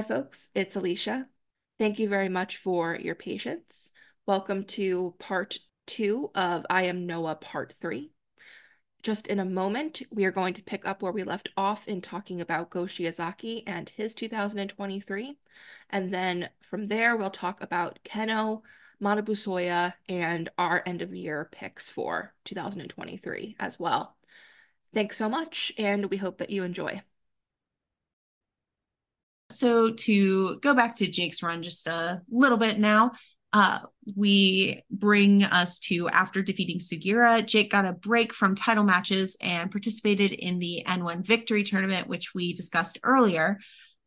Hi, folks. It's Alicia. Thank you very much for your patience. Welcome to part two of I Am Noah Part Three. Just in a moment, we are going to pick up where we left off in talking about Go Shiozaki and his 2023. And then from there, we'll talk about Kenoh, Manabu Soya, and our end of year picks for 2023 as well. Thanks so much, and we hope that you enjoy. So to go back to Jake's run just a little bit now, uh, we bring us to after defeating Sugiura, Jake got a break from title matches and participated in the N1 Victory Tournament, which we discussed earlier.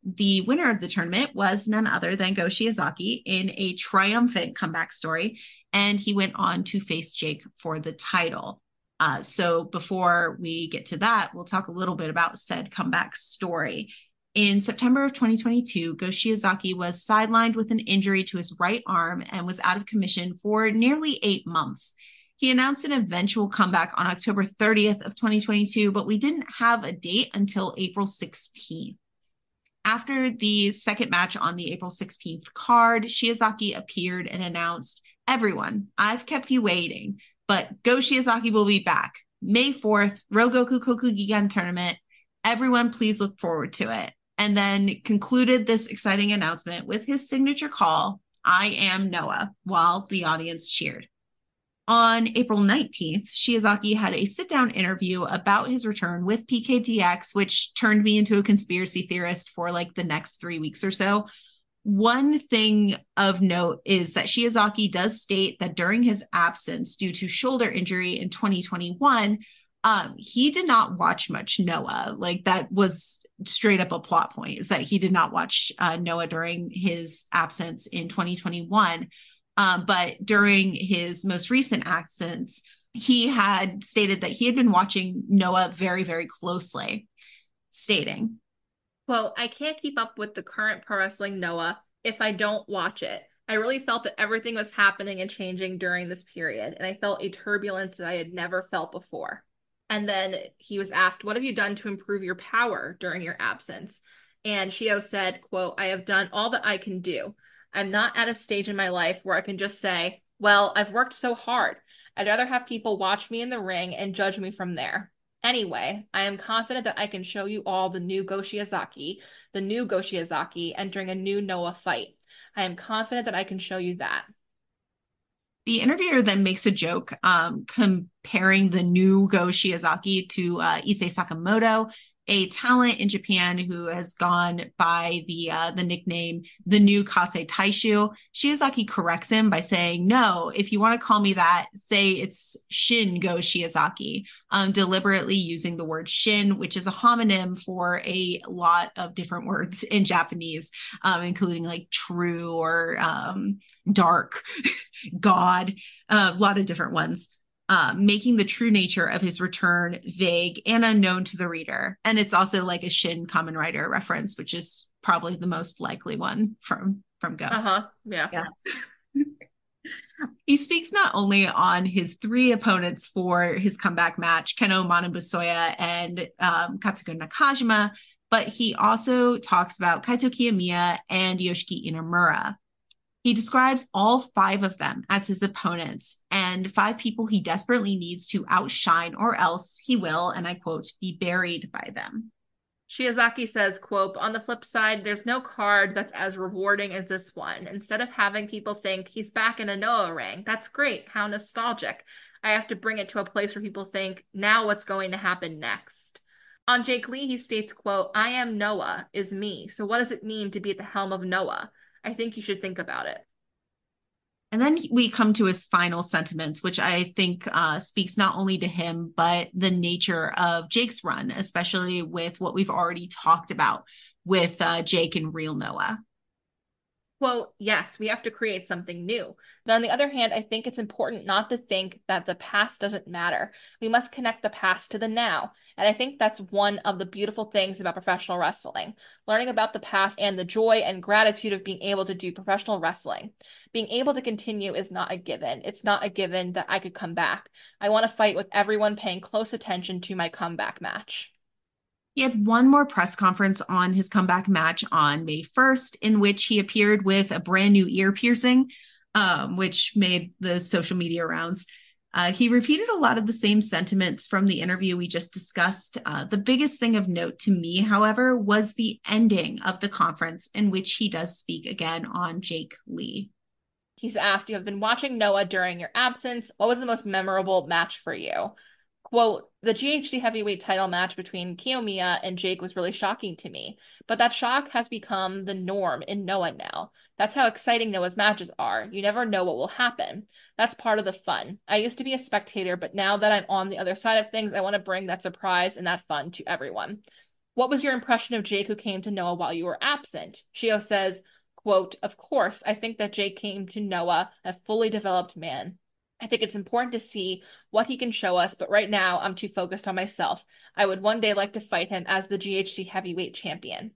The winner of the tournament was none other than Go Shiozaki in a triumphant comeback story, and he went on to face Jake for the title. Uh, so before we get to that, we'll talk a little bit about said comeback story. In September of 2022, Go Shiozaki was sidelined with an injury to his right arm and was out of commission for nearly eight months. He announced an eventual comeback on October 30th of 2022, but we didn't have a date until April 16th. After the second match on the April 16th card, Shiozaki appeared and announced, Everyone, I've kept you waiting, but Go Shiozaki will be back. May 4th, Ryogoku Kokugikan tournament. Everyone, please look forward to it and then concluded this exciting announcement with his signature call, I am Noah, while the audience cheered. On April 19th, Shiozaki had a sit down interview about his return with PKDX, which turned me into a conspiracy theorist for like the next three weeks or so. One thing of note is that Shiozaki does state that during his absence due to shoulder injury in 2021, um he did not watch much noah. Like that was straight up a plot point is that he did not watch uh, noah during his absence in 2021 um, but during his most recent absence he had stated that he had been watching noah very very closely stating well i can't keep up with the current pro wrestling noah if i don't watch it. I really felt that everything was happening and changing during this period, and I felt a turbulence that I had never felt before. And then he was asked, What have you done to improve your power during your absence? And Shio said, quote, I have done all that I can do. I'm not at a stage in my life where I can just say, Well, I've worked so hard. I'd rather have people watch me in the ring and judge me from there. Anyway, I am confident that I can show you all the new Go Shiozaki, the new Go Shiozaki entering a new Noah fight. I am confident that I can show you that. The interviewer then makes a joke um, comparing the new Go Shiozaki to uh, Issei Sakamoto, a talent in Japan who has gone by the uh, the nickname the new Kase Taishu. Shiozaki corrects him by saying, "No, if you want to call me that, say it's Shin Go Shiozaki." Um, deliberately using the word Shin, which is a homonym for a lot of different words in Japanese, um, including like true or um, dark, God, uh, a lot of different ones uh, making the true nature of his return vague and unknown to the reader. And it's also like a Shin Kamen Rider reference, which is probably the most likely one from from Go. Uh huh. Yeah. Yeah. he speaks not only on his three opponents for his comeback match, Kenoh Manabu Soya and um, Katsuhiko Nakajima, but he also talks about Kaito Kiyomiya and Yoshiki Inamura. He describes all five of them as his opponents and five people he desperately needs to outshine, or else he will, and I quote, be buried by them. Shiozaki says, quote, on the flip side, there's no card that's as rewarding as this one. Instead of having people think he's back in a Noah ring, that's great. How nostalgic. I have to bring it to a place where people think, now what's going to happen next? On Jake Lee, he states, quote, I am Noah is me. So what does it mean to be at the helm of Noah? I think you should think about it. And then we come to his final sentiments, which I think uh, speaks not only to him, but the nature of Jake's run, especially with what we've already talked about with uh, Jake and Real Noah well, yes, we have to create something new. But on the other hand, I think it's important not to think that the past doesn't matter. We must connect the past to the now. And I think that's one of the beautiful things about professional wrestling learning about the past and the joy and gratitude of being able to do professional wrestling. Being able to continue is not a given. It's not a given that I could come back. I want to fight with everyone paying close attention to my comeback match. He had one more press conference on his comeback match on May 1st, in which he appeared with a brand new ear piercing, um, which made the social media rounds. Uh, he repeated a lot of the same sentiments from the interview we just discussed. Uh, the biggest thing of note to me, however, was the ending of the conference, in which he does speak again on Jake Lee. He's asked, You have been watching Noah during your absence. What was the most memorable match for you? Quote, the GHC heavyweight title match between Kiyomiya and Jake was really shocking to me, but that shock has become the norm in Noah now. That's how exciting Noah's matches are. You never know what will happen. That's part of the fun. I used to be a spectator, but now that I'm on the other side of things, I want to bring that surprise and that fun to everyone. What was your impression of Jake who came to Noah while you were absent? Shio says, quote, Of course, I think that Jake came to Noah a fully developed man. I think it's important to see what he can show us, but right now I'm too focused on myself. I would one day like to fight him as the GHC heavyweight champion.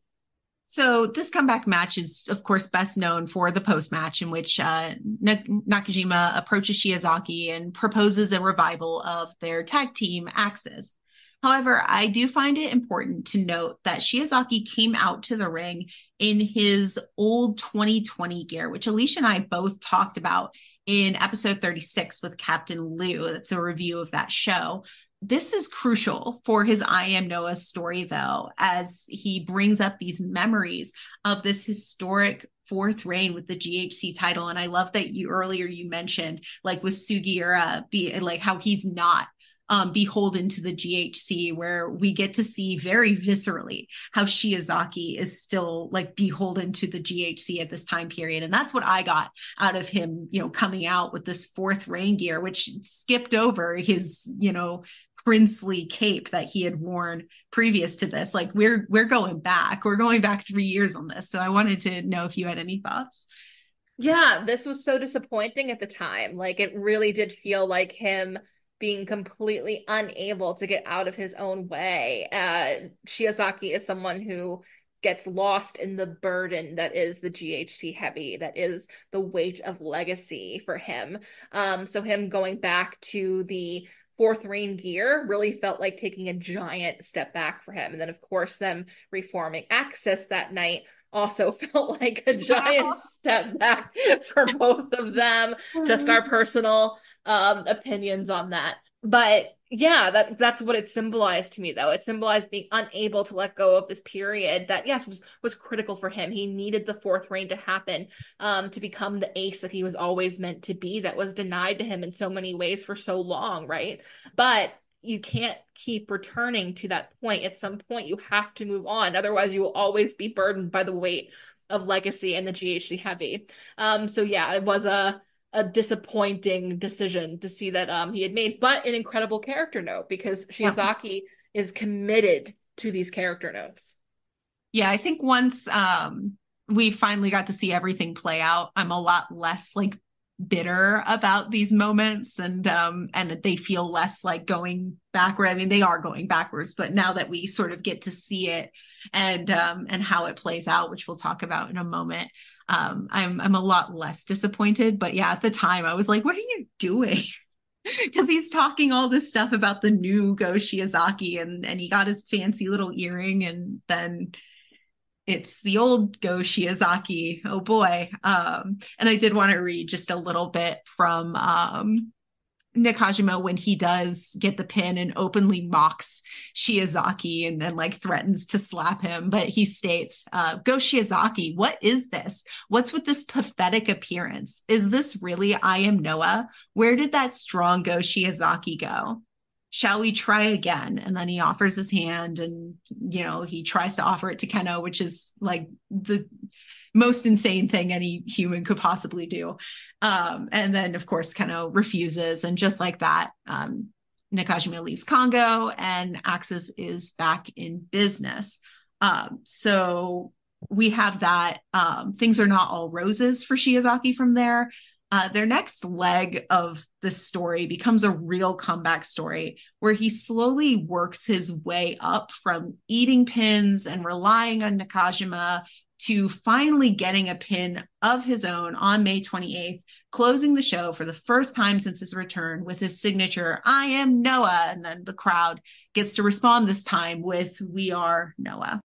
So this comeback match is, of course, best known for the post match in which uh, Nakajima approaches Shiozaki and proposes a revival of their tag team Axis. However, I do find it important to note that Shiozaki came out to the ring in his old 2020 gear, which Alicia and I both talked about in episode 36 with Captain Lou. That's a review of that show. This is crucial for his I Am Noah story, though, as he brings up these memories of this historic fourth reign with the GHC title. And I love that you earlier you mentioned, like with Sugiura, be like how he's not um, beholden to the GHC, where we get to see very viscerally how Shiozaki is still like beholden to the GHC at this time period. And that's what I got out of him, you know, coming out with this fourth reign gear, which skipped over his, you know, princely cape that he had worn previous to this. Like we're we're going back. We're going back three years on this. So I wanted to know if you had any thoughts. Yeah, this was so disappointing at the time. Like it really did feel like him being completely unable to get out of his own way. Uh, Shiozaki is someone who gets lost in the burden that is the GHC heavy, that is the weight of legacy for him. Um, so him going back to the fourth reign gear really felt like taking a giant step back for him. And then of course them reforming Axis that night also felt like a giant step back for both of them. Just our personal um, opinions on that. But yeah, that that's what it symbolized to me though. It symbolized being unable to let go of this period that yes was was critical for him. He needed the fourth reign to happen um to become the ace that he was always meant to be that was denied to him in so many ways for so long, right? But you can't keep returning to that point. At some point you have to move on. Otherwise you will always be burdened by the weight of legacy and the GHC heavy. Um so yeah, it was a a disappointing decision to see that um he had made, but an incredible character note because Shiozaki yeah. is committed to these character notes. Yeah, I think once um we finally got to see everything play out, I'm a lot less like bitter about these moments and um and they feel less like going backward. I mean, they are going backwards, but now that we sort of get to see it and um and how it plays out, which we'll talk about in a moment, um, I'm I'm a lot less disappointed. But yeah, at the time I was like, what are you doing? Because he's talking all this stuff about the new Go Shiozaki and and he got his fancy little earring and then it's the old Go Shiozaki. Oh boy. Um, and I did want to read just a little bit from um, Nakajima when he does get the pin and openly mocks Shiozaki and then like threatens to slap him. But he states, uh, Go Shiozaki, what is this? What's with this pathetic appearance? Is this really I am Noah? Where did that strong Go Shiozaki go? Shall we try again? And then he offers his hand and, you know, he tries to offer it to Kenoh, which is like the most insane thing any human could possibly do. Um, and then, of course, Kenoh refuses. And just like that, um, Nakajima leaves Kongo and Axis is back in business. Um, so we have that. Um, things are not all roses for Shiozaki from there. Uh, their next leg of the story becomes a real comeback story where he slowly works his way up from eating pins and relying on Nakajima to finally getting a pin of his own on May 28th, closing the show for the first time since his return with his signature, I am Noah. And then the crowd gets to respond this time with, We are Noah.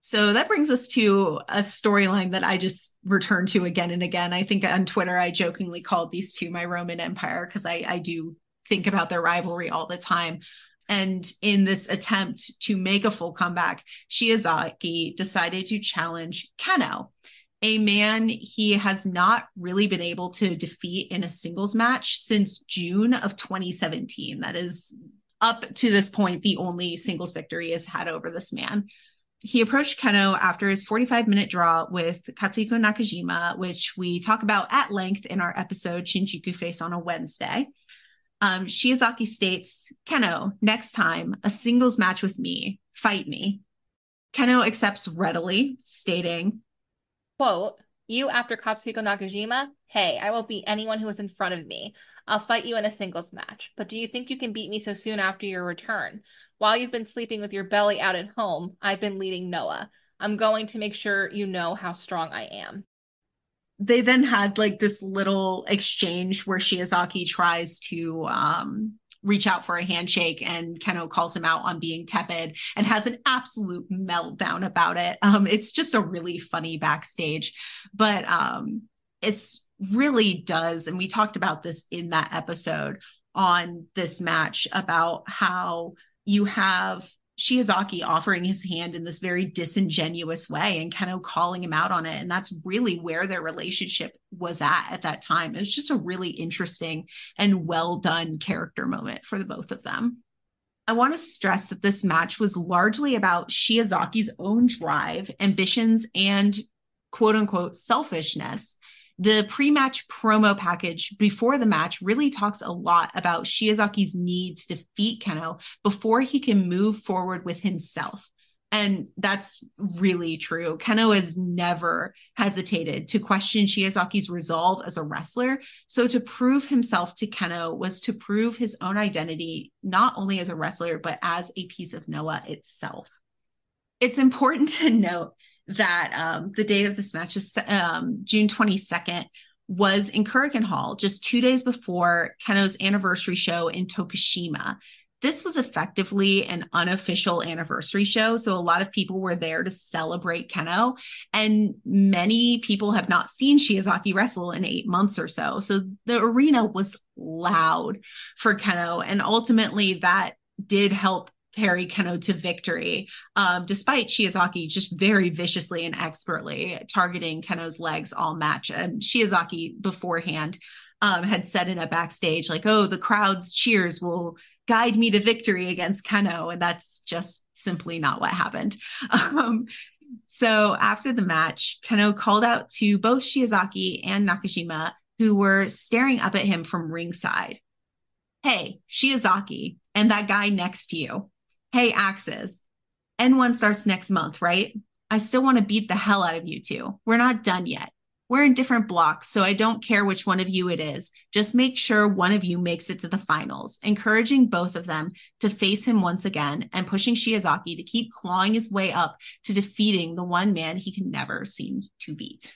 So that brings us to a storyline that I just return to again and again. I think on Twitter, I jokingly called these two my Roman Empire because I, I do think about their rivalry all the time. And in this attempt to make a full comeback, Shiozaki decided to challenge Kenoh, a man he has not really been able to defeat in a singles match since June of 2017. That is up to this point the only singles victory he has had over this man he approached Kenoh after his 45 minute draw with Katsuhiko Nakajima, which we talk about at length in our episode Shinjuku Face on a Wednesday. Um, Shiozaki states, Kenoh, next time, a singles match with me, fight me. Kenoh accepts readily, stating, quote, you after Katsuhiko Nakajima? Hey, I will beat anyone who is in front of me. I'll fight you in a singles match. But do you think you can beat me so soon after your return? While you've been sleeping with your belly out at home, I've been leading Noah. I'm going to make sure you know how strong I am. They then had like this little exchange where Shiozaki tries to um, reach out for a handshake and Kenoh calls him out on being tepid and has an absolute meltdown about it. Um, it's just a really funny backstage, but um, it's really does. And we talked about this in that episode on this match about how you have Shiozaki offering his hand in this very disingenuous way and kind of calling him out on it. And that's really where their relationship was at at that time. It was just a really interesting and well done character moment for the both of them. I want to stress that this match was largely about Shiozaki's own drive, ambitions, and quote unquote selfishness the pre-match promo package before the match really talks a lot about Shiozaki's need to defeat Kenoh before he can move forward with himself. And that's really true. Kenoh has never hesitated to question Shiozaki's resolve as a wrestler. So to prove himself to Kenoh was to prove his own identity, not only as a wrestler, but as a piece of Noah itself. It's important to note that um, the date of this match is um, June 22nd was in Korakuen Hall just two days before Kenoh's anniversary show in Tokushima. This was effectively an unofficial anniversary show. So a lot of people were there to celebrate Kenoh. And many people have not seen Shiozaki wrestle in eight months or so. So the arena was loud for Kenoh. And ultimately, that did help Harry Kenoh to victory, um, despite Shiozaki just very viciously and expertly targeting Kenoh's legs all match. And Shiozaki beforehand um, had said in a backstage, like, oh, the crowd's cheers will guide me to victory against Kenoh. And that's just simply not what happened. Um, so after the match, Kenoh called out to both Shiozaki and Nakajima, who were staring up at him from ringside. Hey, Shiozaki, and that guy next to you hey, Axis, N1 starts next month, right? I still want to beat the hell out of you two. We're not done yet. We're in different blocks, so I don't care which one of you it is. Just make sure one of you makes it to the finals, encouraging both of them to face him once again and pushing Shiozaki to keep clawing his way up to defeating the one man he can never seem to beat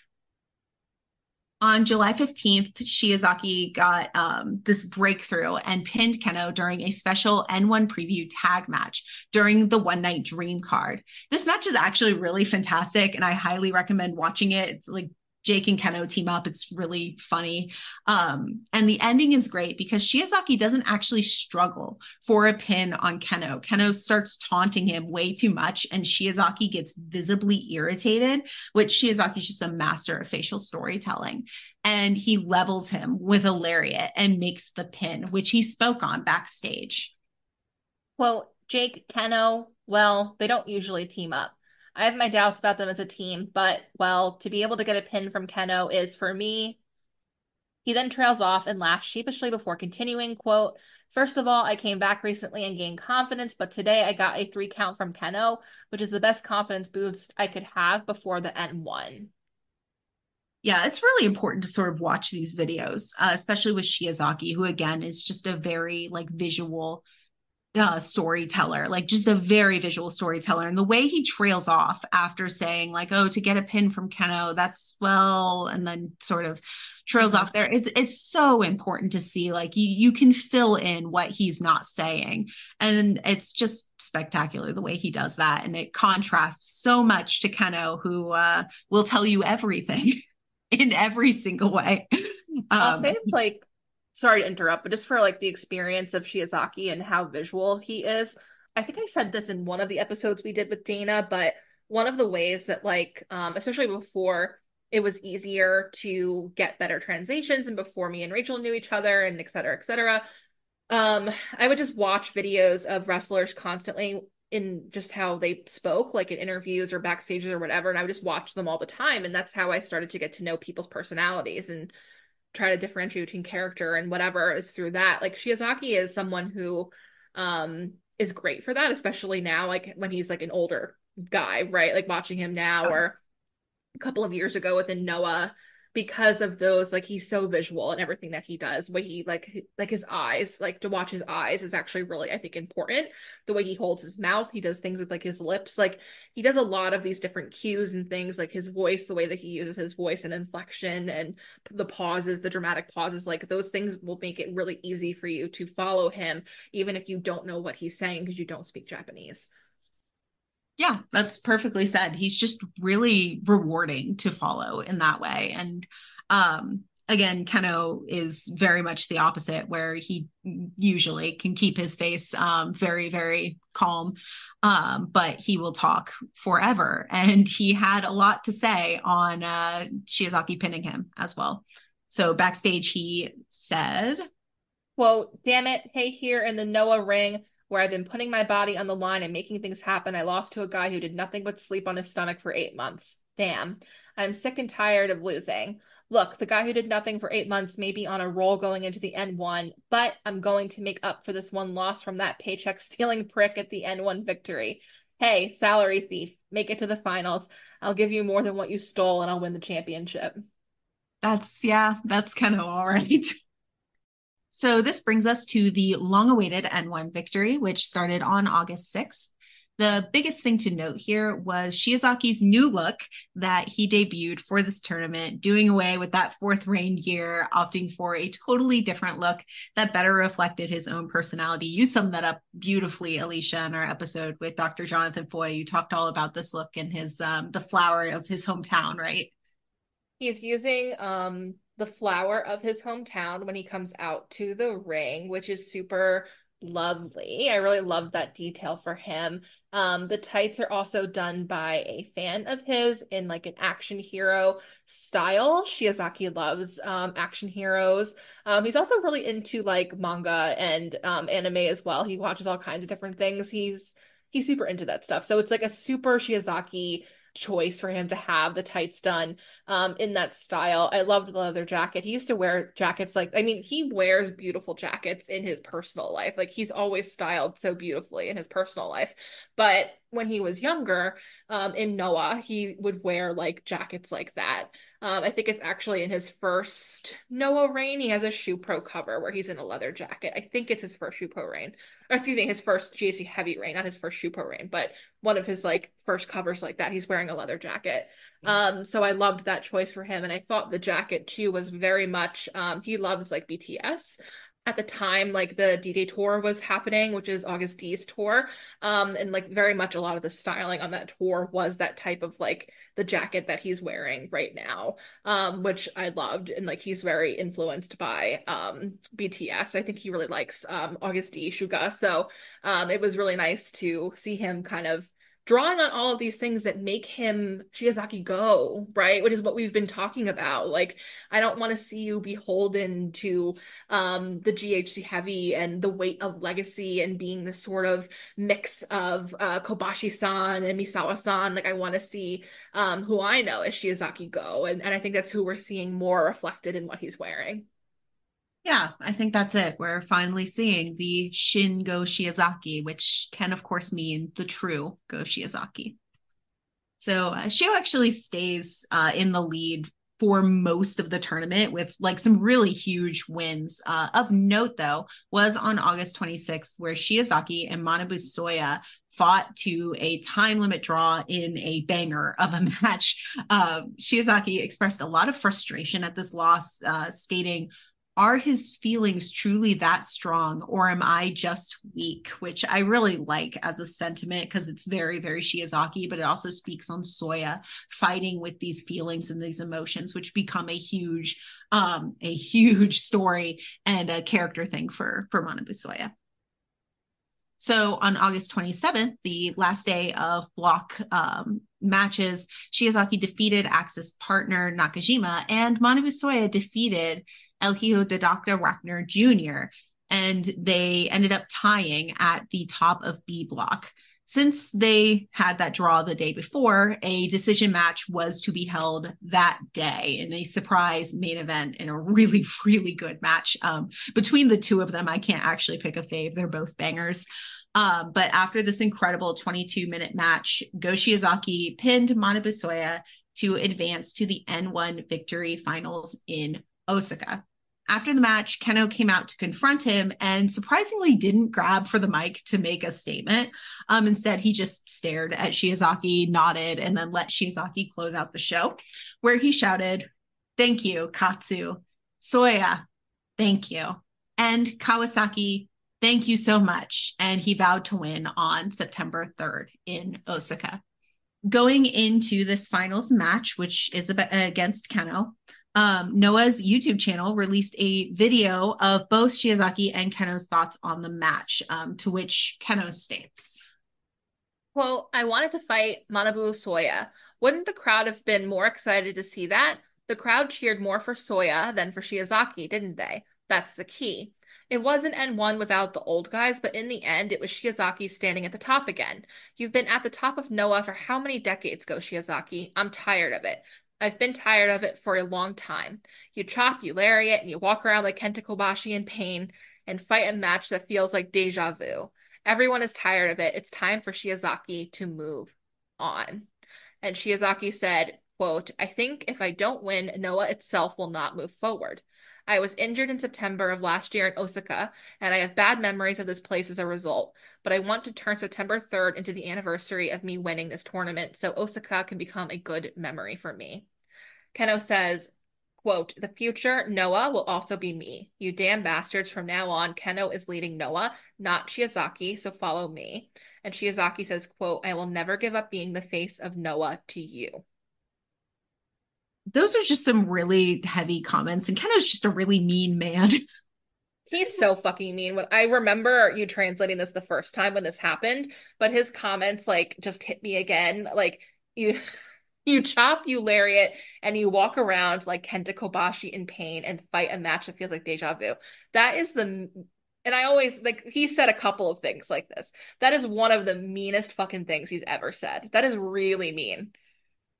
on July 15th, Shiozaki got um, this breakthrough and pinned Kenoh during a special N1 preview tag match during the One Night Dream card. This match is actually really fantastic, and I highly recommend watching it. It's like Jake and Kenoh team up. It's really funny. Um, and the ending is great because Shiozaki doesn't actually struggle for a pin on Kenoh. Kenoh starts taunting him way too much, and Shiozaki gets visibly irritated, which Shiozaki is just a master of facial storytelling. And he levels him with a lariat and makes the pin, which he spoke on backstage. Well, Jake, Kenoh, well, they don't usually team up. I have my doubts about them as a team, but well, to be able to get a pin from Kenoh is for me. He then trails off and laughs sheepishly before continuing, quote, First of all, I came back recently and gained confidence, but today I got a three count from Kenoh, which is the best confidence boost I could have before the N1. Yeah, it's really important to sort of watch these videos, uh, especially with Shiozaki, who again is just a very like visual uh, storyteller, like just a very visual storyteller. And the way he trails off after saying, like, oh, to get a pin from Kenoh, that's well, and then sort of trails off there. It's it's so important to see, like, you you can fill in what he's not saying. And it's just spectacular the way he does that. And it contrasts so much to Kenoh, who uh, will tell you everything in every single way. Um, I'll say like sorry to interrupt, but just for like the experience of Shiozaki and how visual he is. I think I said this in one of the episodes we did with Dana, but one of the ways that like um especially before it was easier to get better translations and before me and Rachel knew each other and et cetera, et cetera. Um, I would just watch videos of wrestlers constantly in just how they spoke, like in interviews or backstages or whatever, and I would just watch them all the time. And that's how I started to get to know people's personalities and try to differentiate between character and whatever is through that. Like Shiozaki is someone who um is great for that, especially now, like when he's like an older guy, right? Like watching him now or a couple of years ago within Noah because of those like he's so visual and everything that he does way he like like his eyes like to watch his eyes is actually really i think important. The way he holds his mouth he does things with like his lips like he does a lot of these different cues and things like his voice the way that he uses his voice and inflection and the pauses the dramatic pauses like those things will make it really easy for you to follow him even if you don't know what he's saying because you don't speak japanese yeah, that's perfectly said. He's just really rewarding to follow in that way. And um again, Kenoh is very much the opposite, where he usually can keep his face um very, very calm. Um, but he will talk forever. And he had a lot to say on uh Shiozaki pinning him as well. So backstage he said, Quote, damn it, hey here in the Noah ring where I've been putting my body on the line and making things happen, I lost to a guy who did nothing but sleep on his stomach for eight months. Damn. I'm sick and tired of losing. Look, the guy who did nothing for eight months may be on a roll going into the N1, but I'm going to make up for this one loss from that paycheck stealing prick at the N1 victory. Hey, salary thief, make it to the finals. I'll give you more than what you stole and I'll win the championship. That's, yeah, that's kind of all right. So this brings us to the long awaited N1 victory, which started on August 6th. The biggest thing to note here was Shiozaki's new look that he debuted for this tournament, doing away with that fourth reign gear, opting for a totally different look that better reflected his own personality. You summed that up beautifully, Alicia, in our episode with Dr. Jonathan Foy. You talked all about this look and his um the flower of his hometown, right? He's using um the flower of his hometown when he comes out to the ring, which is super lovely. I really love that detail for him. Um, the tights are also done by a fan of his in like an action hero style. Shiozaki loves um, action heroes. Um, he's also really into like manga and um, anime as well. He watches all kinds of different things. He's he's super into that stuff. So it's like a super Shiozaki choice for him to have the tights done um in that style. I loved the leather jacket. He used to wear jackets like I mean, he wears beautiful jackets in his personal life. Like he's always styled so beautifully in his personal life. But when he was younger, um in Noah, he would wear like jackets like that. Um, I think it's actually in his first Noah reign. He has a Shupro cover where he's in a leather jacket. I think it's his first Shupro reign, or excuse me, his first GHC heavy reign, not his first Shupro reign, but one of his like first covers like that. He's wearing a leather jacket. Mm-hmm. Um, so I loved that choice for him, and I thought the jacket too was very much. Um, he loves like BTS, at the time like the D-Day tour was happening, which is Agust D's tour. Um, and like very much a lot of the styling on that tour was that type of like the jacket that he's wearing right now. Um, which I loved. And like he's very influenced by um BTS. I think he really likes um Agust D Suga. So um it was really nice to see him kind of drawing on all of these things that make him Shiozaki go, right? Which is what we've been talking about. Like, I don't want to see you beholden to um, the GHC heavy and the weight of legacy and being this sort of mix of uh, Kobashi-san and Misawa-san. Like, I want to see um, who I know as Shiozaki go. And, and I think that's who we're seeing more reflected in what he's wearing. Yeah, I think that's it. We're finally seeing the Shin Go Shiozaki, which can, of course, mean the true Go Shiozaki. So uh, Shio actually stays uh, in the lead for most of the tournament with like some really huge wins. Uh, of note, though, was on August 26th, where Shiozaki and Manabu Soya fought to a time limit draw in a banger of a match. Uh, Shiozaki expressed a lot of frustration at this loss, uh, stating, are his feelings truly that strong or am I just weak? Which I really like as a sentiment because it's very, very Shiozaki, but it also speaks on Soya fighting with these feelings and these emotions, which become a huge, um, a huge story and a character thing for for Manabu Soya. So on August 27th, the last day of block um, matches, Shiozaki defeated Axis partner Nakajima, and Manabu Soya defeated El Hijo de Dr. Wagner Jr., and they ended up tying at the top of B block. Since they had that draw the day before, a decision match was to be held that day in a surprise main event in a really, really good match. Um, between the two of them, I can't actually pick a fave. They're both bangers. Um, but after this incredible 22 minute match, Go Shiozaki pinned Manabu Soya to advance to the N1 victory finals in Osaka. After the match, Kenoh came out to confront him and surprisingly didn't grab for the mic to make a statement. Um, instead, he just stared at Shiozaki, nodded, and then let Shiozaki close out the show, where he shouted, Thank you, Katsu. Soya, thank you. And Kawasaki, thank you so much. And he vowed to win on September 3rd in Osaka. Going into this finals match, which is against Kenoh, um, Noah's YouTube channel released a video of both Shiozaki and Kenoh's thoughts on the match, um, to which Kenoh states. Well, I wanted to fight Manabu Soya. Wouldn't the crowd have been more excited to see that? The crowd cheered more for Soya than for Shiozaki, didn't they? That's the key. It wasn't N1 without the old guys, but in the end, it was Shiozaki standing at the top again. You've been at the top of Noah for how many decades, Go Shiozaki? I'm tired of it. I've been tired of it for a long time. You chop, you lariat, and you walk around like Kenta Kobashi in pain and fight a match that feels like deja vu. Everyone is tired of it. It's time for Shiozaki to move on. And Shiozaki said, quote, I think if I don't win, Noah itself will not move forward. I was injured in September of last year in Osaka, and I have bad memories of this place as a result. But I want to turn September 3rd into the anniversary of me winning this tournament so Osaka can become a good memory for me. Kenoh says, quote, the future Noah will also be me. You damn bastards. From now on, Kenoh is leading Noah, not Shiozaki, so follow me. And Shiozaki says, quote, I will never give up being the face of Noah to you those are just some really heavy comments. And Kenoh's just a really mean man. He's so fucking mean. When I remember you translating this the first time when this happened, but his comments like just hit me again. Like you you chop, you lariat, and you walk around like Kenta Kobashi in pain and fight a match that feels like deja vu. That is the and I always like he said a couple of things like this. That is one of the meanest fucking things he's ever said. That is really mean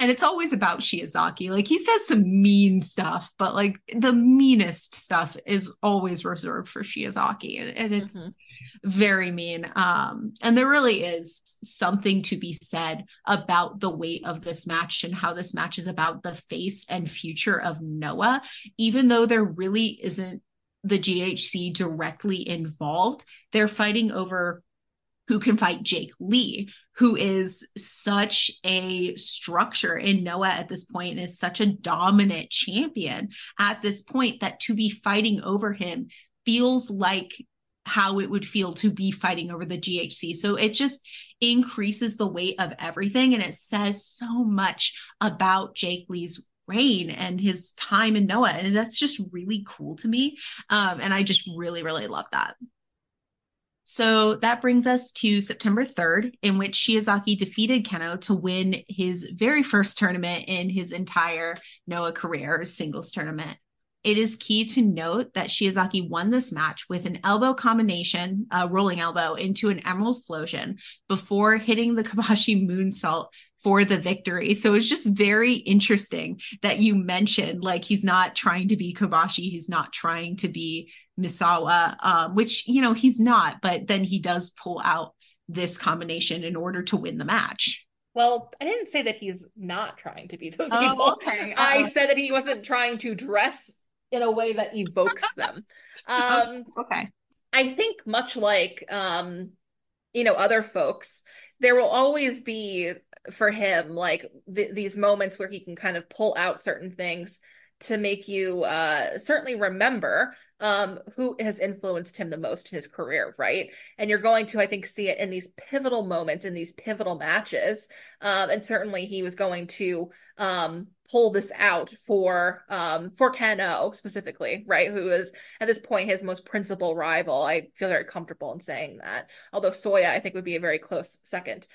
and it's always about Shiozaki. Like he says some mean stuff, but like the meanest stuff is always reserved for Shiozaki, and, and it's mm-hmm. very mean. Um, and there really is something to be said about the weight of this match and how this match is about the face and future of Noah, even though there really isn't the GHC directly involved. They're fighting over who can fight Jake Lee, who is such a structure in Noah at this point and is such a dominant champion at this point that to be fighting over him feels like how it would feel to be fighting over the GHC. So it just increases the weight of everything and it says so much about Jake Lee's reign and his time in Noah. And that's just really cool to me. Um, and I just really, really love that. So that brings us to September 3rd, in which Shiozaki defeated Kenoh to win his very first tournament in his entire Noah career, singles tournament. It is key to note that Shiozaki won this match with an elbow combination, a rolling elbow, into an emerald flowsion before hitting the Kobashi moonsault for the victory. So it's just very interesting that you mentioned like he's not trying to be Kobashi, he's not trying to be Misawa, um, which you know he's not, but then he does pull out this combination in order to win the match. Well, I didn't say that he's not trying to be those Oh, people. okay. Uh-oh. I said that he wasn't trying to dress in a way that evokes them. Um, okay. I think much like um, you know, other folks, there will always be for him like th these moments where he can kind of pull out certain things to make you uh certainly remember um who has influenced him the most in his career, right? And you're going to, I think, see it in these pivotal moments, in these pivotal matches. Um, and certainly he was going to um pull this out for um for Kenoh specifically, right? Who is at this point his most principal rival. I feel very comfortable in saying that. Although Soya, I think, would be a very close second.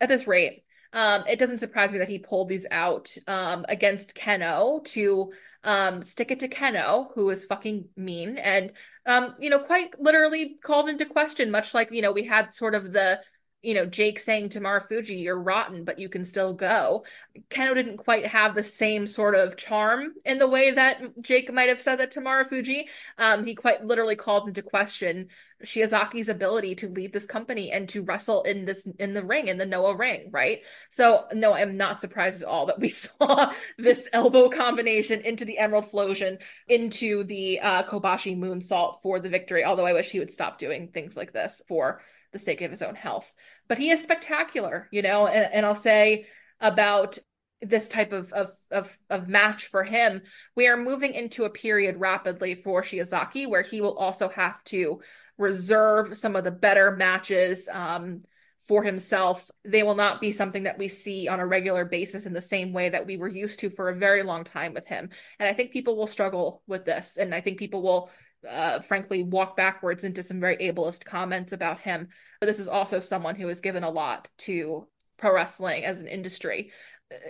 At this rate, um, it doesn't surprise me that he pulled these out um against Kenoh to um stick it to Kenoh, who is fucking mean and um, you know, quite literally called into question, much like, you know, we had sort of the you know, Jake saying to Marufuji, you're rotten, but you can still go. Kenoh didn't quite have the same sort of charm in the way that Jake might have said that to Marufuji. Um, he quite literally called into question Shiozaki's ability to lead this company and to wrestle in this in the ring, in the Noah ring, right? So no, I'm not surprised at all that we saw this elbow combination into the Emerald Flowsion, into the uh, Kobashi moonsault for the victory. Although I wish he would stop doing things like this for the sake of his own health. But he is spectacular, you know, and, and I'll say about this type of, of of of match for him, we are moving into a period rapidly for Shiozaki where he will also have to reserve some of the better matches um, for himself. They will not be something that we see on a regular basis in the same way that we were used to for a very long time with him. And I think people will struggle with this, and I think people will uh, frankly walk backwards into some very ableist comments about him. But this is also someone who has given a lot to pro wrestling as an industry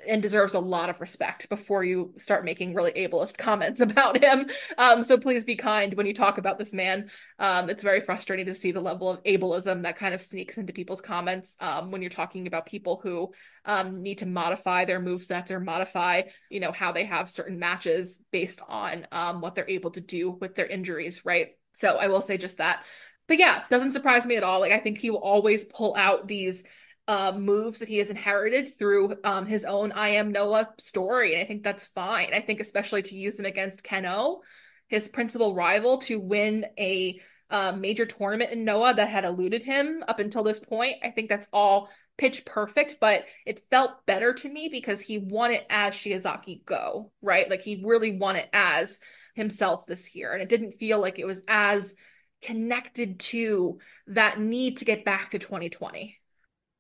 and deserves a lot of respect before you start making really ableist comments about him. Um, so please be kind when you talk about this man. Um, it's very frustrating to see the level of ableism that kind of sneaks into people's comments um, when you're talking about people who um, need to modify their move sets or modify, you know, how they have certain matches based on um, what they're able to do with their injuries, right? So I will say just that. But yeah, doesn't surprise me at all. Like I think he will always pull out these uh, moves that he has inherited through um, his own I Am Noah story. And I think that's fine. I think, especially to use him against Kenoh, his principal rival, to win a uh, major tournament in Noah that had eluded him up until this point. I think that's all pitch perfect, but it felt better to me because he won it as Shiozaki Go, right? Like he really won it as himself this year. And it didn't feel like it was as connected to that need to get back to 2020.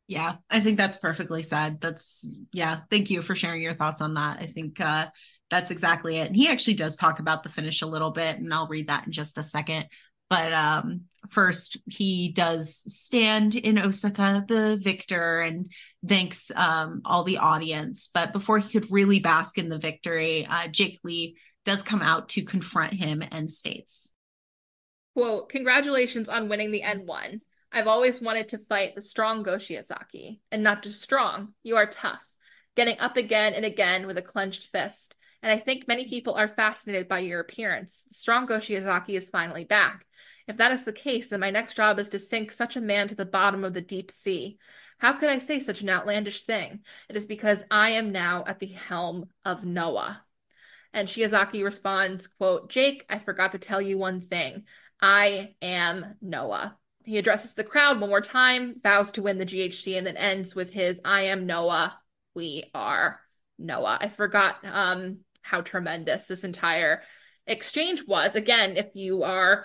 Yeah, I think that's perfectly said. That's yeah, thank you for sharing your thoughts on that. I think uh that's exactly it. And he actually does talk about the finish a little bit and I'll read that in just a second. But um first he does stand in Osaka the victor and thanks um all the audience. But before he could really bask in the victory, uh Jake Lee does come out to confront him and states, "Quote: congratulations on winning the N1. I've always wanted to fight the strong Go Shiozaki. And not just strong, you are tough, getting up again and again with a clenched fist. And I think many people are fascinated by your appearance. The strong Go Shiozaki is finally back. If that is the case, then my next job is to sink such a man to the bottom of the deep sea. How could I say such an outlandish thing? It is because I am now at the helm of Noah. And Shiozaki responds, quote, Jake, I forgot to tell you one thing. I am Noah. He addresses the crowd one more time, vows to win the GHC, and then ends with his I am Noah. We are Noah. I forgot um, how tremendous this entire exchange was. Again, if you are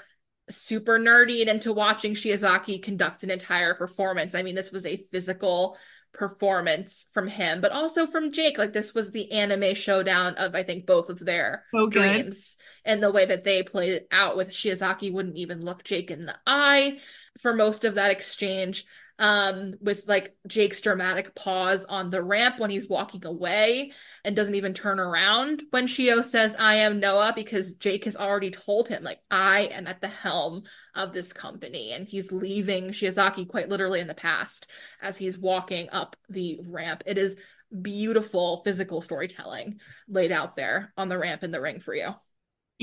super nerdy and into watching Shiozaki conduct an entire performance, I mean, this was a physical performance from him, but also from Jake. Like this was the anime showdown of I think both of their so dreams and the way that they played it out with Shiozaki wouldn't even look Jake in the eye for most of that exchange um with like Jake's dramatic pause on the ramp when he's walking away and doesn't even turn around when Shio says I am Noah because Jake has already told him like I am at the helm of this company and he's leaving Shiozaki quite literally in the past as he's walking up the ramp. It is beautiful physical storytelling laid out there on the ramp in the ring for you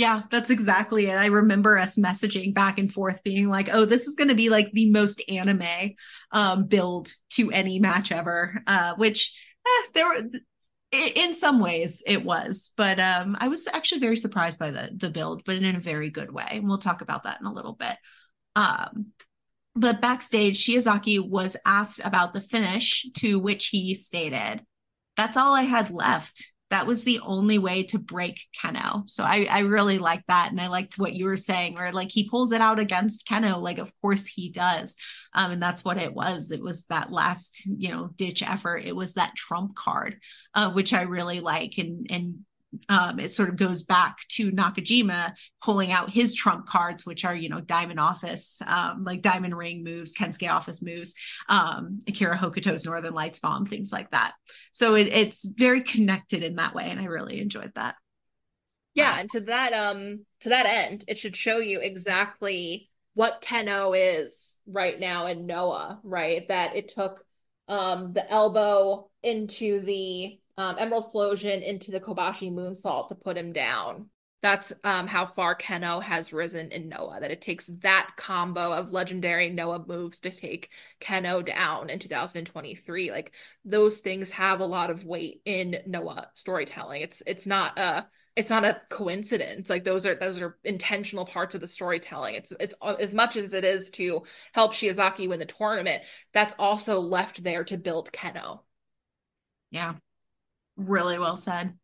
Yeah, that's exactly it. I remember us messaging back and forth, being like, "Oh, this is going to be like the most anime um, build to any match ever." Uh, which eh, there were, in some ways, it was, but um, I was actually very surprised by the the build, but in a very good way. And we'll talk about that in a little bit. Um, but backstage, Shiozaki was asked about the finish, to which he stated, "That's all I had left." That was the only way to break Kenoh. So I, I really like that. And I liked what you were saying, where like he pulls it out against Kenoh. Like, of course he does. Um, and that's what it was. It was that last, you know, ditch effort. It was that trump card, uh, which I really like. And, and um, it sort of goes back to Nakajima pulling out his trump cards, which are, you know, Diamond Office, um, like Diamond Ring moves, Kensuke Office moves, um, Akira Hokuto's Northern Lights Bomb, things like that. So it, it's very connected in that way. And I really enjoyed that. Yeah. And to that, um, to that end, it should show you exactly what Kenoh is right now in Noah, right? That it took um the elbow into the um, Emerald Flowsion into the Kobashi Moonsault to put him down. That's um, how far Kenoh has risen in Noah, that it takes that combo of legendary Noah moves to take Kenoh down in 2023. Like those things have a lot of weight in Noah storytelling. It's it's not a it's not a coincidence. Like those are those are intentional parts of the storytelling. It's it's as much as it is to help Shiozaki win the tournament, that's also left there to build Kenoh Yeah, really well said.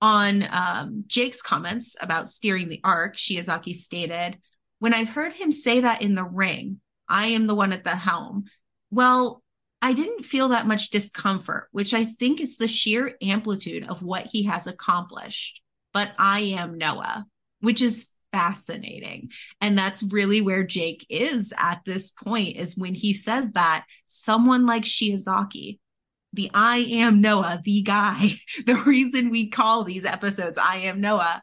On um, Jake's comments about steering the arc, Shiozaki stated, When I heard him say that in the ring, I am the one at the helm. Well, I didn't feel that much discomfort, which I think is the sheer amplitude of what he has accomplished. But I am Noah, which is fascinating. And that's really where Jake is at this point, is when he says that someone like Shiozaki, the I am Noah, the guy, the reason we call these episodes I am Noah,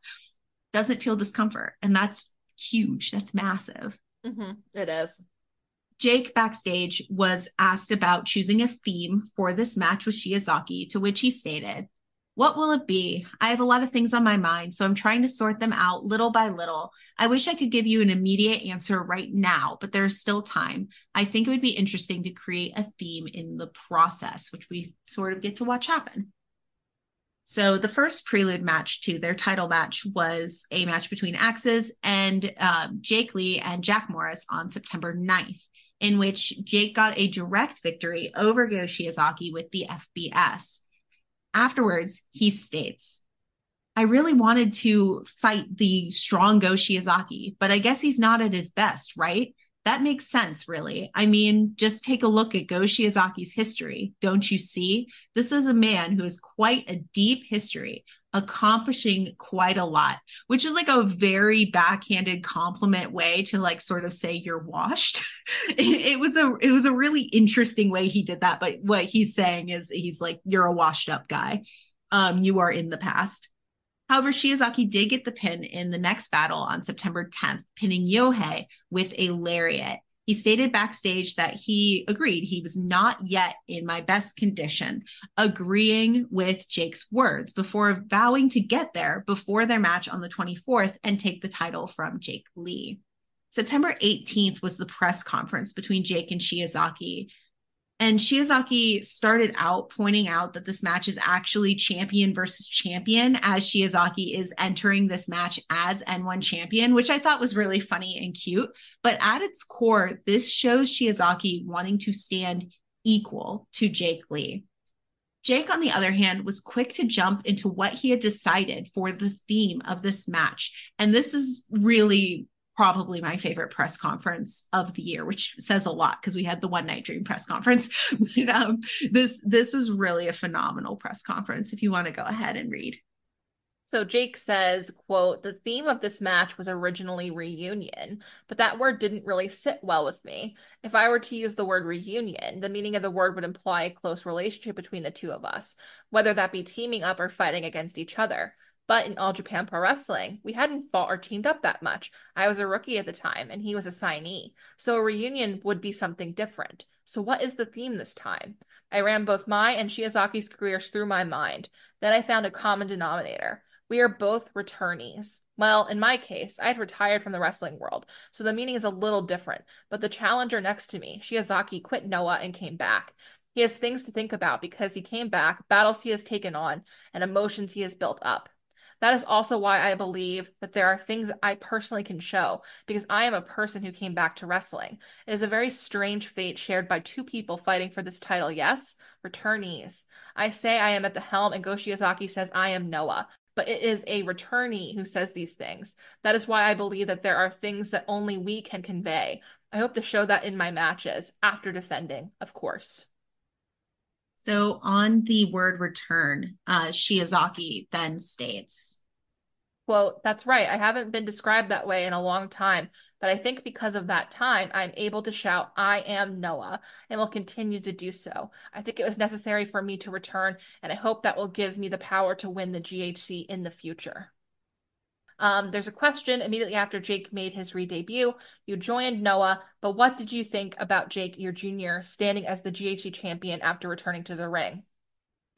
doesn't feel discomfort. And that's huge. That's massive. Mm-hmm. It is. Jake backstage was asked about choosing a theme for this match with Shiozaki, to which he stated, what will it be? I have a lot of things on my mind, so I'm trying to sort them out little by little. I wish I could give you an immediate answer right now, but there's still time. I think it would be interesting to create a theme in the process, which we sort of get to watch happen. So the first prelude match to their title match was a match between Axis and um, Jake Lee and Jack Morris on September 9th, in which Jake got a direct victory over Go Shiozaki with the FBS. Afterwards, he states, I really wanted to fight the strong Go Shiozaki, but I guess he's not at his best, right? That makes sense, really. I mean, just take a look at Go Shiozaki's history. Don't you see? This is a man who has quite a deep history, accomplishing quite a lot, which is like a very backhanded compliment way to like sort of say you're washed. it, it, was a it was a really interesting way he did that, but what he's saying is he's like you're a washed up guy. Um, you are in the past. However, Shiozaki did get the pin in the next battle on September 10th, pinning Yohei with a lariat. He stated backstage that he agreed he was not yet in my best condition, agreeing with Jake's words before vowing to get there before their match on the 24th and take the title from Jake Lee. September 18th was the press conference between Jake and Shiozaki, and Shiozaki started out pointing out that this match is actually champion versus champion, as Shiozaki is entering this match as N1 champion, which I thought was really funny and cute. But at its core, this shows Shiozaki wanting to stand equal to Jake Lee. Jake, on the other hand, was quick to jump into what he had decided for the theme of this match. And this is really probably my favorite press conference of the year, which says a lot because we had the one night dream press conference. but um, this this is really a phenomenal press conference. If you want to go ahead and read. So Jake says, quote, the theme of this match was originally reunion, but that word didn't really sit well with me. If I were to use the word reunion, the meaning of the word would imply a close relationship between the two of us, whether that be teaming up or fighting against each other. But in All Japan Pro Wrestling, we hadn't fought or teamed up that much. I was a rookie at the time, and he was a signee. So a reunion would be something different. So what is the theme this time? I ran both my and Shiozaki's careers through my mind. Then I found a common denominator. We are both returnees. Well, in my case, I had retired from the wrestling world, so the meaning is a little different. But the challenger next to me, Shiozaki, quit Noah and came back. He has things to think about because he came back, battles he has taken on, and emotions he has built up. That is also why I believe that there are things I personally can show because I am a person who came back to wrestling. It is a very strange fate shared by two people fighting for this title. Yes, returnees. I say I am at the helm, and Go Shiozaki says I am Noah. But it is a returnee who says these things. That is why I believe that there are things that only we can convey. I hope to show that in my matches after defending, of course. So on the word return, uh, then states, quote, That's right. I haven't been described that way in a long time, but I think because of that time, I'm able to shout, I am Noah, and will continue to do so. I think it was necessary for me to return, and I hope that will give me the power to win the GHC in the future. Um, there's a question immediately after Jake made his re-debut. You joined Noah, but what did you think about Jake, your junior, standing as the GHC champion after returning to the ring?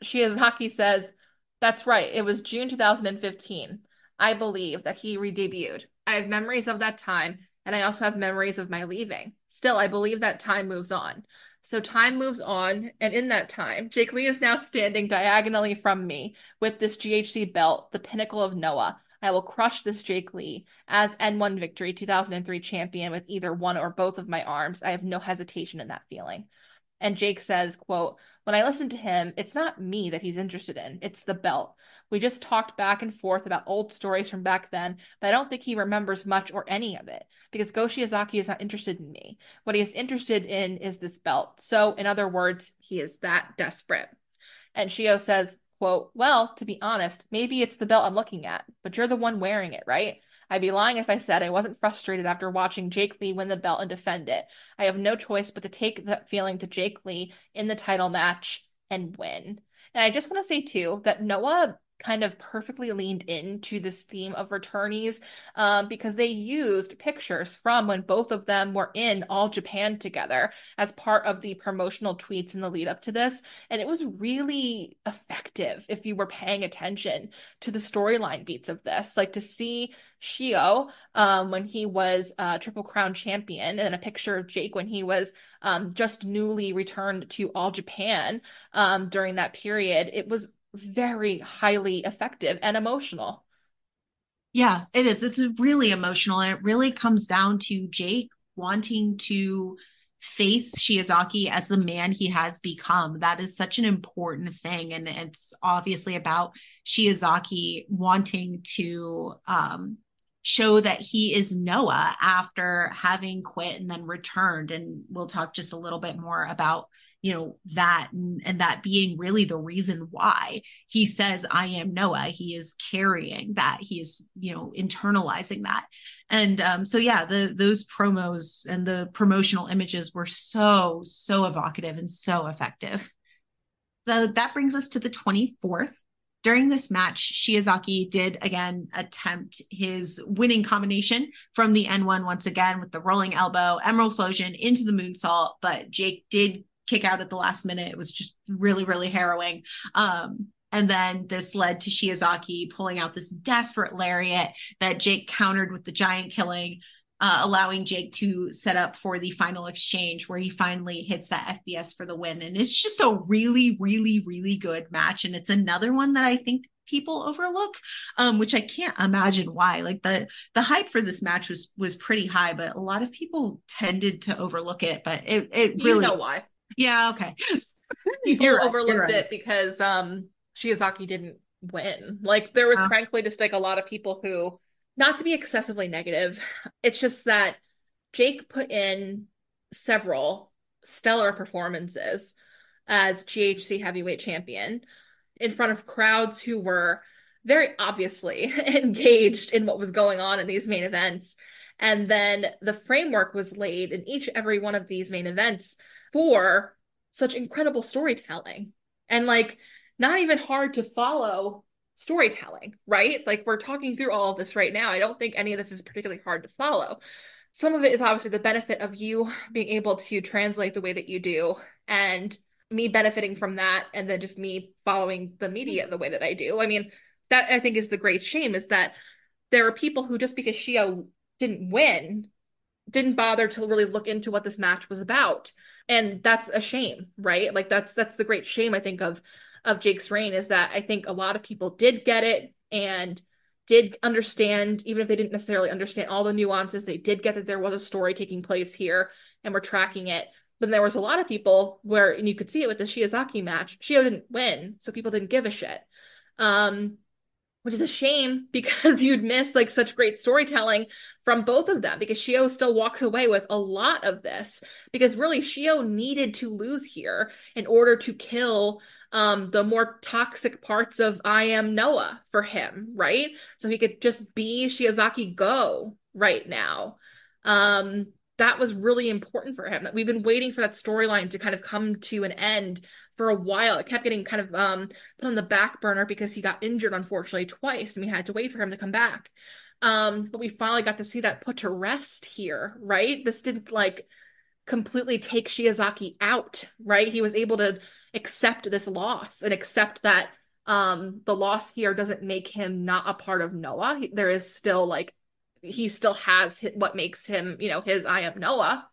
Shiozaki says, That's right. It was June 2015. I believe that he re-debuted. I have memories of that time, and I also have memories of my leaving. Still, I believe that time moves on. So time moves on, and in that time, Jake Lee is now standing diagonally from me with this GHC belt, the pinnacle of Noah. I will crush this Jake Lee as N1 Victory 2003 champion with either one or both of my arms. I have no hesitation in that feeling. And Jake says, quote, when I listen to him, it's not me that he's interested in, it's the belt. We just talked back and forth about old stories from back then, but I don't think he remembers much or any of it because Go Shiozaki is not interested in me. What he is interested in is this belt. So, in other words, he is that desperate. And Shio says, Quote, well, to be honest, maybe it's the belt I'm looking at, but you're the one wearing it, right? I'd be lying if I said I wasn't frustrated after watching Jake Lee win the belt and defend it. I have no choice but to take that feeling to Jake Lee in the title match and win. And I just want to say, too, that Noah kind of perfectly leaned into this theme of returnees um, because they used pictures from when both of them were in All Japan together as part of the promotional tweets in the lead up to this. And it was really effective if you were paying attention to the storyline beats of this. Like to see Shio um, when he was uh, Triple Crown champion, and a picture of Jake when he was um, just newly returned to All Japan um, during that period. It was very highly effective and emotional. Yeah, it is. It's really emotional. And it really comes down to Jake wanting to face Shiozaki as the man he has become. That is such an important thing. And it's obviously about Shiozaki wanting to um, show that he is Noah after having quit and then returned. And we'll talk just a little bit more about you know that and, and, that being really the reason why he says i am noah. He is carrying that. He is you know internalizing that. And um, so yeah the those promos and the promotional images were so so evocative and so effective. So that brings us to the 24th during this match, Shiozaki did again attempt his winning combination from the N1 once again with the rolling elbow, emerald flowsion into the moonsault, but Jake did kick out at the last minute. It was just really, really harrowing. Um, and then this led to Shiozaki pulling out this desperate lariat that Jake countered with the giant killing, uh, allowing Jake to set up for the final exchange where he finally hits that FBS for the win. And it's just a really, really, really good match. And it's another one that I think people overlook um which i can't imagine why like the the hype for this match was was pretty high but a lot of people tended to overlook it but it it really you know why yeah, okay. People right, overlooked right. it because um Shiozaki didn't win. Like there was uh, frankly just like a lot of people who not to be excessively negative. It's just that Jake put in several stellar performances as GHC heavyweight champion in front of crowds who were very obviously engaged in what was going on in these main events. And then the framework was laid in each every one of these main events for such incredible storytelling and like not even hard to follow storytelling, right? Like we're talking through all of this right now. I don't think any of this is particularly hard to follow. Some of it is obviously the benefit of you being able to translate the way that you do and me benefiting from that and then just me following the media the way that I do. I mean, that I think is the great shame is that there are people who just because Shio didn't win didn't bother to really look into what this match was about and that's a shame right? Like that's that's the great shame i think of of jake's reign is that i think a lot of people did get it and did understand even if they didn't necessarily understand all the nuances they did get that there was a story taking place here and we're tracking it. But there was a lot of people where and you could see it with the shiozaki match shio didn't win so people didn't give a shit. Um which is a shame because you'd miss like such great storytelling from both of them because Shio still walks away with a lot of this because really Shio needed to lose here in order to kill um the more toxic parts of I am Noah for him, right? So he could just be Shiozaki go right now. Um that was really important for him that we've been waiting for that storyline to kind of come to an end for a while. It kept getting kind of um, put on the back burner because he got injured, unfortunately, twice, and we had to wait for him to come back. Um, but we finally got to see that put to rest here, right? This didn't like completely take Shiozaki out, right? He was able to accept this loss and accept that um the loss here doesn't make him not a part of Noah. There is still like he still has what makes him, you know, his I am Noah.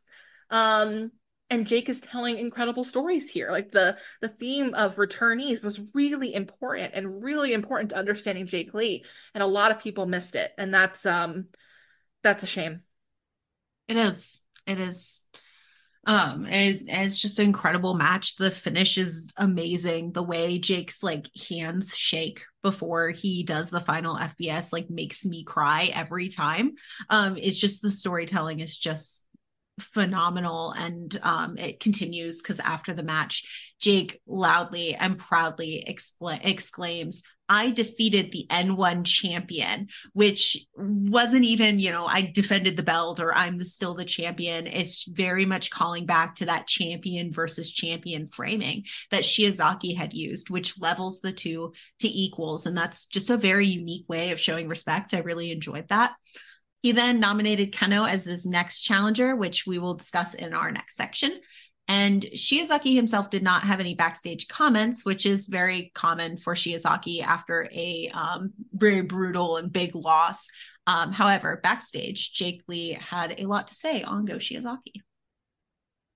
Um and Jake is telling incredible stories here. Like the the theme of returnees was really important and really important to understanding Jake Lee, and a lot of people missed it, and that's um that's a shame. It is. It is. Um, it's just an incredible match. The finish is amazing. The way Jake's like hands shake before he does the final FBS like makes me cry every time. Um, it's just the storytelling is just phenomenal and um, it continues because after the match jake loudly and proudly expl- exclaims i defeated the n1 champion which wasn't even you know i defended the belt or i'm the, still the champion. It's very much calling back to that champion versus champion framing that shiozaki had used which levels the two to equals and that's just a very unique way of showing respect. I really enjoyed that he then nominated Kenoh as his next challenger, which we will discuss in our next section. And Shiozaki himself did not have any backstage comments, which is very common for Shiozaki after a um, very brutal and big loss. Um, however, backstage, Jake Lee had a lot to say on Go Shiozaki.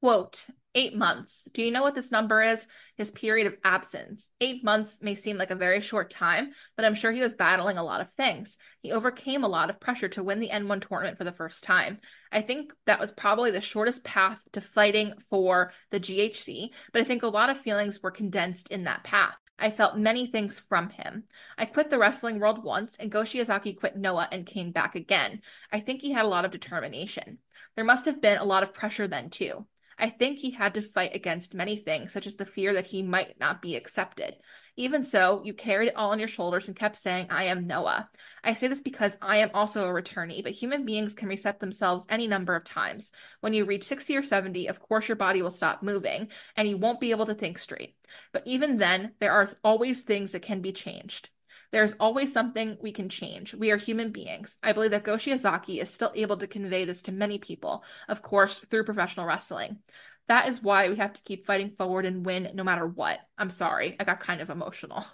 Quote, eight months. Do you know what this number is? His period of absence. Eight months may seem like a very short time, but I'm sure he was battling a lot of things. He overcame a lot of pressure to win the N1 tournament for the first time. I think that was probably the shortest path to fighting for the GHC, but I think a lot of feelings were condensed in that path. I felt many things from him. I quit the wrestling world once, and Go Shiozaki quit Noah and came back again. I think he had a lot of determination. There must have been a lot of pressure then, too. I think he had to fight against many things, such as the fear that he might not be accepted. Even so, you carried it all on your shoulders and kept saying, I am Noah. I say this because I am also a returnee, but human beings can reset themselves any number of times. When you reach 60 or 70, of course, your body will stop moving and you won't be able to think straight. But even then, there are always things that can be changed. There's always something we can change. We are human beings. I believe that Go Shiozaki is still able to convey this to many people, of course, through professional wrestling. That is why we have to keep fighting forward and win no matter what. I'm sorry, I got kind of emotional.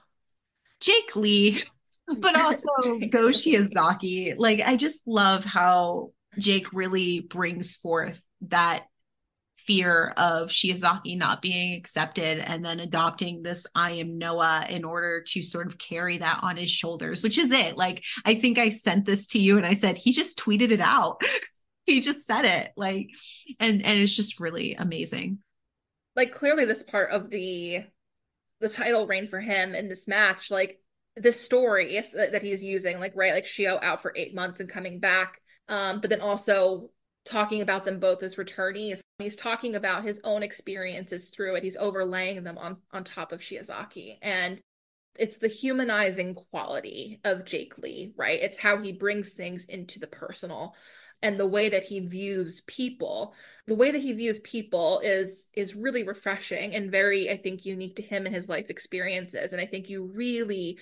Jake Lee, but also Go Shiozaki. Like, I just love how Jake really brings forth that fear of Shiozaki not being accepted and then adopting this I am Noah in order to sort of carry that on his shoulders, which is it. Like, I think I sent this to you and I said, he just tweeted it out. he just said it. Like, and and it's just really amazing. Like clearly this part of the the title reign for him in this match, like this story that he's using, like right, like Shio out for eight months and coming back. Um, but then also talking about them both as returnees. He's talking about his own experiences through it. He's overlaying them on on top of Shiozaki. And it's the humanizing quality of Jake Lee, right? It's how he brings things into the personal and the way that he views people. The way that he views people is is really refreshing and very I think unique to him and his life experiences. And I think you really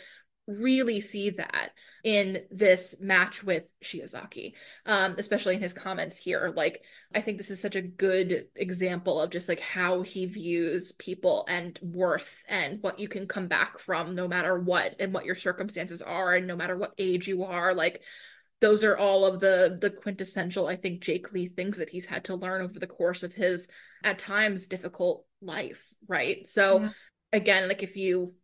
really see that in this match with Shiozaki, um, especially in his comments here. Like, I think this is such a good example of just like how he views people and worth and what you can come back from no matter what and what your circumstances are and no matter what age you are. Like, those are all of the the quintessential i think jake lee things that he's had to learn over the course of his at times difficult life right so yeah. again like if you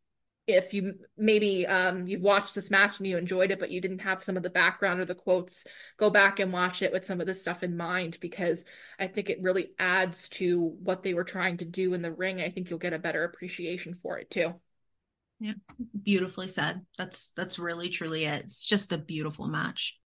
if you maybe um, you've watched this match and you enjoyed it, but you didn't have some of the background or the quotes, go back and watch it with some of this stuff in mind because I think it really adds to what they were trying to do in the ring. I think you'll get a better appreciation for it too. Yeah, beautifully said. That's that's really truly it. It's just a beautiful match.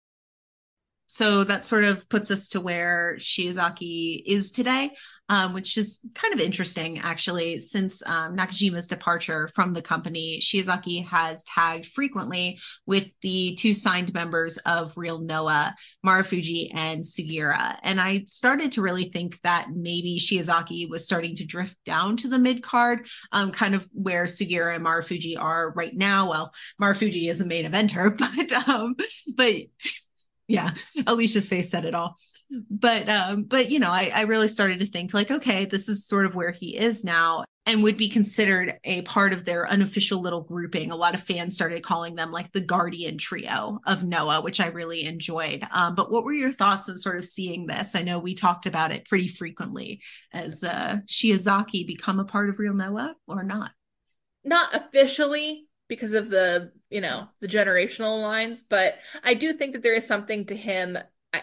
So that sort of puts us to where Shiozaki is today, um, which is kind of interesting, actually. Since um, Nakajima's departure from the company, Shiozaki has tagged frequently with the two signed members of Real Noah, Marufuji and Sugiura. And I started to really think that maybe Shiozaki was starting to drift down to the mid card, um, kind of where Sugiura and Marufuji are right now. Well, Marufuji is a main eventer, but um, but yeah alicia's face said it all. But um but you know I, I really started to think like okay this is sort of where he is now and would be considered a part of their unofficial little grouping. A lot of fans started calling them like the guardian trio of noah which i really enjoyed. Um, but what were your thoughts on sort of seeing this? I know we talked about it pretty frequently. As uh shiozaki become a part of real noah or not? Not officially because of the you know the generational lines but i do think that there is something to him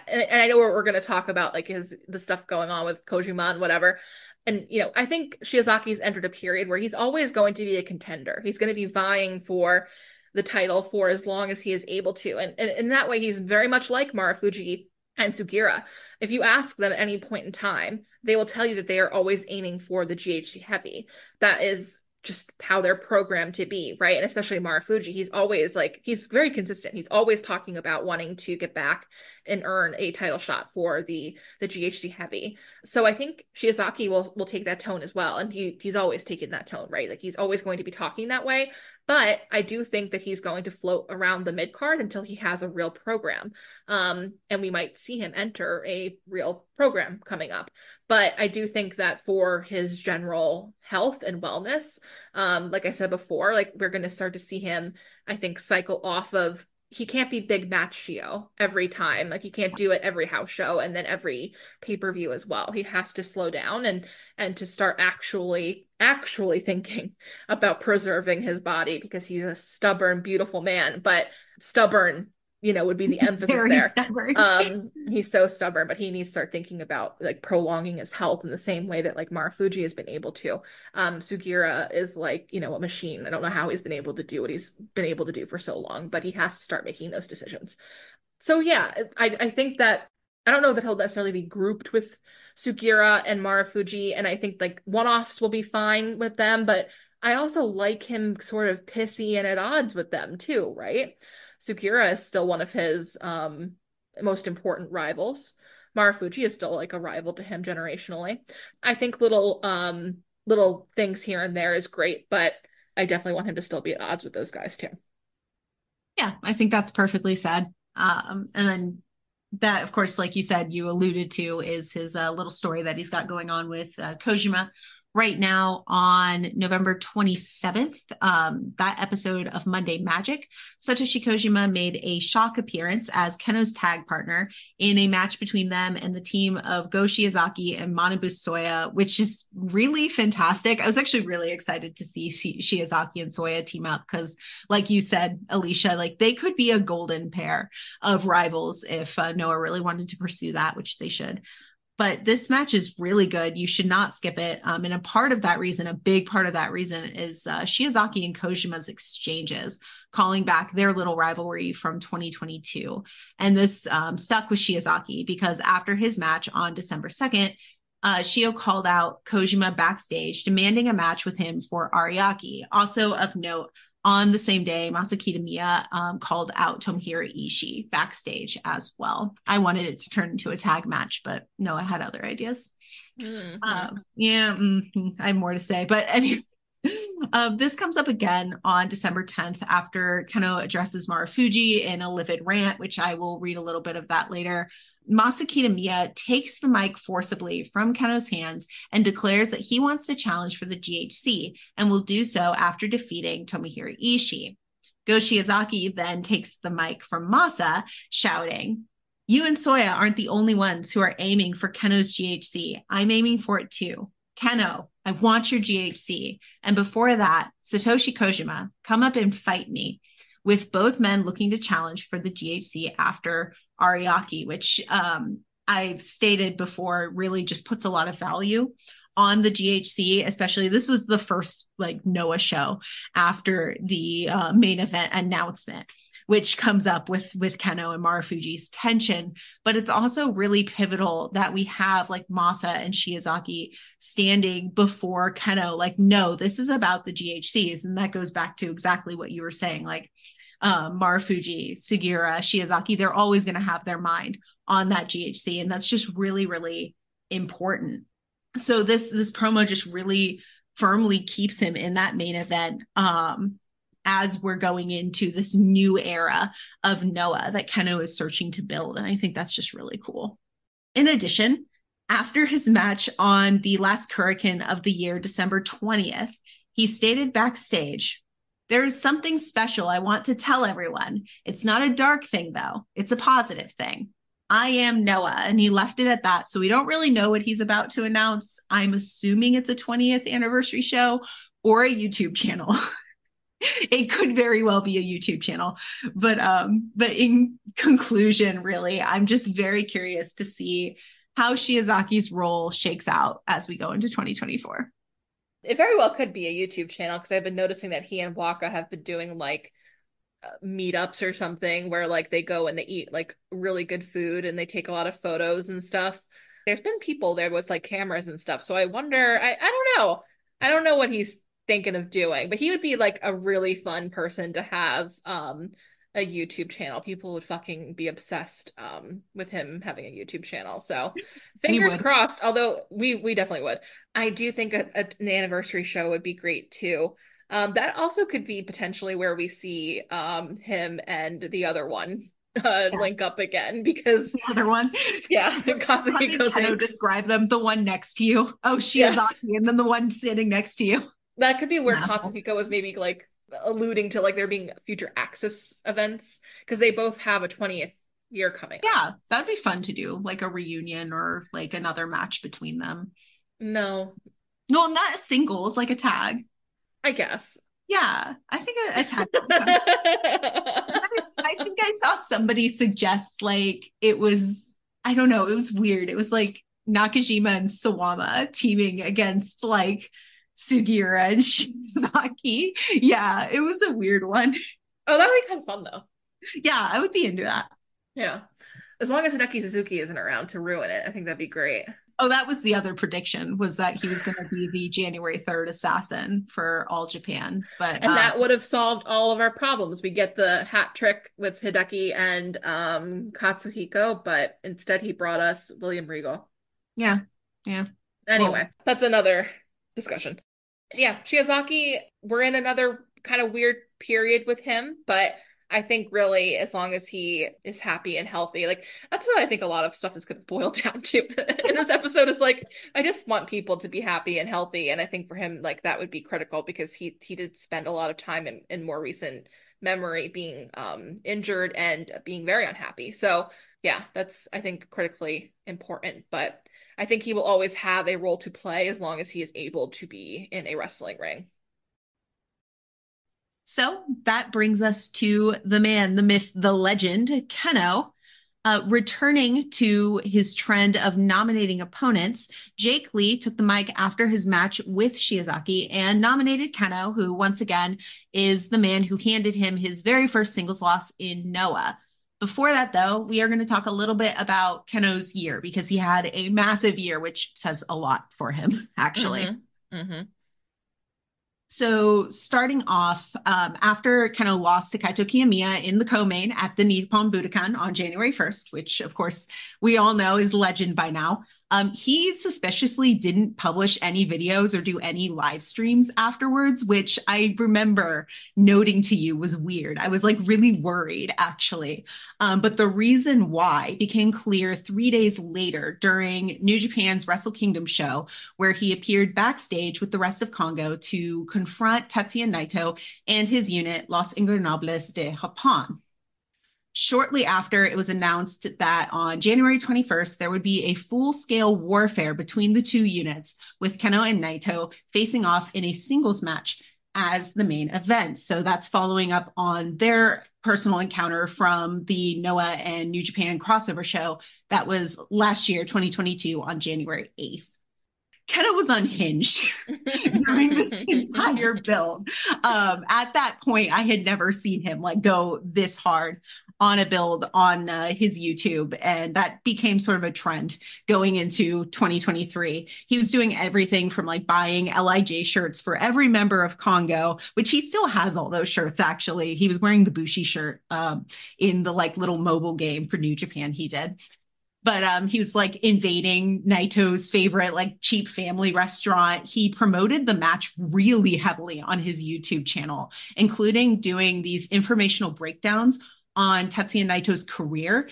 and, i know we're, we're going to talk about like his the stuff going on with kojima and whatever and you know i think shiozaki's entered a period where he's always going to be a contender he's going to be vying for the title for as long as he is able to and, and in that way he's very much like marufuji and Sugiura. If you ask them at any point in time, they will tell you that they are always aiming for the GHC heavy. That is just how they're programmed to be, right? And especially Marufuji, he's always like he's very consistent. He's always talking about wanting to get back and earn a title shot for the the GHC heavy. So I think Shiozaki will will take that tone as well, and he he's always taken that tone, right? Like he's always going to be talking that way. But I do think that he's going to float around the mid card until he has a real program. Um, and we might see him enter a real program coming up. But I do think that for his general health and wellness, um, like I said before, like we're going to start to see him, I think, cycle off of he can't be big match Shio every time. Like he can't do it every house show and then every pay-per-view as well. He has to slow down and and to start actually actually thinking about preserving his body because he's a stubborn, beautiful man, but stubborn you know would be the emphasis Very there. stubborn. um he's so stubborn but he needs to start thinking about like prolonging his health in the same way that like marufuji has been able to. Um sugiura is like you know a machine. I don't know how he's been able to do what he's been able to do for so long but he has to start making those decisions. So yeah i i think that i don't know that he'll necessarily be grouped with Sugiura and marufuji and i think like one-offs will be fine with them but i also like him sort of pissy and at odds with them too right Sugiura is still one of his um, most important rivals. Marufuji is still like a rival to him generationally. I think little um little things here and there is great, but I definitely want him to still be at odds with those guys too. Yeah, I think that's perfectly said. Um, and then that, of course, like you said, you alluded to, is his uh, little story that he's got going on with uh, Kojima, right now on November 27th, um, that episode of Monday Magic, Satoshi Kojima made a shock appearance as Kenoh's tag partner in a match between them and the team of Go Shiozaki and Manabu Soya, which is really fantastic. I was actually really excited to see Shiozaki and Soya team up because, like you said, Alicia, like they could be a golden pair of rivals if uh, Noah really wanted to pursue that, which they should but this match is really good. You should not skip it. Um, and a part of that reason, a big part of that reason, is uh, and Kojima's exchanges, calling back their little rivalry from 2022. And this um, stuck with Shiozaki because after his match on December 2nd, uh, Shio called out Kojima backstage, demanding a match with him for Ariake. Also of note, on the same day, Masa Kitamiya um, called out Tomohiro Ishii backstage as well. I wanted it to turn into a tag match, but no, I had other ideas. Mm-hmm. Um, yeah, mm-hmm, I have more to say, but anyway. Uh, this comes up again on December 10th after Kenoh addresses Marufuji in a livid rant, which I will read a little bit of that later. Masa Kitamiya takes the mic forcibly from Kenoh's hands and declares that he wants to challenge for the GHC and will do so after defeating Tomohiro Ishii. Go Shiozaki then takes the mic from Masa, shouting, You and Soya aren't the only ones who are aiming for Kenoh's GHC. I'm aiming for it too. Kenoh, I want your GHC. And before that, Satoshi Kojima, come up and fight me, with both men looking to challenge for the GHC after Ariake, which um, I've stated before really just puts a lot of value on the GHC, especially this was the first like Noah show after the uh, main event announcement which comes up with with Kenoh and Marufuji's tension. But it's also really pivotal that we have like Masa and Shiozaki standing before Kenoh, like, no, this is about the GHCs. And that goes back to exactly what you were saying. Like um, Marufuji, Sugiura, Shiozaki, they're always going to have their mind on that GHC. And that's just really, really important. So this this promo just really firmly keeps him in that main event. Um, as we're going into this new era of Noah that Kenoh is searching to build. And I think that's just really cool. In addition, after his match on the last Korakuen of the year, December 20th, he stated backstage, There is something special I want to tell everyone. It's not a dark thing, though, it's a positive thing. I am Noah. And he left it at that. So we don't really know what he's about to announce. I'm assuming it's a 20th anniversary show or a YouTube channel. it could very well be a YouTube channel. But um, but in conclusion, really, I'm just very curious to see how Shiozaki's role shakes out as we go into 2024. It very well could be a YouTube channel because I've been noticing that he and Waka have been doing like uh, meetups or something where like they go and they eat like really good food and they take a lot of photos and stuff. There's been people there with like cameras and stuff. So I wonder, I, I don't know. I don't know what he's thinking of doing. But he would be like a really fun person to have um a YouTube channel. People would fucking be obsessed um with him having a YouTube channel. So fingers crossed. Although we we definitely would. I do think a, a, an anniversary show would be great too. Um, that also could be potentially where we see um him and the other one uh, yeah. link up again because the other one, yeah, of describe them. The one next to you, oh, she yes. and then the one sitting next to you. That could be where Katsuhiko was maybe like alluding to like there being future Axis events because they both have a 20th year coming yeah up. that'd be fun to do like a reunion or like another match between them. No. No not singles like a tag. I guess. Yeah i think a, a tag I think i saw somebody suggest like it was i don't know it was weird. It was like nakajima and sawama teaming against like Sugiura and Shiozaki. Yeah, it was a weird one. Oh, that would be kind of fun though. Yeah, I would be into that. Yeah. As long as Hideki Suzuki isn't around to ruin it, I think that'd be great. Oh, that was the other prediction was that he was going to be the January 3rd assassin for all Japan. But And uh, that would have solved all of our problems. We get the hat trick with Hideki and um Katsuhiko, but instead he brought us William Regal. Yeah. Yeah. Anyway, well, that's another discussion. Yeah, Shiozaki, we're in another kind of weird period with him, but I think really as long as he is happy and healthy, like that's what I think a lot of stuff is going to boil down to in this episode is like I just want people to be happy and healthy and I think for him like that would be critical because he he did spend a lot of time in, in more recent memory being um injured and being very unhappy. So, yeah, that's I think critically important, but I think he will always have a role to play as long as he is able to be in a wrestling ring. So that brings us to the man, the myth, the legend, Kenoh. Uh, returning to his trend of nominating opponents, Jake Lee took the mic after his match with Shiozaki and nominated Kenoh, who once again is the man who handed him his very first singles loss in Noah. Before that, though, we are going to talk a little bit about Kenoh's year because he had a massive year, which says a lot for him, actually. Mm-hmm. Mm-hmm. So, starting off, um, after Kenoh lost to Kaito Kiyomiya in the co-main at the Nippon Budokan on January 1st, which of course we all know is legend by now, Um, he suspiciously didn't publish any videos or do any live streams afterwards, which I remember noting to you was weird. I was like really worried, actually. Um, but the reason why became clear three days later during New Japan's Wrestle Kingdom show, where he appeared backstage with the rest of Kongo to confront Tetsuya Naito and his unit, Los Ingobernables de Japón. Shortly after, it was announced that on January 21st, there would be a full scale warfare between the two units, with Kenoh and Naito facing off in a singles match as the main event. So that's following up on their personal encounter from the Noah and New Japan crossover show that was last year, 2022, on January 8th. Kenoh was unhinged during this entire build. Um, at that point, I had never seen him like go this hard on a build on uh, his YouTube. And that became sort of a trend going into 2023. He was doing everything from like buying LIJ shirts for every member of Kongo, which he still has all those shirts actually. He was wearing the Bushi shirt um, in the like little mobile game for New Japan he did but um, he was like invading Naito's favorite like cheap family restaurant. He promoted the match really heavily on his YouTube channel, including doing these informational breakdowns on Tetsuya Naito's career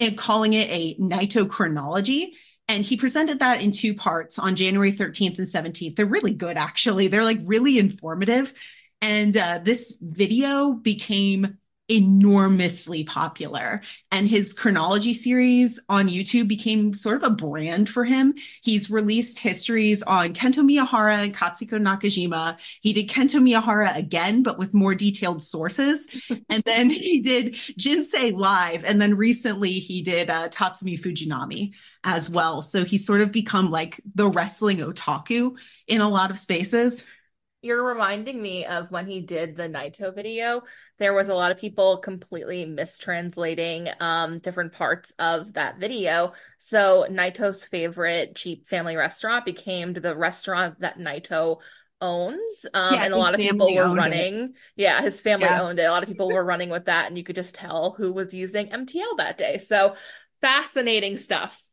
and calling it a Naito chronology. And he presented that in two parts on January 13th and 17th. They're really good, actually. They're like really informative. And uh, this video became enormously popular and his chronology series on YouTube became sort of a brand for him. He's released histories on Kento Miyahara and Katsuhiko Nakajima. He did Kento Miyahara again but with more detailed sources. and then he did Jinsei live and then recently he did uh, Tatsumi Fujinami as well. So he's sort of become like the wrestling otaku in a lot of spaces. You're reminding me of when he did the Naito video. There was a lot of people completely mistranslating um, different parts of that video. So Naito's favorite cheap family restaurant became the restaurant that Naito owns. Um, yeah, and a lot of people were running. It. Yeah, his family yeah. owned it. A lot of people were running with that, and you could just tell who was using MTL that day. So fascinating stuff.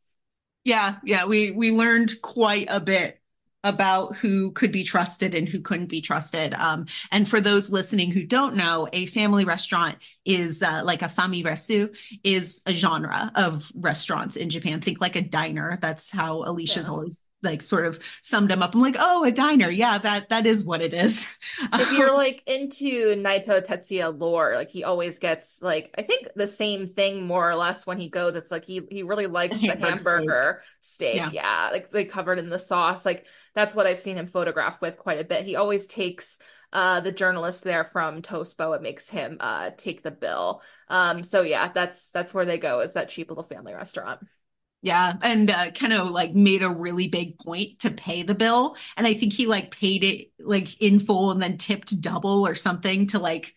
Yeah, yeah, we we learned quite a bit about who could be trusted and who couldn't be trusted. Um, and for those listening who don't know, a family restaurant is uh, like a fami resu is a genre of restaurants in Japan. Think like a diner. That's how Alicia's yeah. always like sort of summed them up. I'm like, oh, a diner. Yeah, that that is what it is. if you're like into Naito Tetsuya lore, like he always gets like I think the same thing more or less when he goes. It's like he he really likes the hamburger steak. steak. Yeah. yeah, like they covered in the sauce. Like that's what I've seen him photograph with quite a bit. He always takes uh the journalist there from Tospo. It makes him uh take the bill. Um so yeah, that's that's where they go is that cheap little family restaurant. Yeah, and uh, Kenoh like made a really big point to pay the bill, and I think he like paid it like in full and then tipped double or something to like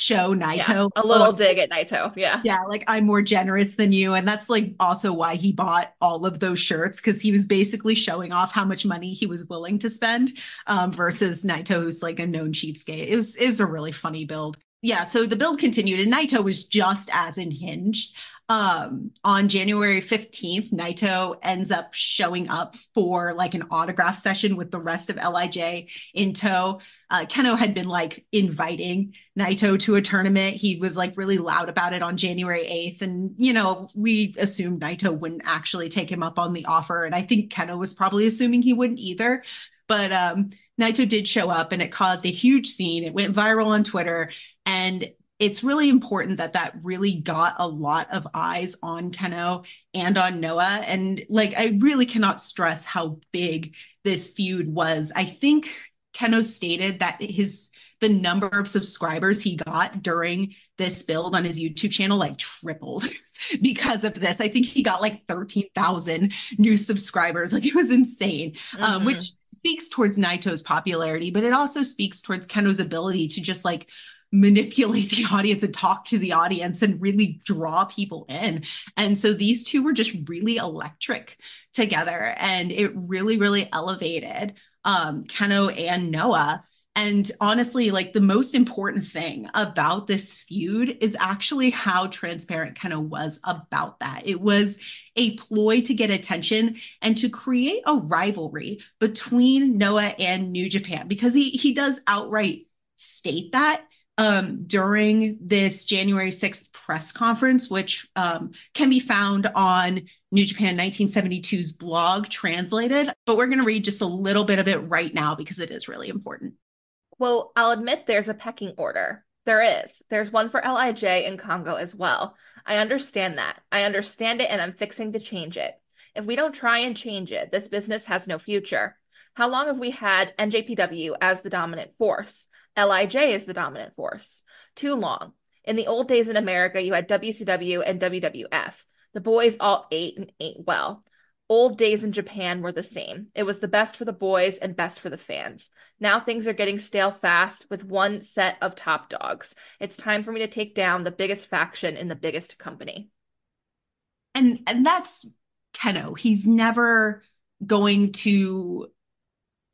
show Naito yeah, a little dig at Naito. Yeah, yeah, like I'm more generous than you, and that's like also why he bought all of those shirts because he was basically showing off how much money he was willing to spend um, versus Naito, who's like a known cheapskate. It was it was a really funny build yeah, so the build continued, and Naito was just as unhinged. Um, on January 15th, Naito ends up showing up for like an autograph session with the rest of LIJ in tow. Uh, Kenoh had been like inviting Naito to a tournament. He was like really loud about it on January 8th. And, you know, we assumed Naito wouldn't actually take him up on the offer. And I think Kenoh was probably assuming he wouldn't either. But um, Naito did show up and it caused a huge scene. It went viral on Twitter. And it's really important that that really got a lot of eyes on Kenoh and on Noah. And like, I really cannot stress how big this feud was. I think Kenoh stated that his the number of subscribers he got during this build on his YouTube channel like tripled because of this. I think he got like 13,000 new subscribers. Like it was insane, um, mm-hmm. um, which speaks towards Naito's popularity, but it also speaks towards Kenoh's ability to just like manipulate the audience and talk to the audience and really draw people in. And so these two were just really electric together and it really, really elevated um, Kenoh and Noah. And honestly, like the most important thing about this feud is actually how transparent Kenoh was about that. It was a ploy to get attention and to create a rivalry between Noah and New Japan because he he does outright state that um, during this January 6th press conference, which um, can be found on New Japan 1972's blog translated. But we're going to read just a little bit of it right now because it is really important. Well, I'll admit there's a pecking order. There is. There's one for LIJ and Kongo as well. I understand that. I understand it and I'm fixing to change it. If we don't try and change it, this business has no future. How long have we had NJPW as the dominant force? LIJ is the dominant force. Too long. In the old days in America, you had WCW and WWF. The boys all ate and ate well old days in Japan were the same. It was the best for the boys and best for the fans. Now things are getting stale fast with one set of top dogs. It's time for me to take down the biggest faction in the biggest company. And and that's Kenoh. He's never going to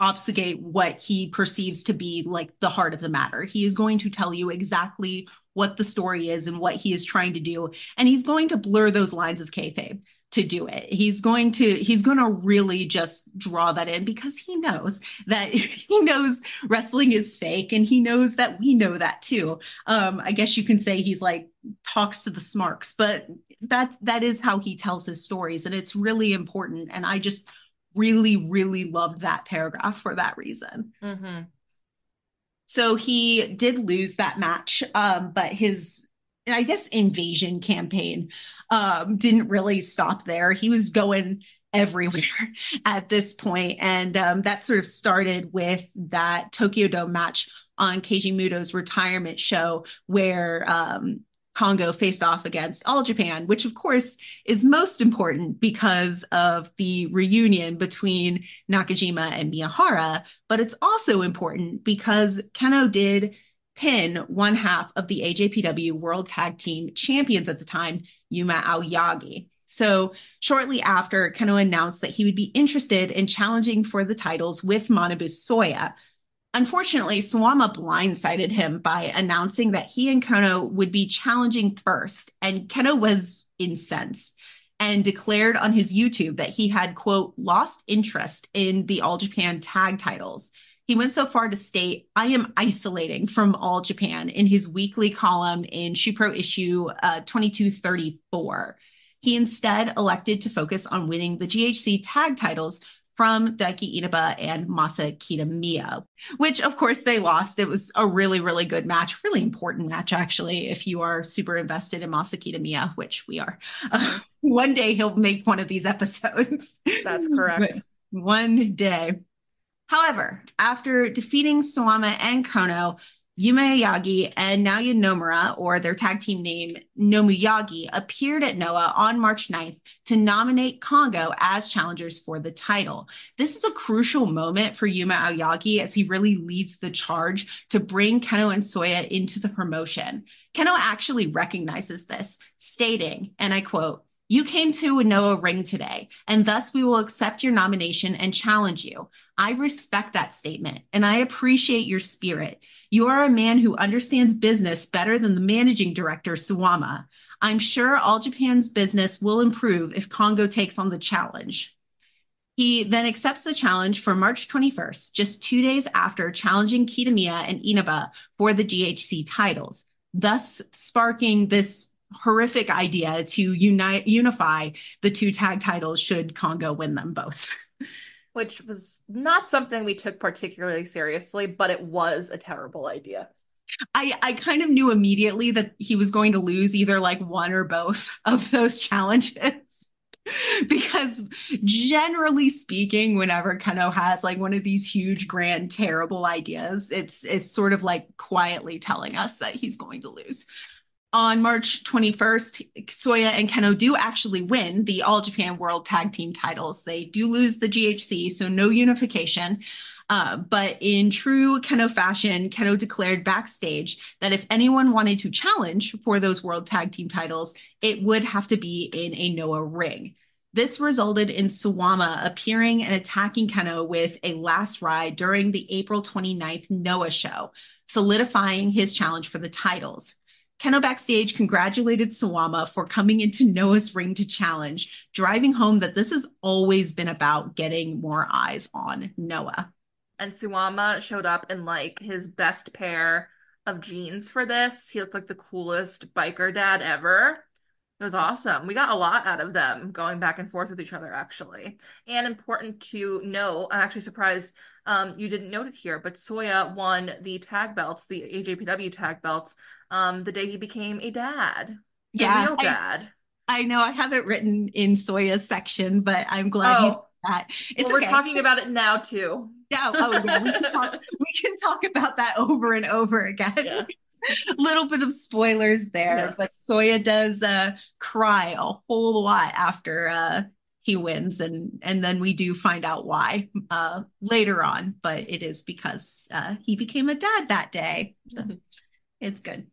obfuscate what he perceives to be like the heart of the matter. He is going to tell you exactly what the story is and what he is trying to do, and he's going to blur those lines of kayfabe to do it. He's going to he's going to really just draw that in because he knows that he knows wrestling is fake and he knows that we know that too. Um I guess you can say he's like talks to the smarks, but that that is how he tells his stories and it's really important and I just really really loved that paragraph for that reason. Mm-hmm. So he did lose that match um but his I guess invasion campaign um, didn't really stop there. He was going everywhere at this point, and um, that sort of started with that Tokyo Dome match on Keiji Muto's retirement show, where Kongo faced off against All Japan, which of course is most important because of the reunion between Nakajima and Miyahara, but it's also important because Kenoh did pin one half of the AJPW World Tag Team Champions at the time, Yuma Aoyagi. So shortly after, Kenoh announced that he would be interested in challenging for the titles with Manabu Soya. Unfortunately, Suwama blindsided him by announcing that he and Kenoh would be challenging first, and Kenoh was incensed and declared on his YouTube that he had, quote, lost interest in the All Japan tag titles he went so far to state, I am isolating from All Japan in his weekly column in Shupro issue uh, 2234. He instead elected to focus on winning the GHC tag titles from Daiki Inaba and Masa Kitamiya, which of course they lost. It was a really, really good match, really important match, actually, if you are super invested in Masa Kitamiya, which we are. Uh, one day he'll make one of these episodes. That's correct. one day. However, after defeating Suwama and Kono, Yuma Aoyagi and Naoya Nomura, or their tag team name Nomuyagi, appeared at Noah on March 9th to nominate Kongo as challengers for the title. This is a crucial moment for Yuma Aoyagi as he really leads the charge to bring Kenoh and Soya into the promotion. Kenoh actually recognizes this, stating, and I quote, you came to a Noah ring today, and thus we will accept your nomination and challenge you. I respect that statement and I appreciate your spirit. You are a man who understands business better than the managing director, Suwama. I'm sure All Japan's business will improve if Kongo takes on the challenge. He then accepts the challenge for March 21st, just two days after challenging Kitamiya and Inaba for the GHC titles, thus sparking this horrific idea to unite unify the two tag titles should Kongo win them both. Which was not something we took particularly seriously, but it was a terrible idea. I, I kind of knew immediately that he was going to lose either like one or both of those challenges. because generally speaking, whenever Kenoh has like one of these huge, grand, terrible ideas, it's it's sort of like quietly telling us that he's going to lose on March 21st, Soya and Kenoh do actually win the All Japan World Tag Team titles. They do lose the GHC, so no unification. Uh, but in true Kenoh fashion, Kenoh declared backstage that if anyone wanted to challenge for those World Tag Team titles, it would have to be in a Noah ring. This resulted in Suwama appearing and attacking Kenoh with a last ride during the April 29th Noah show, solidifying his challenge for the titles. Kenoh backstage congratulated Suwama for coming into Noah's ring to challenge, driving home that this has always been about getting more eyes on Noah. And Suwama showed up in like his best pair of jeans for this. He looked like the coolest biker dad ever. It was awesome. We got a lot out of them going back and forth with each other, actually. And important to know, I'm actually surprised um, you didn't note it here, but Soya won the tag belts, the AJPW tag belts, um, the day he became a dad. Yeah. A real dad. I, I, know I have it written in Soya's section, but I'm glad oh. he's that. It's well, we're okay. talking about it now too. Yeah. Oh yeah. We can talk we can talk about that over and over again. Yeah. little bit of spoilers there, yeah. but Soya does uh, cry a whole lot after uh, he wins, and and then we do find out why uh, later on. But it is because uh, he became a dad that day. Mm-hmm. It's good.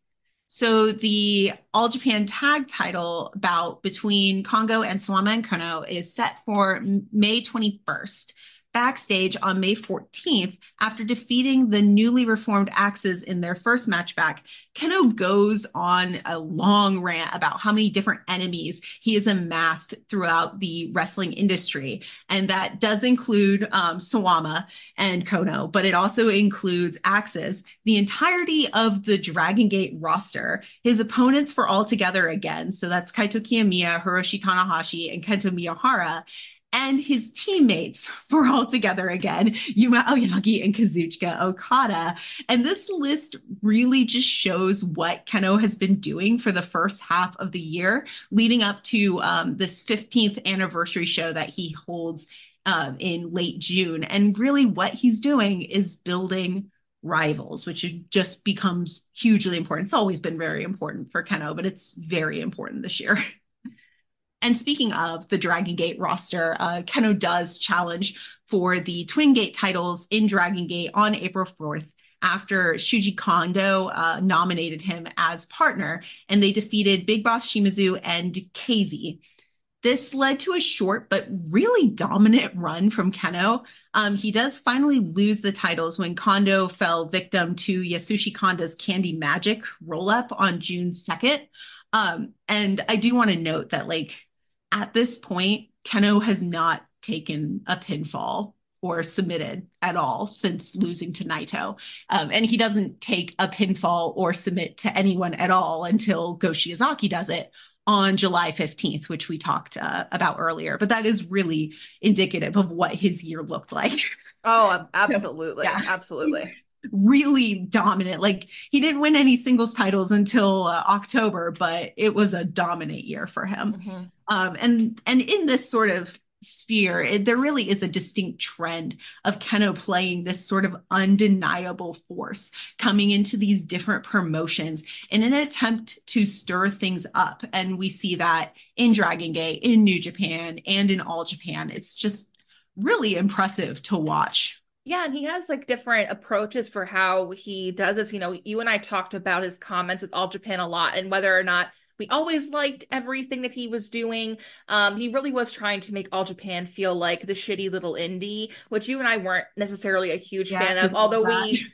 So the All Japan Tag Title bout between Kongo and Suwama and Kono is set for May 21st backstage on May 14th after defeating the newly reformed Axis in their first match back. Kenoh goes on a long rant about how many different enemies he has amassed throughout the wrestling industry. And that does include um, Suwama and Kono, but it also includes Axis, the entirety of the Dragon Gate roster. His opponents for all together again. So that's Kaito Kiyomiya, Hiroshi Tanahashi, and Kento Miyahara and his teammates were all together again Yuma Aoyagi and Kazuchika Okada. And this list really just shows what Kenoh has been doing for the first half of the year, leading up to um, this 15th anniversary show that he holds um, in late June. And really, what he's doing is building rivals, which just becomes hugely important. It's always been very important for Kenoh, but it's very important this year. And speaking of the Dragon Gate roster, uh, Kenoh does challenge for the Twin Gate titles in Dragon Gate on April 4th after Shuji Kondo uh, nominated him as partner, and they defeated Big Boss Shimizu and KZ. This led to a short but really dominant run from Kenoh. Um, he does finally lose the titles when Kondo fell victim to Yasushi Kanda's Candy Magic roll up on June 2nd. Um, and I do want to note that, like, at this point, Kenoh has not taken a pinfall or submitted at all since losing to Naito. Um, and he doesn't take a pinfall or submit to anyone at all until Go Shiozaki does it on July 15th, which we talked uh, about earlier. But that is really indicative of what his year looked like. Oh, absolutely. so, yeah. Absolutely really dominant. Like he didn't win any singles titles until uh, October, but it was a dominant year for him. Mm-hmm. Um, and and in this sort of sphere, it, there really is a distinct trend of Kenoh playing this sort of undeniable force coming into these different promotions in an attempt to stir things up. And we see that in Dragon Gate, in New Japan, and in All Japan. It's just really impressive to watch. Yeah, and he has like different approaches for how he does this. You know, you and I talked about his comments with All Japan a lot and whether or not we always liked everything that he was doing. Um, he really was trying to make All Japan feel like the shitty little indie, which you and I weren't necessarily a huge yeah, fan of, although we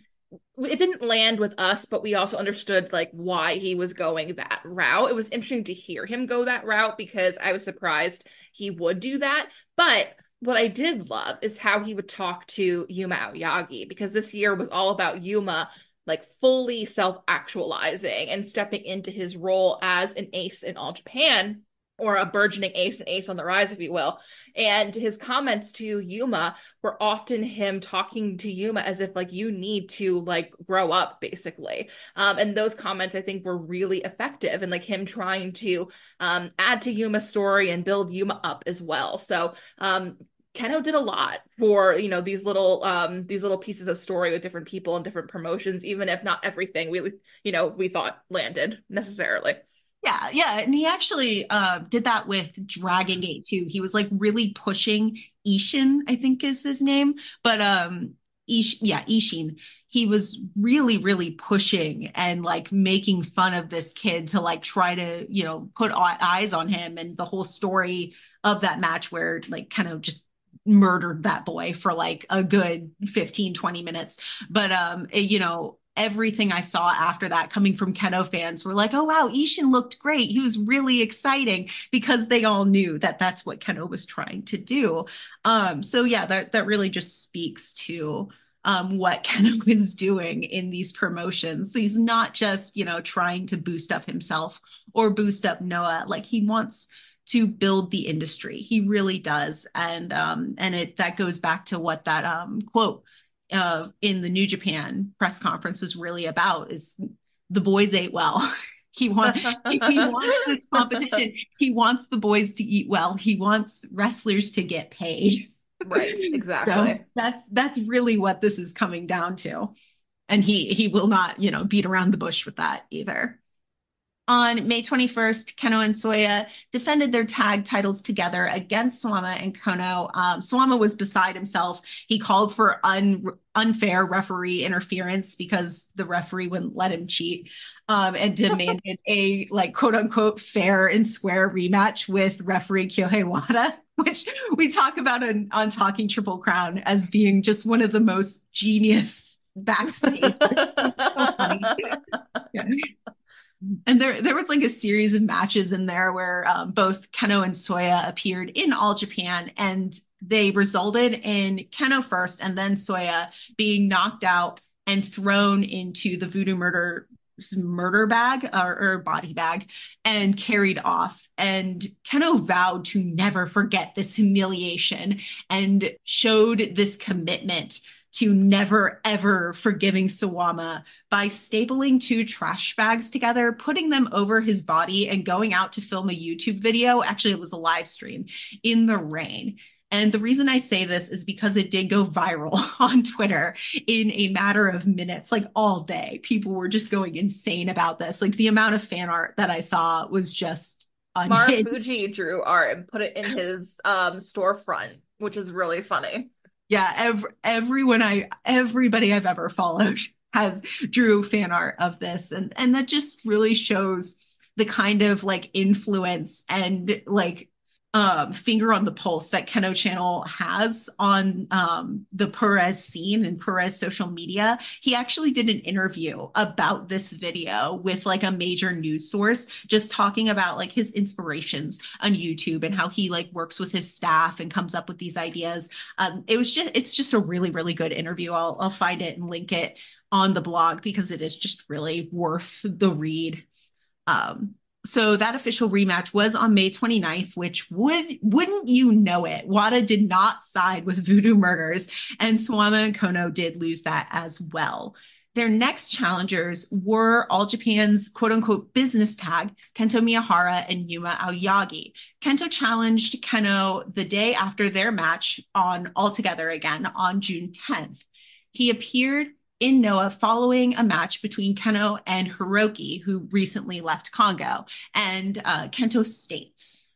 it didn't land with us, but we also understood like why he was going that route. It was interesting to hear him go that route because I was surprised he would do that. But what I did love is how he would talk to Yuma Aoyagi because this year was all about Yuma like fully self-actualizing and stepping into his role as an ace in all Japan or a burgeoning ace and ace on the rise, if you will. And his comments to Yuma were often him talking to Yuma as if like you need to like grow up, basically. Um, and those comments I think were really effective and like him trying to um add to Yuma's story and build Yuma up as well. So um Kenoh did a lot for you know these little um these little pieces of story with different people and different promotions, even if not everything we you know we thought landed necessarily. Yeah, yeah, and he actually uh, did that with Dragon Gate too. He was like really pushing Ishin, I think is his name, but um, Ish, yeah, Ishin. He was really, really pushing and like making fun of this kid to like try to, you know, put eyes on him and the whole story of that match where like kind of just murdered that boy for like a good 15 20 minutes but um it, you know everything I saw after that coming from Kenoh fans were like, oh, wow, Ishin looked great. He was really exciting because they all knew that that's what Kenoh was trying to do. Um, so, yeah, that, that really just speaks to um, what Kenoh is doing in these promotions. So he's not just, you know, trying to boost up himself or boost up Noah. Like he wants to build the industry. He really does. And um, and it that goes back to what that um, quote uh, in the New Japan press conference was really about is the boys ate well. he wants he wants this competition. He wants the boys to eat well. He wants wrestlers to get paid. Right, exactly. so that's that's really what this is coming down to. And he he will not, you know, beat around the bush with that either. On May 21st, Kenoh and Soya defended their tag titles together against Suwama and Kono. Um, Suwama was beside himself. He called for un- unfair referee interference because the referee wouldn't let him cheat um, and demanded a like quote unquote fair and square rematch with referee Kyohei Wada, which we talk about on, on Talking Triple Crown as being just one of the most genius backstage. so yeah and there there was like a series of matches in there where um, both Kenoh and Soya appeared in All Japan, and they resulted in Kenoh first and then Soya being knocked out and thrown into the Voodoo Murder murder bag or, or, body bag and carried off. And Kenoh vowed to never forget this humiliation and showed this commitment to never ever forgiving Suwama by stapling two trash bags together, putting them over his body, and going out to film a YouTube video. Actually, it was a live stream in the rain. And the reason I say this is because it did go viral on Twitter in a matter of minutes, like all day. People were just going insane about this. Like the amount of fan art that I saw was just unhinged. Marufuji drew art and put it in his um storefront, which is really funny yeah every, everyone i everybody i've ever followed has drew fan art of this and and that just really shows the kind of like influence and like um, finger on the pulse that Kenoh Channel has on um, the Perez scene and Perez social media. He actually did an interview about this video with like a major news source, just talking about like his inspirations on YouTube and how he like works with his staff and comes up with these ideas. Um, it was just it's just a really really good interview. I'll I'll find it and link it on the blog because it is just really worth the read. Um, so that official rematch was on May 29th, which would wouldn't you know it, Wada did not side with Voodoo Murders, and Suwama and Kono did lose that as well. Their next challengers were All Japan's quote unquote business tag, Kento Miyahara and Yuma Aoyagi. Kento challenged Kenoh the day after their match on All Together again on June 10th. He appeared in Noah following a match between Kenoh and Hiroki, who recently left Kongo. And uh, Kento states,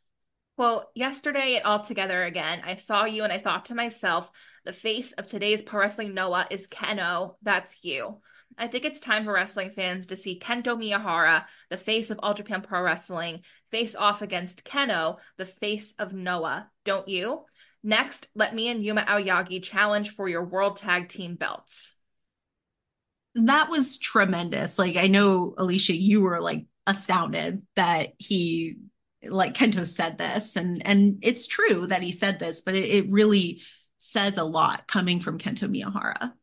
well, yesterday at All Together again, I saw you and I thought to myself, the face of today's Pro Wrestling Noah is Kenoh. That's you. I think it's time for wrestling fans to see Kento Miyahara, the face of All Japan Pro Wrestling, face off against Kenoh, the face of Noah. Don't you? Next, let me and Yuma Aoyagi challenge for your World Tag Team belts that was tremendous. Like I know Alicia, you were like astounded that he like Kento said this and and it's true that he said this, but it, it really says a lot coming from Kento Miyahara.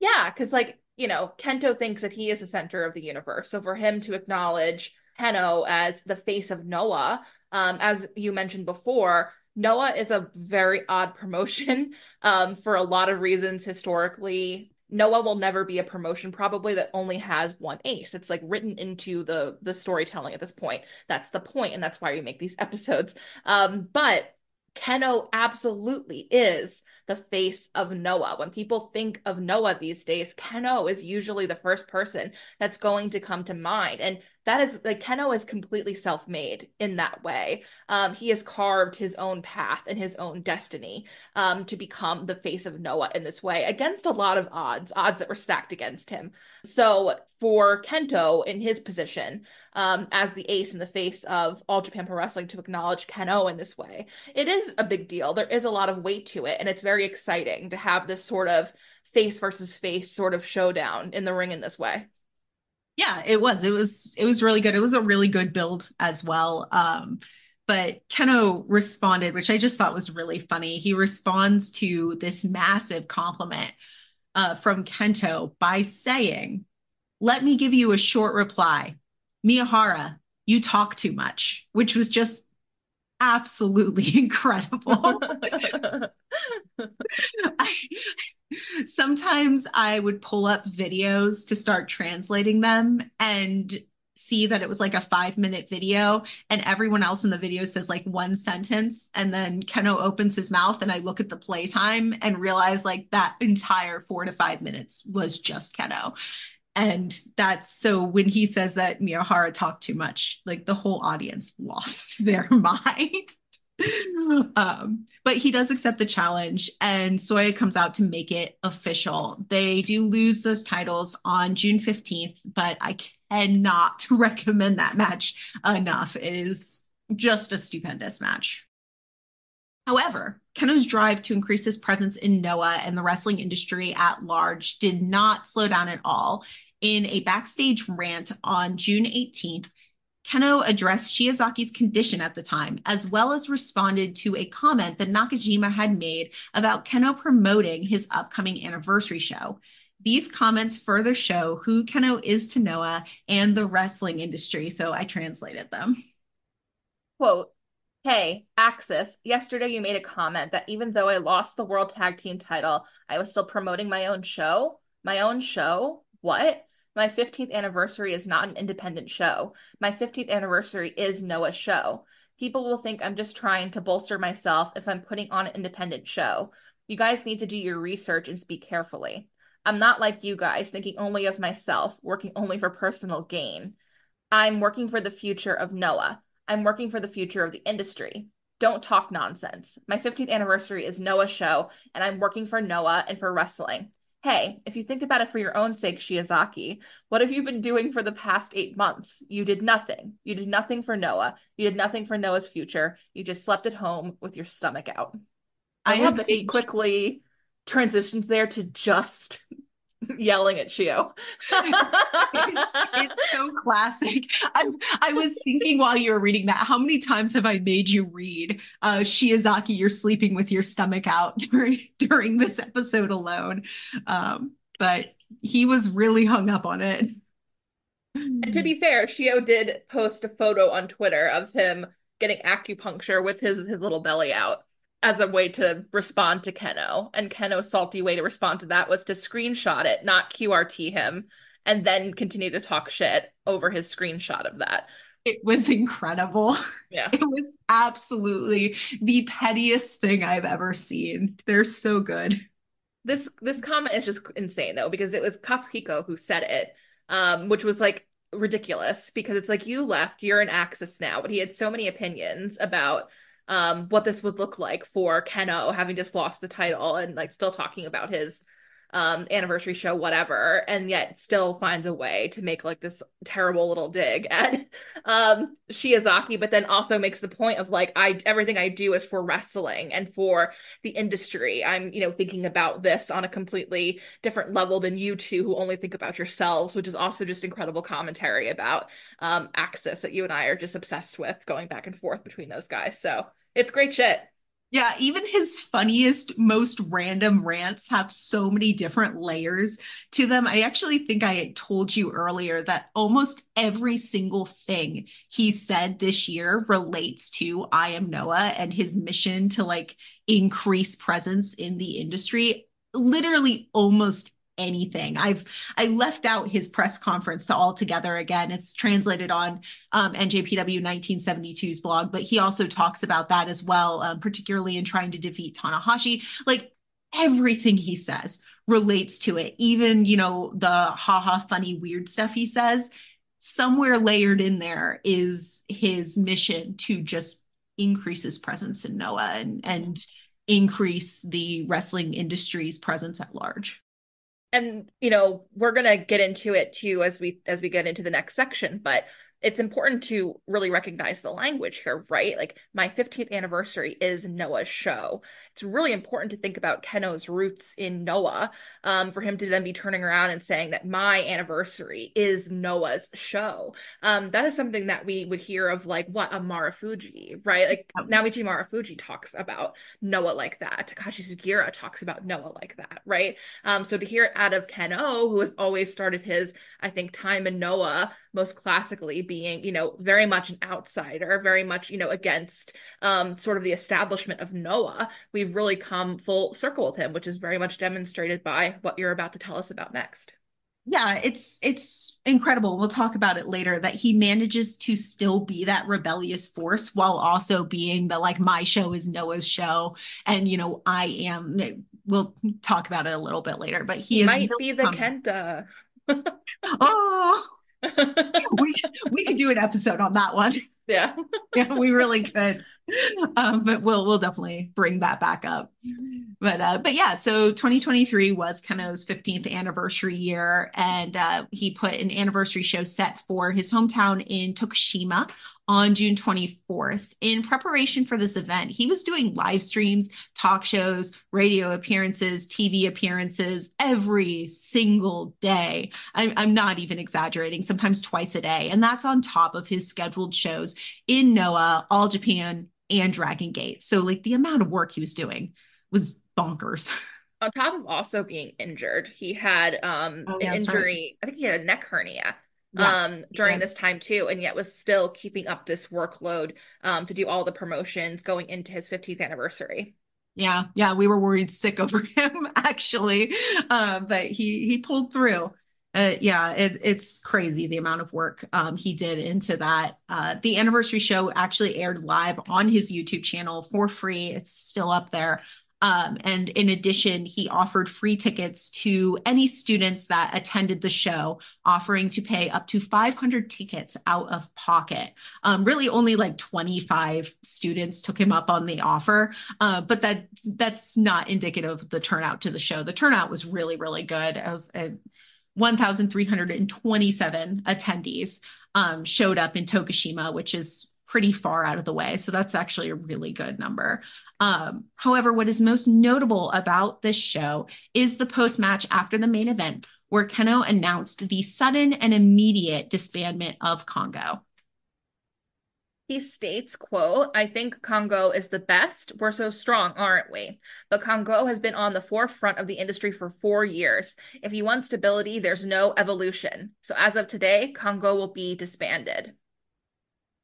Yeah, because like, you know, Kento thinks that he is the center of the universe. So for him to acknowledge Kenoh as the face of Noah, um, as you mentioned before, Noah is a very odd promotion um, for a lot of reasons historically Noah will never be a promotion probably that only has one ace. It's like written into the the storytelling at this point. That's the point, and that's why we make these episodes. Um, but Kenoh absolutely is the face of Noah. When people think of Noah these days, Kenoh is usually the first person that's going to come to mind. And that is like Kenoh is completely self-made in that way. Um, he has carved his own path and his own destiny um, to become the face of Noah in this way against a lot of odds, odds that were stacked against him. So for Kento in his position um, as the ace in the face of All Japan Pro Wrestling to acknowledge Kenoh in this way, it is a big deal. There is a lot of weight to it, and it's very exciting to have this sort of face versus face sort of showdown in the ring in this way. Yeah, it was. It was it was really good. It was a really good build as well. Um, but Kenoh responded, which I just thought was really funny. He responds to this massive compliment uh, from Kento by saying, Let me give you a short reply. Miyahara, you talk too much, which was just absolutely incredible. I, sometimes I would pull up videos to start translating them and see that it was like a five minute video and everyone else in the video says like one sentence and then Kenoh opens his mouth and I look at the playtime and realize like that entire four to five minutes was just Kenoh. And that's so when he says that Miyahara talked too much, like the whole audience lost their mind. um, but he does accept the challenge, and Soya comes out to make it official. They do lose those titles on June 15th, but I cannot recommend that match enough. It is just a stupendous match. However, Kenoh's drive to increase his presence in Noah and the wrestling industry at large did not slow down at all. In a backstage rant on June 18th, Kenoh addressed Shiozaki's condition at the time, as well as responded to a comment that Nakajima had made about Kenoh promoting his upcoming anniversary show. These comments further show who Kenoh is to Noah and the wrestling industry, so I translated them. Quote, Hey, Axis, yesterday you made a comment that even though I lost the World Tag Team title, I was still promoting my own show? My own show? What? My 15th anniversary is not an independent show. My 15th anniversary is Noah's show. People will think I'm just trying to bolster myself if I'm putting on an independent show. You guys need to do your research and speak carefully. I'm not like you guys, thinking only of myself, working only for personal gain. I'm working for the future of Noah. I'm working for the future of the industry. Don't talk nonsense. My 15th anniversary is Noah's show, and I'm working for Noah and for wrestling. Hey, if you think about it for your own sake, Shiozaki, what have you been doing for the past eight months? You did nothing. You did nothing for Noah. You did nothing for Noah's future. You just slept at home with your stomach out. I, I love that he quickly transitions there to just yelling at Shio. it's so classic. I, I was thinking while you were reading that, how many times have I made you read uh, Shiozaki, you're sleeping with your stomach out during during this episode alone? Um, but he was really hung up on it. And to be fair, Shio did post a photo on Twitter of him getting acupuncture with his his little belly out as a way to respond to Kenoh. And Kenoh's salty way to respond to that was to screenshot it, not QRT him, and then continue to talk shit over his screenshot of that. It was incredible. Yeah. It was absolutely the pettiest thing I've ever seen. They're so good. This this comment is just insane though, because it was Katsuhiko who said it, um, which was like ridiculous because it's like you left, you're an Axis now, but he had so many opinions about um, what this would look like for Kenoh having just lost the title and like still talking about his um anniversary show whatever and yet still finds a way to make like this terrible little dig at um Shiozaki but then also makes the point of like I everything I do is for wrestling and for the industry. I'm you know thinking about this on a completely different level than you two who only think about yourselves which is also just incredible commentary about um Axis that you and I are just obsessed with going back and forth between those guys. So it's great shit. Yeah, even his funniest, most random rants have so many different layers to them. I actually think I told you earlier that almost every single thing he said this year relates to I Am Noah and his mission to like increase presence in the industry. Literally, almost anything. I've I left out his press conference to all together again. It's translated on um, NJPW 1972's blog, but he also talks about that as well, um, particularly in trying to defeat Tanahashi. Like everything he says relates to it. Even you know the haha funny weird stuff he says somewhere layered in there is his mission to just increase his presence in Noah and and increase the wrestling industry's presence at large. And you know, we're to get into it too as we as we get into the next section, but it's important to really recognize the language here, right? Like my 15th anniversary is Noah's show. It's really important to think about Kenoh's roots in Noah um, for him to then be turning around and saying that my anniversary is Noah's show. Um, that is something that we would hear of like what a Marufuji, right? Like Naomichi Marufuji talks about Noah like that. Takashi Sugiura talks about Noah like that, right? Um, so to hear it out of Kenoh, who has always started his, I think, time in Noah most classically being, you know, very much an outsider, very much, you know, against um, sort of the establishment of Noah, we've really come full circle with him, which is very much demonstrated by what you're about to tell us about next. Yeah, it's it's incredible. We'll talk about it later that he manages to still be that rebellious force while also being the like my show is Noah's show and you know I am we'll talk about it a little bit later but he, he is might really be the Kenta. oh we we could do an episode on that one. Yeah. yeah, we really could. Um, but we'll we'll definitely bring that back up. But uh, but yeah, so 2023 was Kenoh's 15th anniversary year, and uh, he put an anniversary show set for his hometown in Tokushima on June 24th. In preparation for this event, he was doing live streams, talk shows, radio appearances, TV appearances every single day. I'm, I'm, not even exaggerating, sometimes twice a day. And that's on top of his scheduled shows in Noah, All Japan, and Dragon Gate. So, like, the amount of work he was doing was bonkers. On top of also being injured, he had um, oh, yeah, an injury. Right. I think he had a neck hernia yeah. um during yeah. this time too and yet was still keeping up this workload um to do all the promotions going into his 15th anniversary. Yeah. Yeah. We were worried sick over him actually. Uh, but he he pulled through. Uh, yeah it, it's crazy the amount of work um, he did into that. Uh, the anniversary show actually aired live on his youtube channel for free. It's still up there um, and in addition, he offered free tickets to any students that attended the show, offering to pay up to 500 tickets out of pocket. Um, really, only like 25 students took him up on the offer, uh, but that that's not indicative of the turnout to the show. The turnout was really, really good. It was uh, 1,327 attendees um, showed up in Tokushima, which is pretty far out of the way. So that's actually a really good number. Um, however, what is most notable about this show is the post match after the main event, where Kenoh announced the sudden and immediate disbandment of Kongo. He states, quote, I think Kongo is the best. We're so strong, aren't we? But Kongo has been on the forefront of the industry for four years. If you want stability, there's no evolution. So as of today, Kongo will be disbanded.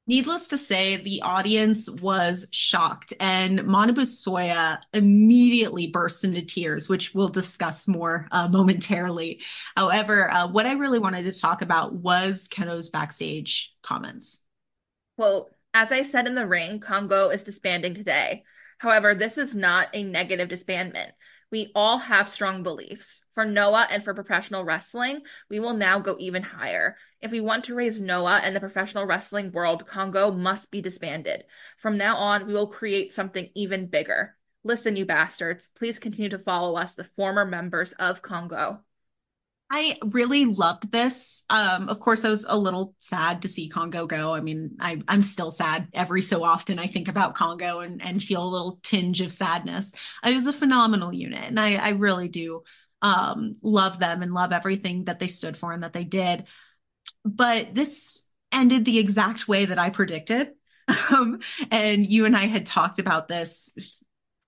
Needless to say, the audience was shocked, and Manabu Soya immediately burst into tears, which we'll discuss more uh, momentarily. However, uh, what I really wanted to talk about was Kenoh's backstage comments. Well, as I said in the ring, Kongo is disbanding today. However, this is not a negative disbandment. We all have strong beliefs. For Noah and for professional wrestling, we will now go even higher. If we want to raise Noah and the professional wrestling world, Kongo must be disbanded. From now on, we will create something even bigger. Listen, you bastards, please continue to follow us, the former members of Kongo. I really loved this. Um, of course, I was a little sad to see Kongo go. I mean, I, am still sad every so often. I think about Kongo and, and feel a little tinge of sadness. It was a phenomenal unit, and I, I really do um, love them and love everything that they stood for and that they did. But this ended the exact way that I predicted. Um, and you and I had talked about this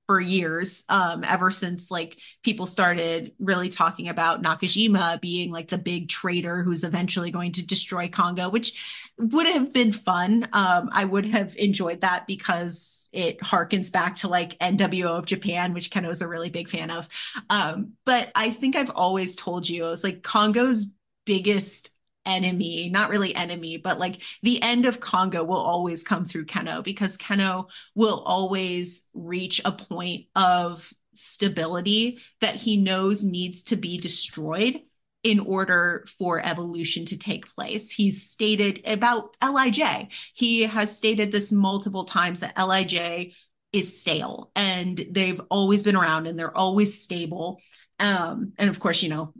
for years um, ever since like people started really talking about Nakajima being like the big traitor who's eventually going to destroy Kongo which would have been fun. Um, i would have enjoyed that because it harkens back to like nwo of japan which ken was a really big fan of. Um, but i think i've always told you i was like Kongo's biggest enemy, not really enemy, but like the end of Kongo will always come through Kenoh because Kenoh will always reach a point of stability that he knows needs to be destroyed in order for evolution to take place. He's stated about LIJ, he has stated this multiple times that LIJ is stale and they've always been around and they're always stable. Um, and of course, you know,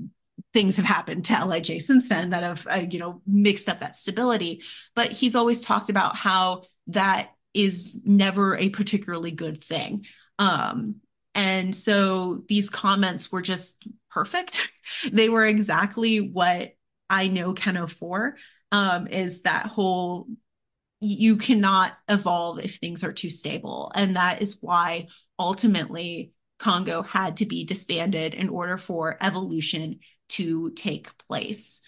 things have happened to LIJ since then that have, uh, you know, mixed up that stability. But he's always talked about how that is never a particularly good thing. Um, and so these comments were just perfect. they were exactly what I know Kenoh for. Um, is that whole you cannot evolve if things are too stable. And that is why ultimately Kongo had to be disbanded in order for evolution to take place.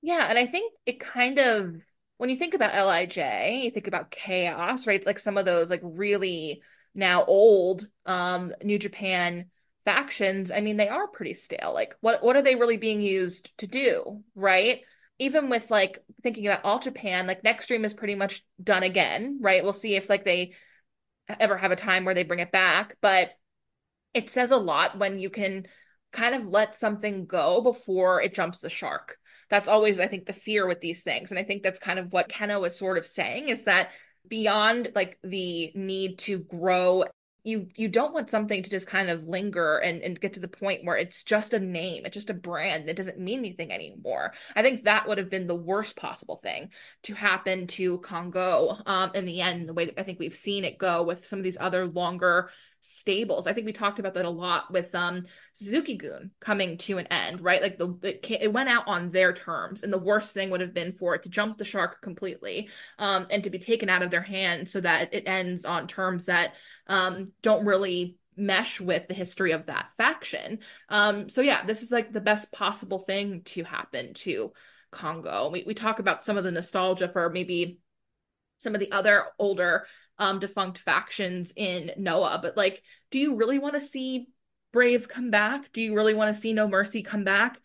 Yeah, and I think it kind of when you think about LIJ, you think about chaos, right? Like some of those like really now old um New Japan factions, I mean, they are pretty stale. Like what what are they really being used to do, right? Even with like thinking about All Japan, like Nextream is pretty much done again, right? We'll see if like they ever have a time where they bring it back, but it says a lot when you can kind of let something go before it jumps the shark. That's always, I think, the fear with these things. And I think that's kind of what Kenoh is sort of saying is that beyond like the need to grow you you don't want something to just kind of linger and, and get to the point where it's just a name it's just a brand that doesn't mean anything anymore i think that would have been the worst possible thing to happen to Kongo um in the end the way that i think we've seen it go with some of these other longer stables. I think we talked about that a lot with um Suzuki-gun coming to an end, right? Like the it, it, went out on their terms, and the worst thing would have been for it to jump the shark completely, um, and to be taken out of their hands so that it ends on terms that um don't really mesh with the history of that faction. Um, so yeah, this is like the best possible thing to happen to Kongo. We we talk about some of the nostalgia for maybe some of the other older um defunct factions in Noah, but like do you really want to see Brave come back? Do you really want to see No Mercy come back?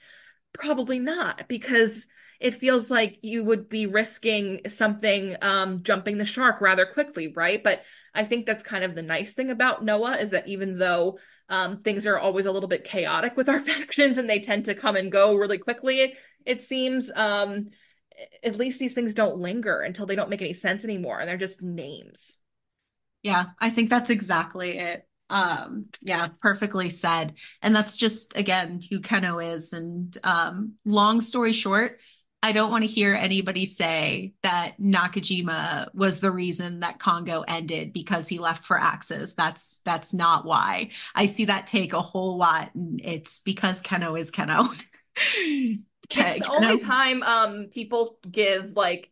Probably not because it feels like you would be risking something um jumping the shark rather quickly, right? But I think that's kind of the nice thing about Noah is that even though um things are always a little bit chaotic with our factions and they tend to come and go really quickly, it seems um at least these things don't linger until they don't make any sense anymore and they're just names. Yeah, I think that's exactly it. Um, yeah, perfectly said. And that's just again who Kenoh is. And um, long story short, I don't want to hear anybody say that Nakajima was the reason that Kongo ended because he left for Axis. That's that's not why. I see that take a whole lot, and it's because Kenoh is Kenoh. it's the only time um people give like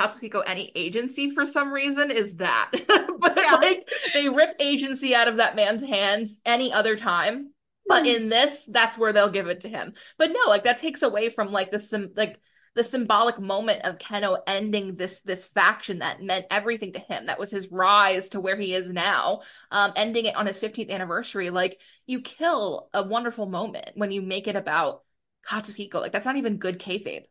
Katsuhiko any agency for some reason is that. but yeah. like they rip agency out of that man's hands any other time. But mm. in this, that's where they'll give it to him. But no, like that takes away from like the sim like the symbolic moment of Kenoh ending this this faction that meant everything to him. That was his rise to where he is now. Um, ending it on his 15th anniversary. Like you kill a wonderful moment when you make it about Katsuhiko. Like that's not even good kayfabe.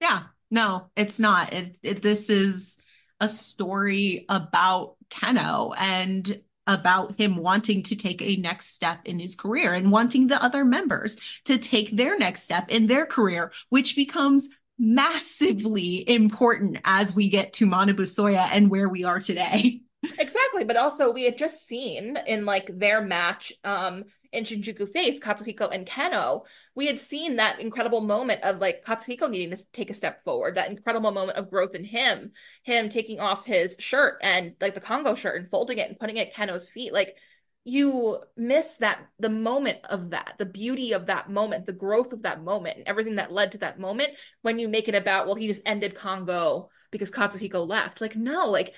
Yeah, no, it's not. It, it, this is a story about Kenoh and about him wanting to take a next step in his career and wanting the other members to take their next step in their career, which becomes massively important as we get to Manabu Soya and where we are today. Exactly, but also we had just seen in like their match um in Shinjuku Face, Katsuhiko and Kenoh, we had seen that incredible moment of like Katsuhiko needing to take a step forward, that incredible moment of growth in him, him taking off his shirt and like the Kongo shirt and folding it and putting it at Kenoh's feet. Like you miss that the moment of that, the beauty of that moment, the growth of that moment, and everything that led to that moment when you make it about, well, he just ended Kongo because Katsuhiko left. Like, no, like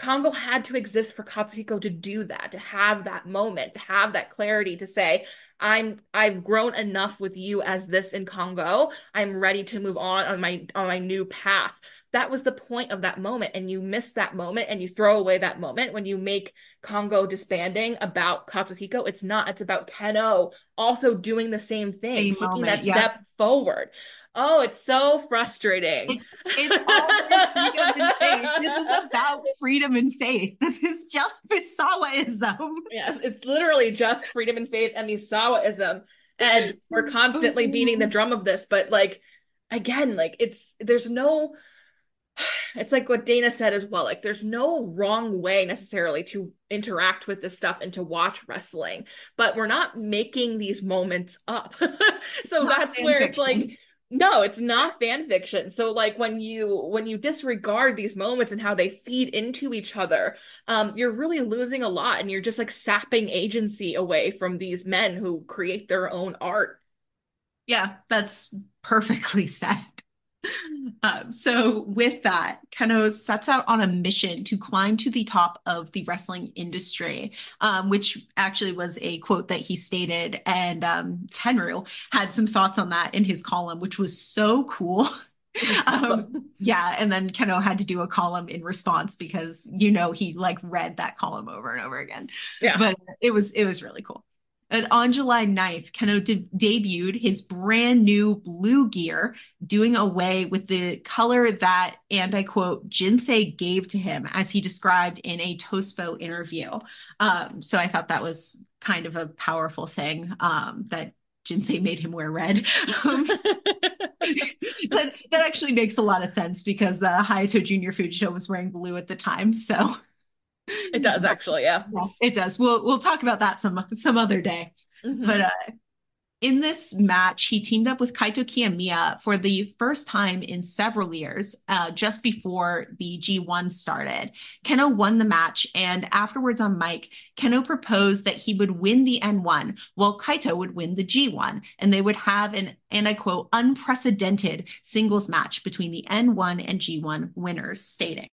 Kongo had to exist for Katsuhiko to do that, to have that moment, to have that clarity to say, I'm I've grown enough with you as this in Kongo. I'm ready to move on on my on my new path. That was the point of that moment. And you miss that moment and you throw away that moment when you make Kongo disbanding about Katsuhiko. It's not, it's about Kenoh also doing the same thing, same taking moment, that yeah. step forward. Oh, it's so frustrating. It's, it's all freedom and faith. This is about freedom and faith. This is just Misawaism. Yes, it's literally just freedom and faith and Misawaism. and we're constantly beating the drum of this, but like again, like it's there's no it's like what Dana said as well. Like, there's no wrong way necessarily to interact with this stuff and to watch wrestling, but we're not making these moments up. so not that's where it's like, no, it's not fan fiction. So like when you when you disregard these moments and how they feed into each other, um, you're really losing a lot, and you're just like sapping agency away from these men who create their own art. Yeah, that's perfectly said. Um, so, with that, Kenoh sets out on a mission to climb to the top of the wrestling industry, um, which actually was a quote that he stated. And um, Tenryu had some thoughts on that in his column, which was so cool. Awesome. Um, yeah, and then Kenoh had to do a column in response because you know he like read that column over and over again. Yeah, but it was it was really cool. And on July 9th, Kenoh de- debuted his brand new blue gear, doing away with the color that, and I quote, Jinsei gave to him, as he described in a Tospo interview. Um, so I thought that was kind of a powerful thing um, that Jinsei made him wear red. Um, that, that actually makes a lot of sense because uh, Hayato Junior Fujita was wearing blue at the time. So it does actually, yeah. yeah. It does. We'll we'll talk about that some some other day. Mm-hmm. But uh in this match, he teamed up with Kaito Kiyomiya for the first time in several years, uh, just before the G1 started. Kenoh won the match, and afterwards on mic, Kenoh proposed that he would win the N1 while Kaito would win the G1, and they would have an, and I quote, unprecedented singles match between the N1 and G1 winners, stating.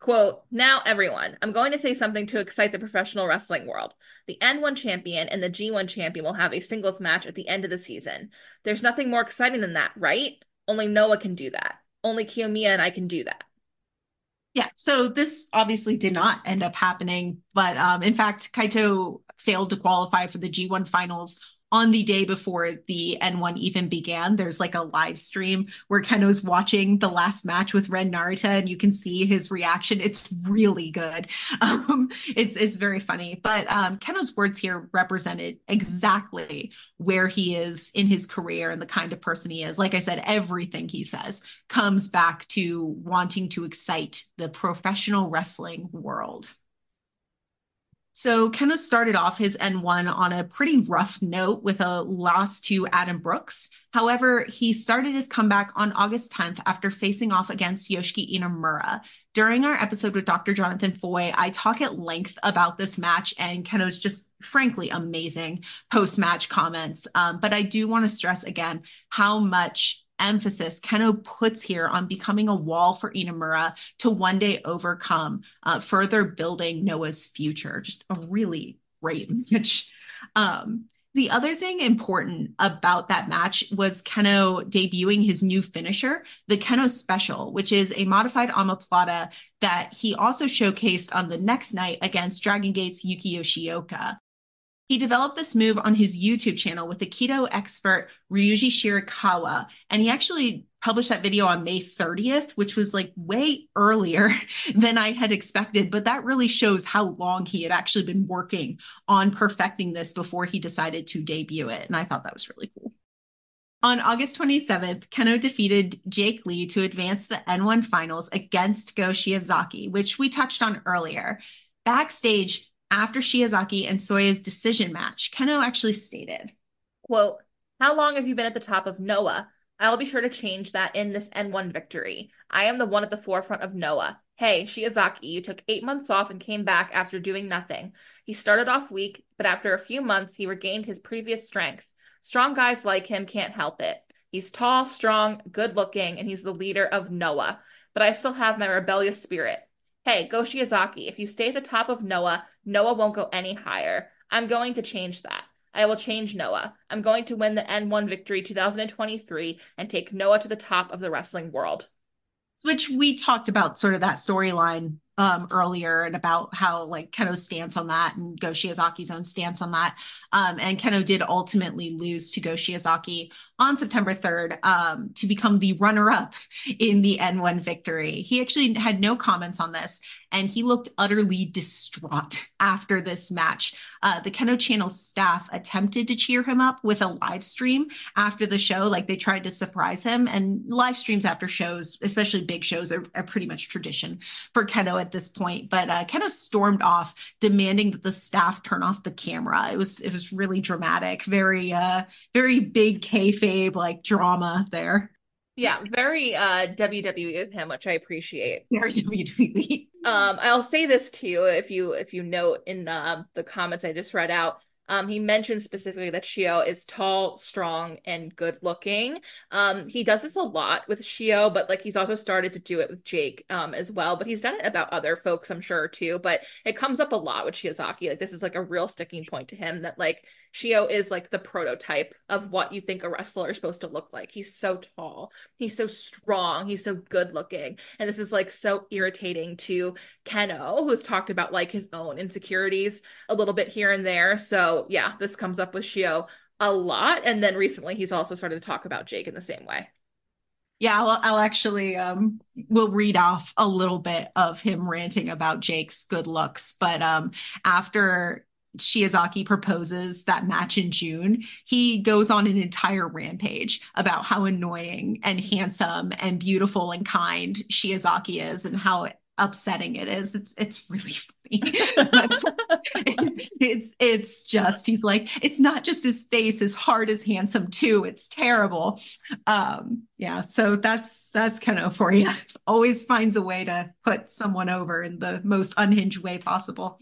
Quote, now everyone, I'm going to say something to excite the professional wrestling world. The N1 champion and the G1 champion will have a singles match at the end of the season. There's nothing more exciting than that, right? Only Noah can do that. Only Kiyomiya and I can do that. Yeah, so this obviously did not end up happening, but um, in fact, Kaito failed to qualify for the G1 finals on the day before the N1 even began, there's like a live stream where Kenoh's watching the last match with Ren Narita, and you can see his reaction. It's really good. Um, it's it's very funny. But um, Kenoh's words here represented exactly where he is in his career and the kind of person he is. Like I said, everything he says comes back to wanting to excite the professional wrestling world. So Kenoh started off his N1 on a pretty rough note with a loss to Adam Brooks. However, he started his comeback on August 10th after facing off against Yoshiki Inamura. During our episode with Dr. Jonathan Foy, I talk at length about this match and Kenoh's just frankly amazing post match comments. Um, but I do want to stress again how much emphasis Kenoh puts here on becoming a wall for Inamura to one day overcome, uh, further building Noah's future. Just a really great match. Um, the other thing important about that match was Kenoh debuting his new finisher, the Kenoh Special, which is a modified omoplata that he also showcased on the next night against Dragon Gate's Yuki Yoshioka. He developed this move on his YouTube channel with the keto expert Ryuji Shirakawa. And he actually published that video on May 30th, which was like way earlier than I had expected. But that really shows how long he had actually been working on perfecting this before he decided to debut it. And I thought that was really cool. On August 27th, Kenoh defeated Jake Lee to advance the N1 finals against Go Shiozaki, which we touched on earlier. Backstage, after Shiozaki and Soya's decision match, Kenoh actually stated, quote, How long have you been at the top of Noah? I'll be sure to change that in this N1 victory. I am the one at the forefront of Noah. Hey, Shiozaki, you took eight months off and came back after doing nothing. He started off weak, but after a few months, he regained his previous strength. Strong guys like him can't help it. He's tall, strong, good looking, and he's the leader of Noah. But I still have my rebellious spirit. Hey, go Shiozaki. If you stay at the top of Noah, Noah won't go any higher. I'm going to change that. I will change Noah. I'm going to win the N1 Victory 2023 and take Noah to the top of the wrestling world. Which we talked about sort of that storyline um, earlier and about how like Kenoh's stance on that and Go Shiozaki's own stance on that. Um, and Kenoh did ultimately lose to Go Shiozaki on September 3rd um, to become the runner up in the N1 victory. He actually had no comments on this and he looked utterly distraught after this match. Uh, the Kenoh Channel staff attempted to cheer him up with a live stream after the show, like they tried to surprise him. And live streams after shows, especially big shows, are, are pretty much tradition for Kenoh at this point. But uh, of stormed off, demanding that the staff turn off the camera. It was it was really dramatic, very uh, very big kayfabe like drama there. Yeah, very uh WWE with him, which I appreciate. Very WWE. Um, I'll say this too, if you if you note in uh, the comments I just read out, um, he mentioned specifically that Shio is tall, strong, and good looking. Um, he does this a lot with Shio, but like he's also started to do it with Jake um as well. But he's done it about other folks, I'm sure too. But it comes up a lot with Shiozaki. Like this is like a real sticking point to him that like Shio is like the prototype of what you think a wrestler is supposed to look like. He's so tall, he's so strong, he's so good looking. And this is like so irritating to Kenoh, who's talked about like his own insecurities a little bit here and there. So yeah, this comes up with Shio a lot. And then recently he's also started to talk about Jake in the same way. Yeah, I'll, I'll actually um we'll read off a little bit of him ranting about Jake's good looks, but um after Shiozaki proposes that match in June, he goes on an entire rampage about how annoying and handsome and beautiful and kind Shiozaki is and how upsetting it is. It's it's really funny. it's it's just he's like it's not just his face, his heart is handsome too. It's terrible. Um yeah, so that's that's kind of for you. Always finds a way to put someone over in the most unhinged way possible.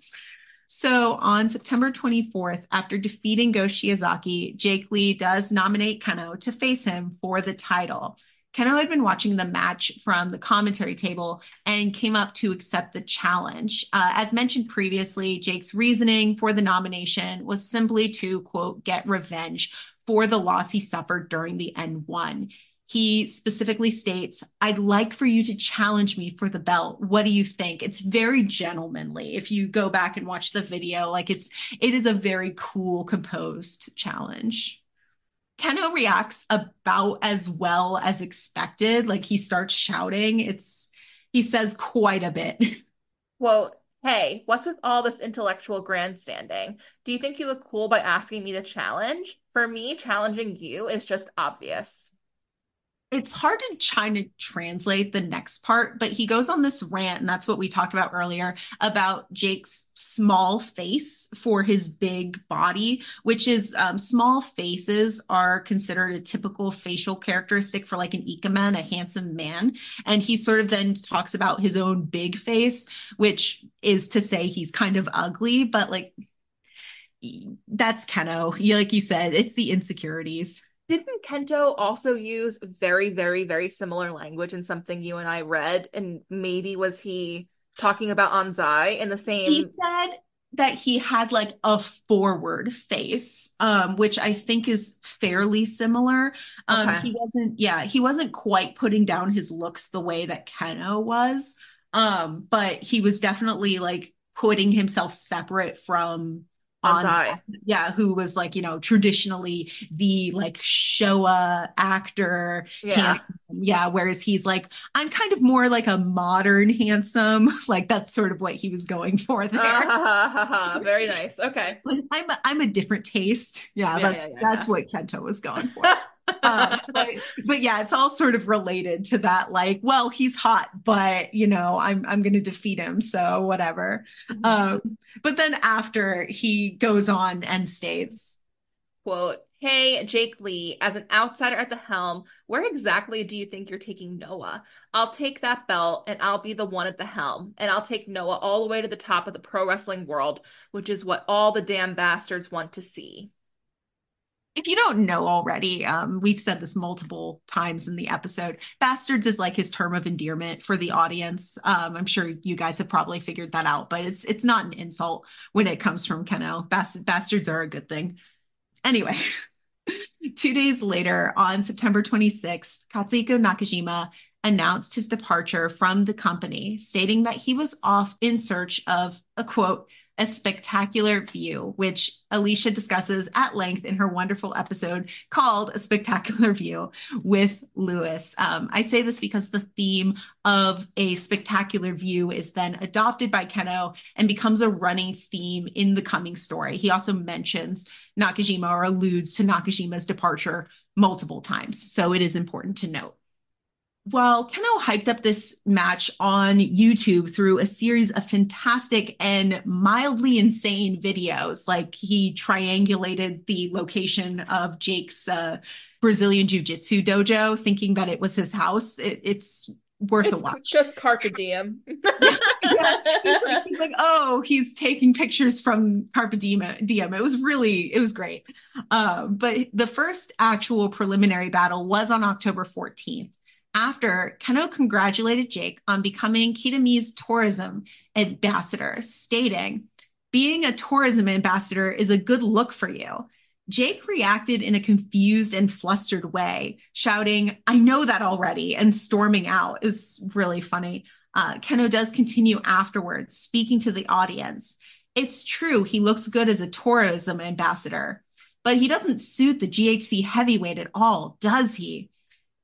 So on September 24th, after defeating Go Shiozaki, Jake Lee does nominate Kenoh to face him for the title. Kenoh had been watching the match from the commentary table and came up to accept the challenge. Uh, as mentioned previously, Jake's reasoning for the nomination was simply to, quote, get revenge for the loss he suffered during the N1 he specifically states, I'd like for you to challenge me for the belt. What do you think? It's very gentlemanly. If you go back and watch the video, like it's, it is a very cool, composed challenge. Kenoh reacts about as well as expected. Like he starts shouting. It's, he says quite a bit. Well, hey, what's with all this intellectual grandstanding? Do you think you look cool by asking me to challenge? For me, challenging you is just obvious it's hard to try to translate the next part, but he goes on this rant, and that's what we talked about earlier about Jake's small face for his big body, which is um, small faces are considered a typical facial characteristic for like an ikemen, a handsome man. And he sort of then talks about his own big face, which is to say he's kind of ugly, but like that's Kenoh. Like you said, it's the insecurities didn't Kento also use very, very, very similar language in something you and I read? And maybe was he talking about Anzai in the same? He said that he had like a forward face, um, which I think is fairly similar. Um, okay. He wasn't, yeah, he wasn't quite putting down his looks the way that Kenoh was, um, but he was definitely like putting himself separate from Yeah, who was like, you know, traditionally the like Showa actor. Yeah. Handsome. Yeah. Whereas he's like, I'm kind of more like a modern handsome. Like that's sort of what he was going for there. Uh, very nice. Okay. I'm a, I'm a different taste. Yeah, yeah that's yeah, yeah, that's what Kento was going for. Um, but, but yeah, it's all sort of related to that. Like, well, he's hot, but you know, I'm I'm going to defeat him, so whatever. Mm-hmm. Um, but then after he goes on and states, "quote Hey, Jake Lee, as an outsider at the helm, where exactly do you think you're taking Noah? I'll take that belt and I'll be the one at the helm, and I'll take Noah all the way to the top of the pro wrestling world, which is what all the damn bastards want to see if you don't know already, um, we've said this multiple times in the episode. Bastards is like his term of endearment for the audience. Um, I'm sure you guys have probably figured that out, but it's it's not an insult when it comes from Kenoh. Bast- bastards are a good thing. Anyway, two days later, on September 26th, Katsuhiko Nakajima announced his departure from the company, stating that he was off in search of a quote, a spectacular view, which Alicia discusses at length in her wonderful episode called A Spectacular View with Lewis. Um, I say this because the theme of a spectacular view is then adopted by Kenoh and becomes a running theme in the coming story. He also mentions Nakajima or alludes to Nakajima's departure multiple times. So it is important to note while Kenoh hyped up this match on YouTube through a series of fantastic and mildly insane videos, like he triangulated the location of Jake's uh, Brazilian Jiu Jitsu dojo, thinking that it was his house. It, it's worth it's a watch. It's just carpe diem. yeah, yeah. He's, like, he's, like, oh, he's taking pictures from carpe diem. diem. It was really, it was great. Uh, but the first actual preliminary battle was on October 14th after Kenoh congratulated Jake on becoming Kitami's tourism ambassador, stating, Being a tourism ambassador is a good look for you. Jake reacted in a confused and flustered way, shouting, I know that already, and storming out. It was really funny. Uh, Kenoh does continue afterwards, speaking to the audience. It's true, he looks good as a tourism ambassador, but he doesn't suit the GHC heavyweight at all, does he?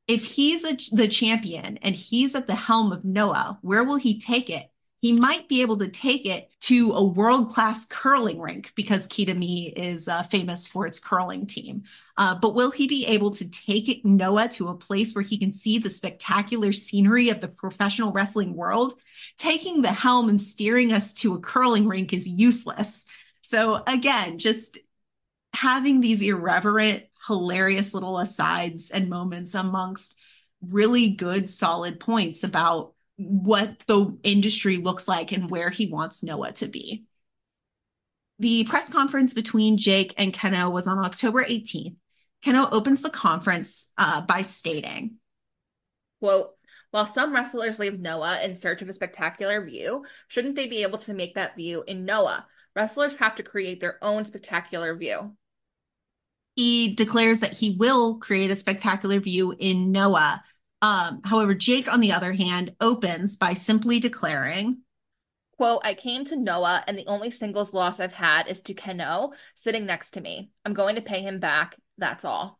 If he's a, the champion and he's at the helm of Noah, where will he take it? He might be able to take it to a world class curling rink because Kitami is uh, famous for its curling team. Uh, but will he be able to take it, Noah to a place where he can see the spectacular scenery of the professional wrestling world? Taking the helm and steering us to a curling rink is useless. So, again, just having these irreverent hilarious little asides and moments amongst really good, solid points about what the industry looks like and where he wants Noah to be. The press conference between Jake and Kenoh was on October 18th. Kenoh opens the conference uh, by stating, Quote, while some wrestlers leave Noah in search of a spectacular view, shouldn't they be able to make that view in Noah? Wrestlers have to create their own spectacular view. He declares that he will create a spectacular view in Noah. Um, however, Jake, on the other hand, opens by simply declaring, Quote, I came to Noah, and the only singles loss I've had is to Kenoh sitting next to me. I'm going to pay him back. That's all.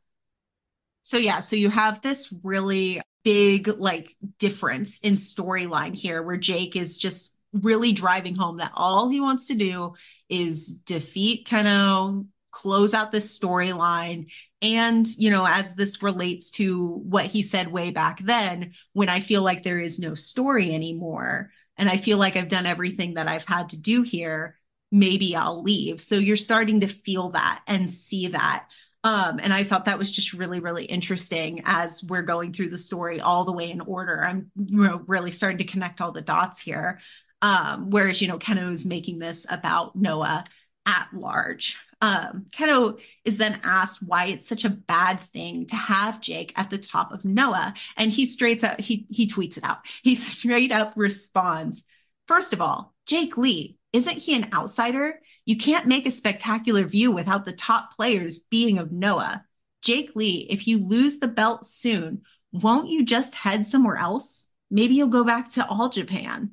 So, yeah, so you have this really big, like, difference in storyline here where Jake is just really driving home that all he wants to do is defeat Kenoh, close out this storyline. And you know as this relates to what he said way back then when i feel like there is no story anymore and i feel like i've done everything that i've had to do here maybe i'll leave. So you're starting to feel that and see that. Um, and i thought that was just really really interesting as we're going through the story all the way in order. I'm you know, really starting to connect all the dots here. Um, whereas you know kenoh is making this about noah at large um, Kenoh is then asked why it's such a bad thing to have Jake at the top of Noah, and he straight out he he tweets it out. He straight up responds, first of all, Jake Lee isn't he an outsider? You can't make a spectacular view without the top players being of Noah. Jake Lee, if you lose the belt soon, won't you just head somewhere else? Maybe you'll go back to All Japan.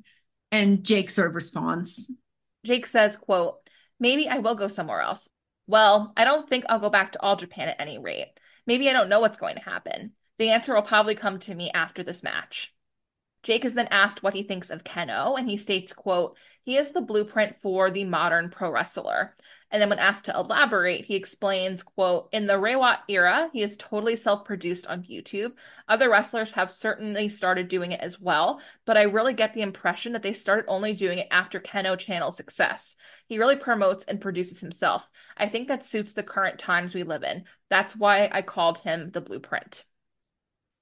And Jake sort of responds. Jake says, quote, maybe I will go somewhere else. Well, I don't think I'll go back to All Japan at any rate. Maybe I don't know what's going to happen. The answer will probably come to me after this match. Jake is then asked what he thinks of Kenoh, and he states, quote, he is the blueprint for the modern pro wrestler. And then when asked to elaborate, he explains, quote, in the Reiwa era, he is totally self-produced on YouTube. Other wrestlers have certainly started doing it as well, but I really get the impression that they started only doing it after Kenoh channel success. He really promotes and produces himself. I think that suits the current times we live in. That's why I called him the blueprint.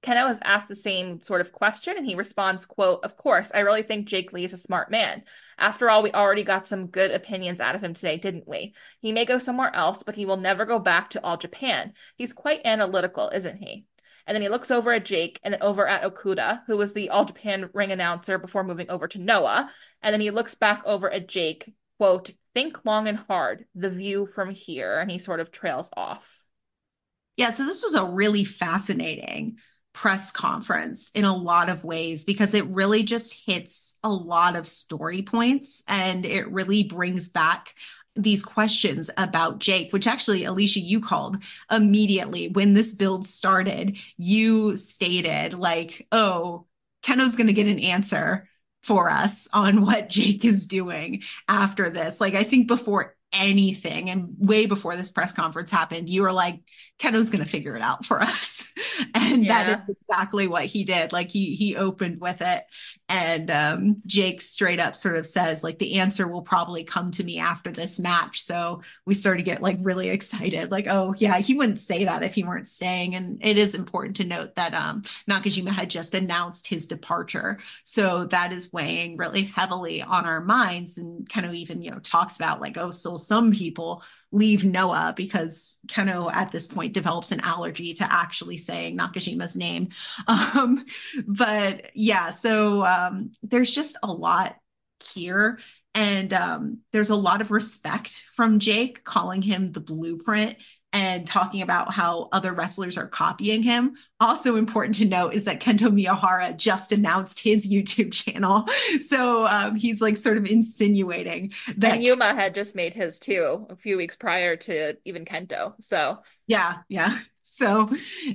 Kenoh has asked the same sort of question and he responds, quote, Of course, I really think Jake Lee is a smart man. After all, we already got some good opinions out of him today, didn't we? He may go somewhere else, but he will never go back to All Japan. He's quite analytical, isn't he? And then he looks over at Jake and then over at Okuda, who was the All Japan ring announcer before moving over to Noah. And then he looks back over at Jake, quote, Think long and hard, the view from here. And he sort of trails off. Yeah, so this was a really fascinating press conference in a lot of ways because it really just hits a lot of story points and it really brings back these questions about Jake, which actually, Alicia, you called immediately when this build started. You stated, like, oh, Kenoh's going to get an answer for us on what Jake is doing after this. Like, I think before anything and way before this press conference happened, you were like, Kenoh's going to figure it out for us. and yeah. that is exactly what he did. Like he he opened with it and um, Jake straight up sort of says like the answer will probably come to me after this match. So we started to get like really excited like oh yeah, he wouldn't say that if he weren't staying and it is important to note that um Nakajima had just announced his departure. So that is weighing really heavily on our minds and kind of even you know talks about like oh so some people leave Noah because Kenoh at this point develops an allergy to actually saying Nakajima's name. Um, but yeah, so um, there's just a lot here. And um, there's a lot of respect from Jake calling him the blueprint and talking about how other wrestlers are copying him. Also important to note is that Kento Miyahara just announced his YouTube channel. So um, he's like sort of insinuating that. And Yuma had just made his too a few weeks prior to even Kento. So. Yeah, yeah. So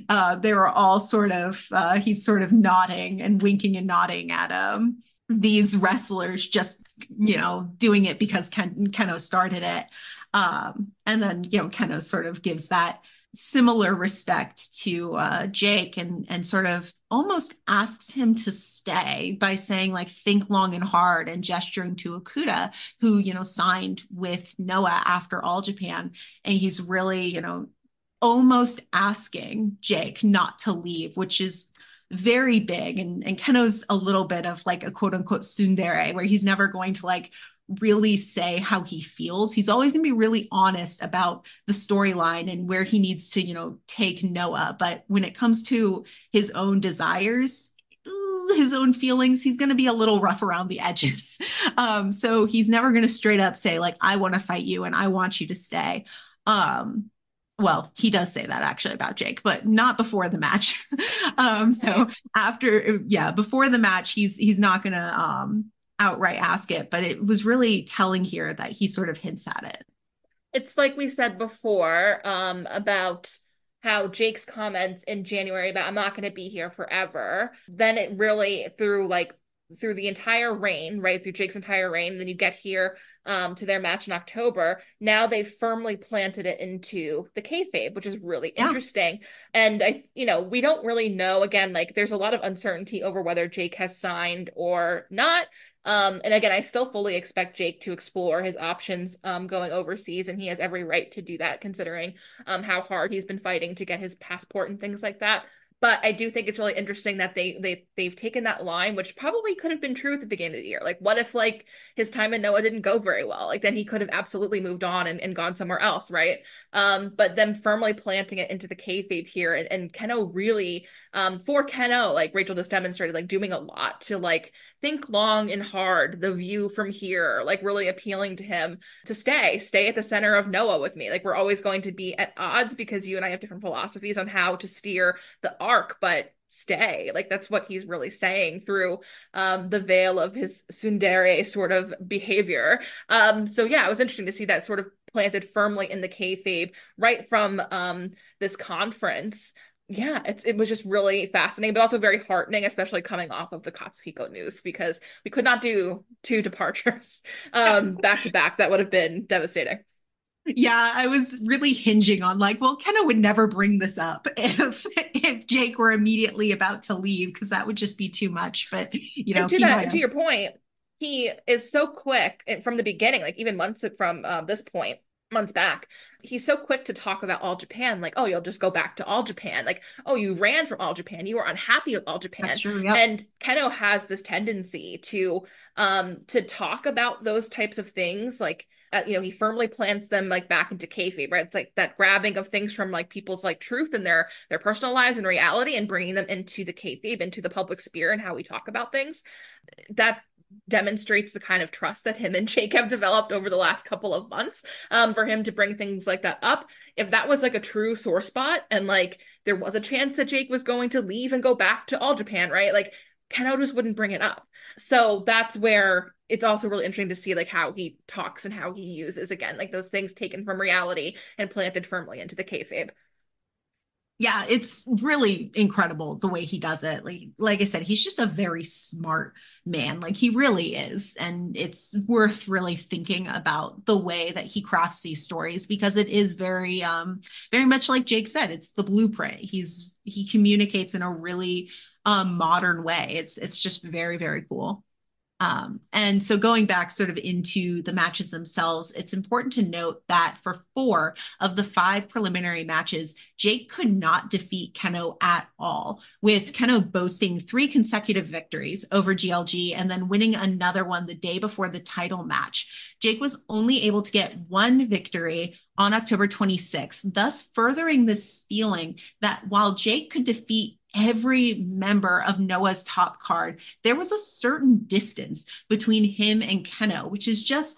uh, they were all sort of, uh, he's sort of nodding and winking and nodding at um, these wrestlers just, you know, doing it because Ken- Kenoh started it. Um, and then, you know, Kenoh sort of gives that similar respect to uh, Jake and and sort of almost asks him to stay by saying like think long and hard and gesturing to Okuda who you know signed with Noah after All Japan. And he's really you know almost asking Jake not to leave which is very big and and Kenoh's a little bit of like a quote unquote tsundere where he's never going to like really say how he feels. He's always going to be really honest about the storyline and where he needs to, you know, take Noah. But when it comes to his own desires, his own feelings, he's going to be a little rough around the edges. Um, so he's never going to straight up say, like, I want to fight you and I want you to stay. Um, well, he does say that actually about Jake, but not before the match. um, so after, yeah, before the match, he's he's not gonna um outright ask it, but it was really telling here that he sort of hints at it. It's like we said before um, about how Jake's comments in January about I'm not going to be here forever. Then it really through like through the entire reign, right through Jake's entire reign. Then you get here um, to their match in October. Now they've firmly planted it into the kayfabe, which is really yeah. interesting. And I, you know, we don't really know. Again, like there's a lot of uncertainty over whether Jake has signed or not. Um, and again, I still fully expect Jake to explore his options um, going overseas, and he has every right to do that, considering um, how hard he's been fighting to get his passport and things like that. But I do think it's really interesting that they they they've taken that line, which probably could have been true at the beginning of the year. Like, what if like his time in Noah didn't go very well? Like then he could have absolutely moved on and, and gone somewhere else, right? Um, but them firmly planting it into the kayfabe here, and, and Kenoh really, um, for Kenoh, like Rachel just demonstrated, like doing a lot to like think long and hard, the view from here, like really appealing to him to stay, stay at the center of Noah with me. Like we're always going to be at odds because you and I have different philosophies on how to steer the arc, but stay. Like that's what he's really saying through um the veil of his tsundere sort of behavior. Um so yeah it was interesting to see that sort of planted firmly in the kayfabe right from um this conference yeah, it's it was just really fascinating, but also very heartening, especially coming off of the Katsuhiko news because we could not do two departures um back to back. That would have been devastating. Yeah, I was really hinging on like, well, Kenoh would never bring this up if if Jake were immediately about to leave because that would just be too much. But you know, and to that, to your point, he is so quick from the beginning, like even months from uh, this point, months back he's so quick to talk about all japan like oh you'll just go back to all japan. Like oh you ran from all japan. You were unhappy with all japan. True, yep. and kenoh has this tendency to um to talk about those types of things like uh, you know he firmly plants them like back into kayfabe right? It's like that grabbing of things from like people's like truth and their their personal lives and reality and bringing them into the kayfabe into the public sphere and how we talk about things. That demonstrates the kind of trust that him and Jake have developed over the last couple of months. Um, for him to bring things like that up. If that was like a true sore spot and like there was a chance that Jake was going to leave and go back to All Japan, right? Like Kenoh just wouldn't bring it up. So that's where it's also really interesting to see like how he talks and how he uses again like those things taken from reality and planted firmly into the kayfabe yeah, it's really incredible the way he does it. Like like I said, he's just a very smart man. Like he really is. And it's worth really thinking about the way that he crafts these stories because it is very um very much like Jake said, it's the blueprint. He's he communicates in a really um modern way. It's it's just very very cool. Um, and so going back sort of into the matches themselves, it's important to note that for four of the five preliminary matches, Jake could not defeat Kenoh at all, with Kenoh boasting three consecutive victories over GLG and then winning another one the day before the title match. Jake was only able to get one victory on October 26th, thus furthering this feeling that while Jake could defeat every member of Noah's top card, there was a certain distance between him and Kenoh, which is just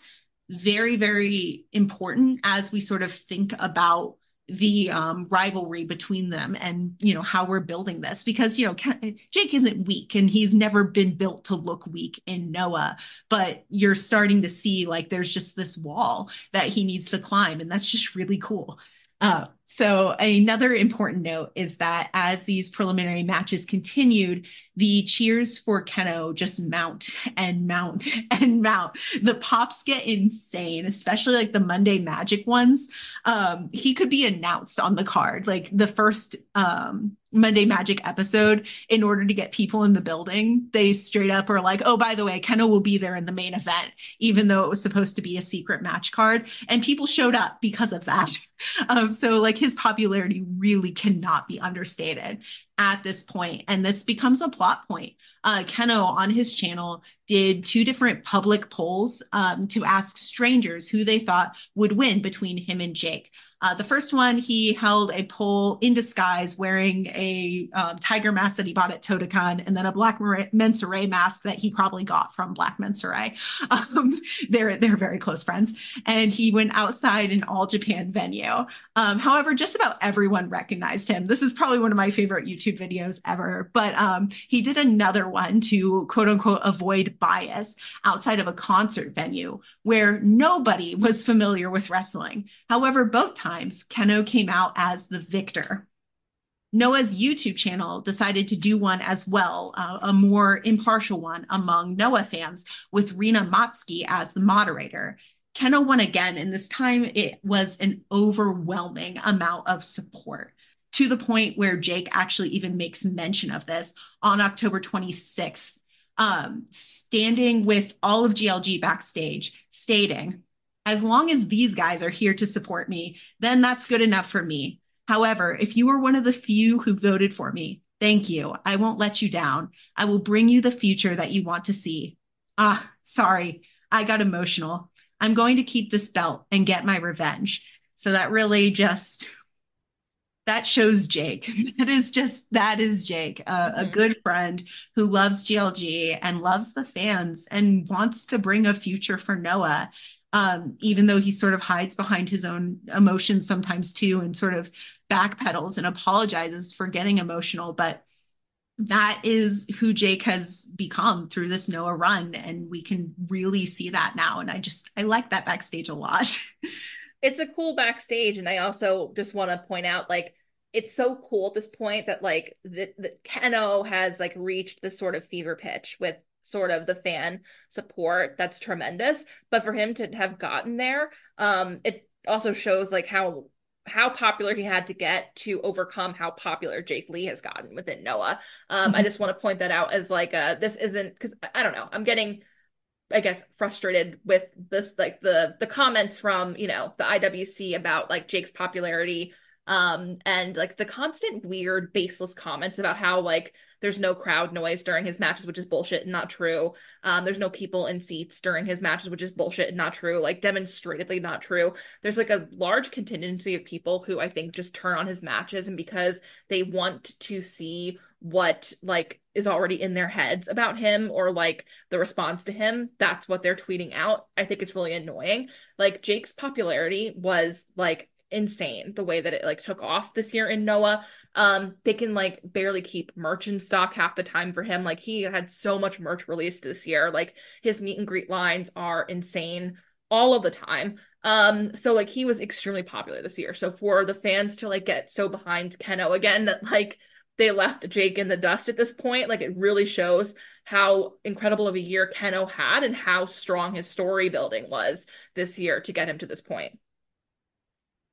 very, very important as we sort of think about the um, rivalry between them and you know how we're building this. Because you know Jake isn't weak and he's never been built to look weak in Noah but you're starting to see like there's just this wall that he needs to climb and that's just really cool. Uh, so another important note is that as these preliminary matches continued, the cheers for Kenoh just mount and mount and mount. The pops get insane, especially like the Monday Magic ones. Um, he could be announced on the card, like the first um, Monday Magic episode in order to get people in the building. They straight up are like, oh, by the way, Kenoh will be there in the main event, even though it was supposed to be a secret match card. And people showed up because of that. um, so, like, his popularity really cannot be understated at this point, and this becomes a plot point. Uh, Kenoh on his channel did two different public polls um, to ask strangers who they thought would win between him and Jake. Uh, the first one, he held a poll in disguise wearing a um, tiger mask that he bought at Totocon and then a Black Menso-re mask that he probably got from Black Menso-re. Um, they're, they're very close friends. And he went outside an all Japan venue. Um, however, just about everyone recognized him. This is probably one of my favorite YouTube videos ever. But um, he did another one to quote unquote avoid bias outside of a concert venue where nobody was familiar with wrestling. However, both times times, Kenoh came out as the victor. Noah's YouTube channel decided to do one as well, uh, a more impartial one among Noah fans, with Rena Matsuki as the moderator. Kenoh won again, and this time it was an overwhelming amount of support to the point where Jake actually even makes mention of this on October 26th, um, standing with all of GLG backstage, stating, as long as these guys are here to support me, then that's good enough for me. However, if you are one of the few who voted for me, thank you. I won't let you down. I will bring you the future that you want to see. Ah, sorry, I got emotional. I'm going to keep this belt and get my revenge. So that really just that shows Jake. That is just that is Jake, mm-hmm. a good friend who loves GLG and loves the fans and wants to bring a future for Noah um, even though he sort of hides behind his own emotions sometimes too and sort of backpedals and apologizes for getting emotional. But that is who Jake has become through this Noah run. And we can really see that now. And I just, I like that backstage a lot. it's a cool backstage. And I also just want to point out, like, it's so cool at this point that like the, the Kenoh has like reached this sort of fever pitch with sort of the fan support that's tremendous but for him to have gotten there um it also shows like how how popular he had to get to overcome how popular Jake Lee has gotten within Noah. Um, mm-hmm. I just want to point that out as like a this isn't because I don't know. I'm getting, I guess, frustrated with this like the the comments from you know the IWC about like Jake's popularity Um, and like the constant weird baseless comments about how like there's no crowd noise during his matches, which is bullshit and not true. Um, there's no people in seats during his matches, which is bullshit and not true. Like demonstratedly not true. There's like a large contingency of people who I think just turn on his matches and because they want to see what like is already in their heads about him or like the response to him that's what they're tweeting out i think it's really annoying like jake's popularity was like insane the way that it like took off this year in Noah. Um, they can like barely keep merch in stock half the time for him. Like he had so much merch released this year. Like his meet and greet lines are insane all of the time. Um, so like he was extremely popular this year. So for the fans to like get so behind Kenoh again that like they left Jake in the dust at this point, like it really shows how incredible of a year Kenoh had and how strong his story building was this year to get him to this point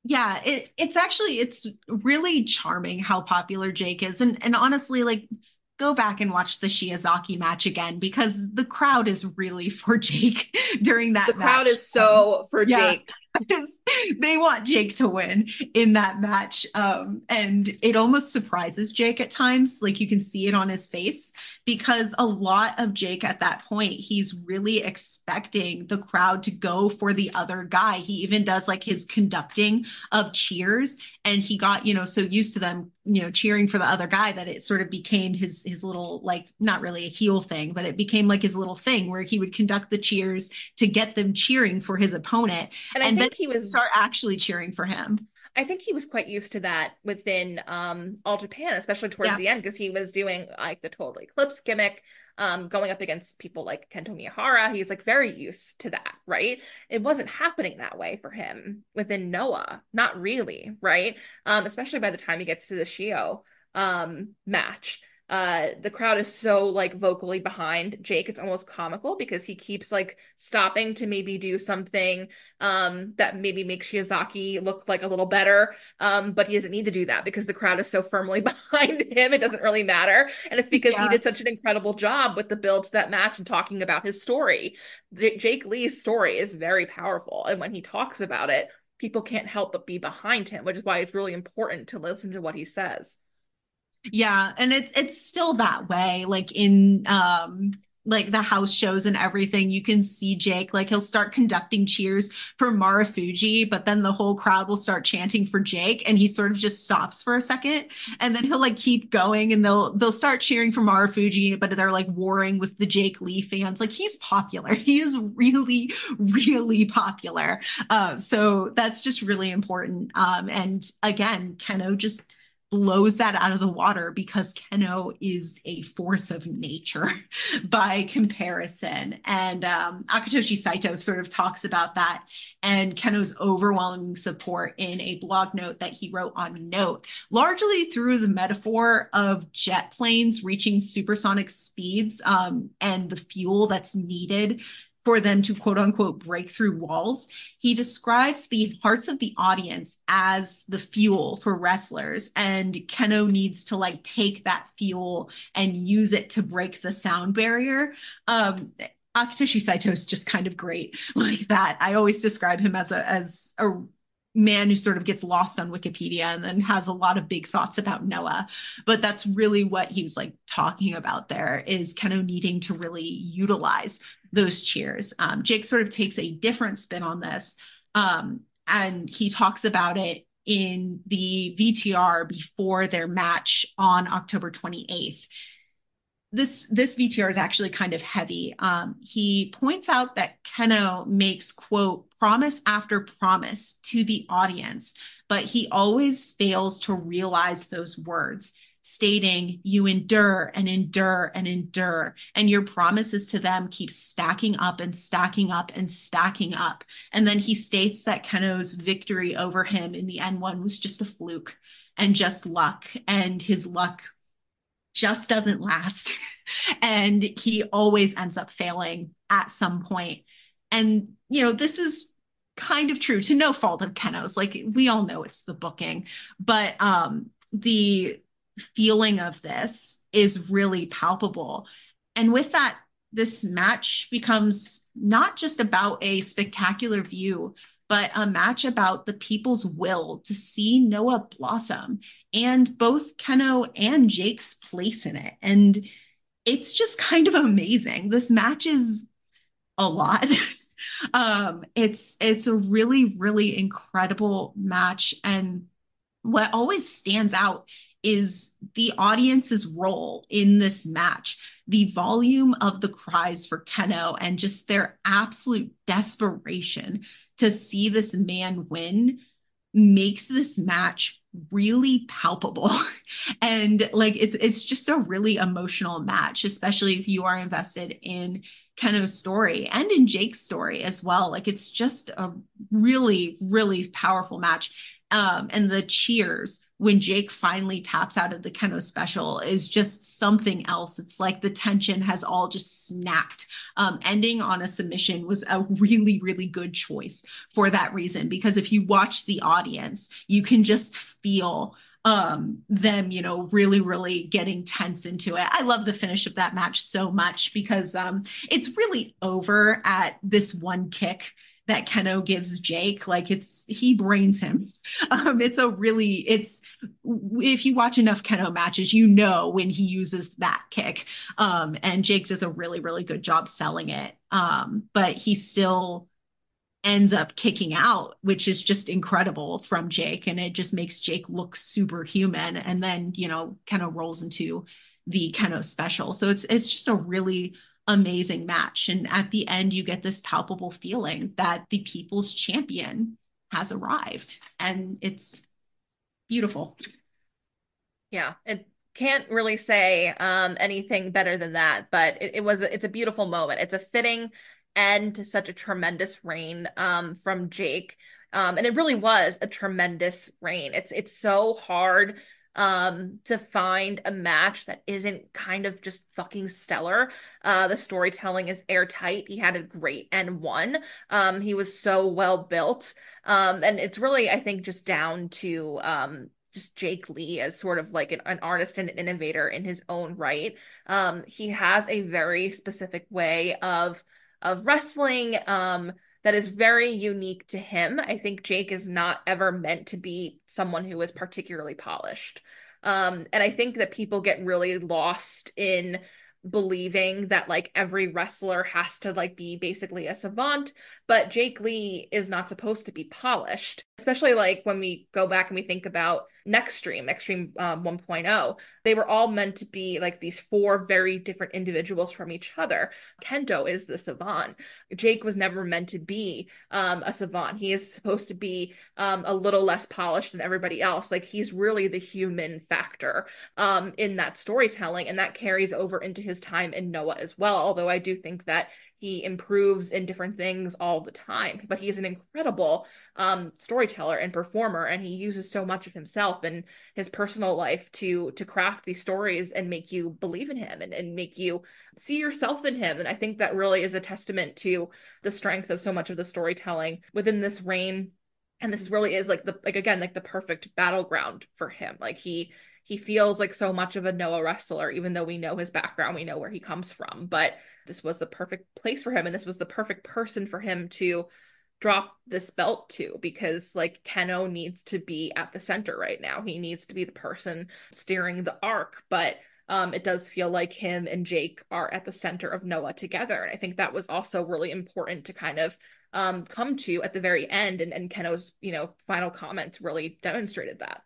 yeah it, it's actually it's really charming how popular jake is. And and honestly like go back and watch the shiozaki match again because the crowd is really for jake during that the crowd is so for yeah. jake they want Jake to win in that match. Um, and it almost surprises Jake at times. Like you can see it on his face because a lot of Jake at that point, he's really expecting the crowd to go for the other guy. He even does like his conducting of cheers. And he got, you know, so used to them, you know, cheering for the other guy that it sort of became his his little like not really a heel thing, but it became like his little thing where he would conduct the cheers to get them cheering for his opponent. And, and then he was start actually cheering for him. I think he was quite used to that within um All Japan, especially towards yeah. the end, because he was doing like the Total Eclipse gimmick, um, going up against people like Kento Miyahara. He's like very used to that, right? It wasn't happening that way for him within Noah, not really, right? Um, especially by the time he gets to the Shio um match uh the crowd is so like vocally behind Jake it's almost comical because he keeps like stopping to maybe do something um that maybe makes Shiozaki look like a little better. Um but he doesn't need to do that because the crowd is so firmly behind him it doesn't really matter. And it's because yeah. he did such an incredible job with the build to that match and talking about his story. Jake Lee's story is very powerful and when he talks about it people can't help but be behind him which is why it's really important to listen to what he says yeah, and it's it's still that way. Like in um like the house shows and everything, you can see Jake like he'll start conducting cheers for Marufuji, but then the whole crowd will start chanting for Jake, and he sort of just stops for a second, and then he'll like keep going, and they'll they'll start cheering for Marufuji, but they're like warring with the Jake Lee fans. Like he's popular, he is really really popular. Uh, so that's just really important. Um, and again, Kenoh just blows that out of the water because Kenoh is a force of nature by comparison. And um, Akitoshi Saito sort of talks about that and Kenoh's overwhelming support in a blog note that he wrote on Note, largely through the metaphor of jet planes reaching supersonic speeds um, and the fuel that's needed for them to quote unquote break through walls. He describes the hearts of the audience as the fuel for wrestlers, and Kenoh needs to like take that fuel and use it to break the sound barrier. Um, Akitoshi Saito is just kind of great like that. I always describe him as a as a man who sort of gets lost on Wikipedia and then has a lot of big thoughts about Noah. But that's really what he was like talking about there is Kenoh needing to really utilize those cheers. Um, Jake sort of takes a different spin on this, um, and he talks about it in the VTR before their match on October 28th. This this VTR is actually kind of heavy. Um, he points out that Kenoh makes quote promise after promise to the audience, but he always fails to realize those words stating you endure and endure and endure. And your promises to them keep stacking up and stacking up and stacking up. And then he states that Kenoh's victory over him in the N1 was just a fluke and just luck. And his luck just doesn't last. And he always ends up failing at some point. And you know this is kind of true to no fault of Kenoh's. Like we all know it's the booking. But um the feeling of this is really palpable. And with that, this match becomes not just about a spectacular view but a match about the people's will to see Noah blossom and both Kenoh and Jake's place in it. And it's just kind of amazing. This match is a lot. um, it's it's a really, really incredible match. And what always stands out is the audience's role in this match, the volume of the cries for Kenoh, and just their absolute desperation to see this man win makes this match really palpable. And like it's it's just a really emotional match especially if you are invested in Kenoh's story and in Jake's story as well. Like it's just a really really powerful match um, and the cheers when Jake finally taps out of the Kenoh special is just something else. It's like the tension has all just snapped. Um, ending on a submission was a really, really good choice for that reason, because if you watch the audience, you can just feel um them you know really really getting tense into it i love the finish of that match so much because um it's really over at this one kick that Kenoh gives Jake. Like it's he brains him. Um, it's a really it's if you watch enough Kenoh matches, you know when he uses that kick. Um, and Jake does a really really good job selling it. Um, but he still ends up kicking out, which is just incredible from Jake, and it just makes Jake look superhuman. And then you know kind of rolls into the Kenoh special. So it's it's just a really amazing match. And at the end, you get this palpable feeling that the people's champion has arrived. And it's beautiful. Yeah. It can't really say um, anything better than that, but it, it was it's a beautiful moment. It's a fitting end to such a tremendous reign um, from Jake. Um, and it really was a tremendous reign. It's it's so hard um to find a match that isn't kind of just fucking stellar. Uh the storytelling is airtight. He had a great N1. Um he was so well built. Um and it's really I think just down to um just Jake Lee as sort of like an, an artist and an innovator in his own right. Um he has a very specific way of of wrestling um that is very unique to him. I think Jake is not ever meant to be someone who is particularly polished. Um, and I think that people get really lost in believing that like every wrestler has to like be basically a savant but Jake Lee is not supposed to be polished especially like when we go back and we think about Nextream, Extreme um, 1.0. They were all meant to be like these four very different individuals from each other. Kento is the savant. Jake was never meant to be um, a savant. He is supposed to be um, a little less polished than everybody else. Like he's really the human factor um, in that storytelling, and that carries over into his time in Noah as well. Although I do think that he improves in different things all the time but he's an incredible um, storyteller and performer and he uses so much of himself and his personal life to to craft these stories and make you believe in him and, and make you see yourself in him. And i think that really is a testament to the strength of so much of the storytelling within this reign. And this really is like the like again like the perfect battleground for him. Like he he feels like so much of a Noah wrestler, even though we know his background, we know where he comes from. But this was the perfect place for him, and this was the perfect person for him to drop this belt to because like Kenoh needs to be at the center right now. He needs to be the person steering the arc, but um, it does feel like him and Jake are at the center of Noah together. And I think that was also really important to kind of um, come to at the very end. And, and Kenoh's, you know, final comments really demonstrated that.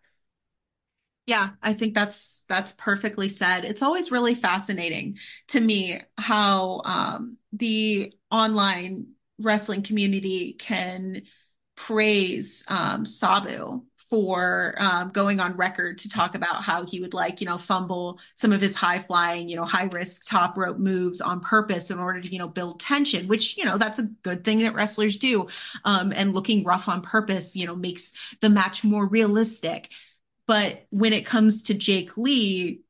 Yeah, I think that's that's perfectly said. It's always really fascinating to me how um, the online wrestling community can praise um, Sabu for um, going on record to talk about how he would like, you know, fumble some of his high flying, you know, high risk top rope moves on purpose in order to, you know, build tension, which, you know, that's a good thing that wrestlers do. Um, and looking rough on purpose, you know, makes the match more realistic. But when it comes to Jake Lee,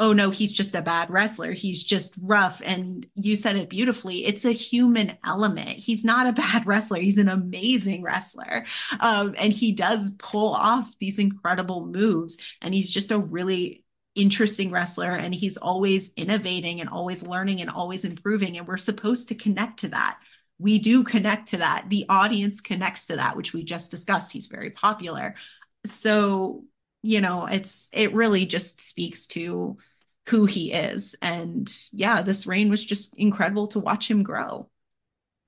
oh no, he's just a bad wrestler. He's just rough. And you said it beautifully. It's a human element. He's not a bad wrestler. He's an amazing wrestler. Um, and he does pull off these incredible moves. And he's just a really interesting wrestler. And he's always innovating and always learning and always improving. And we're supposed to connect to that we do connect to that. The audience connects to that, which we just discussed. He's very popular. So, you know, it's it really just speaks to who he is. And yeah, this reign was just incredible to watch him grow.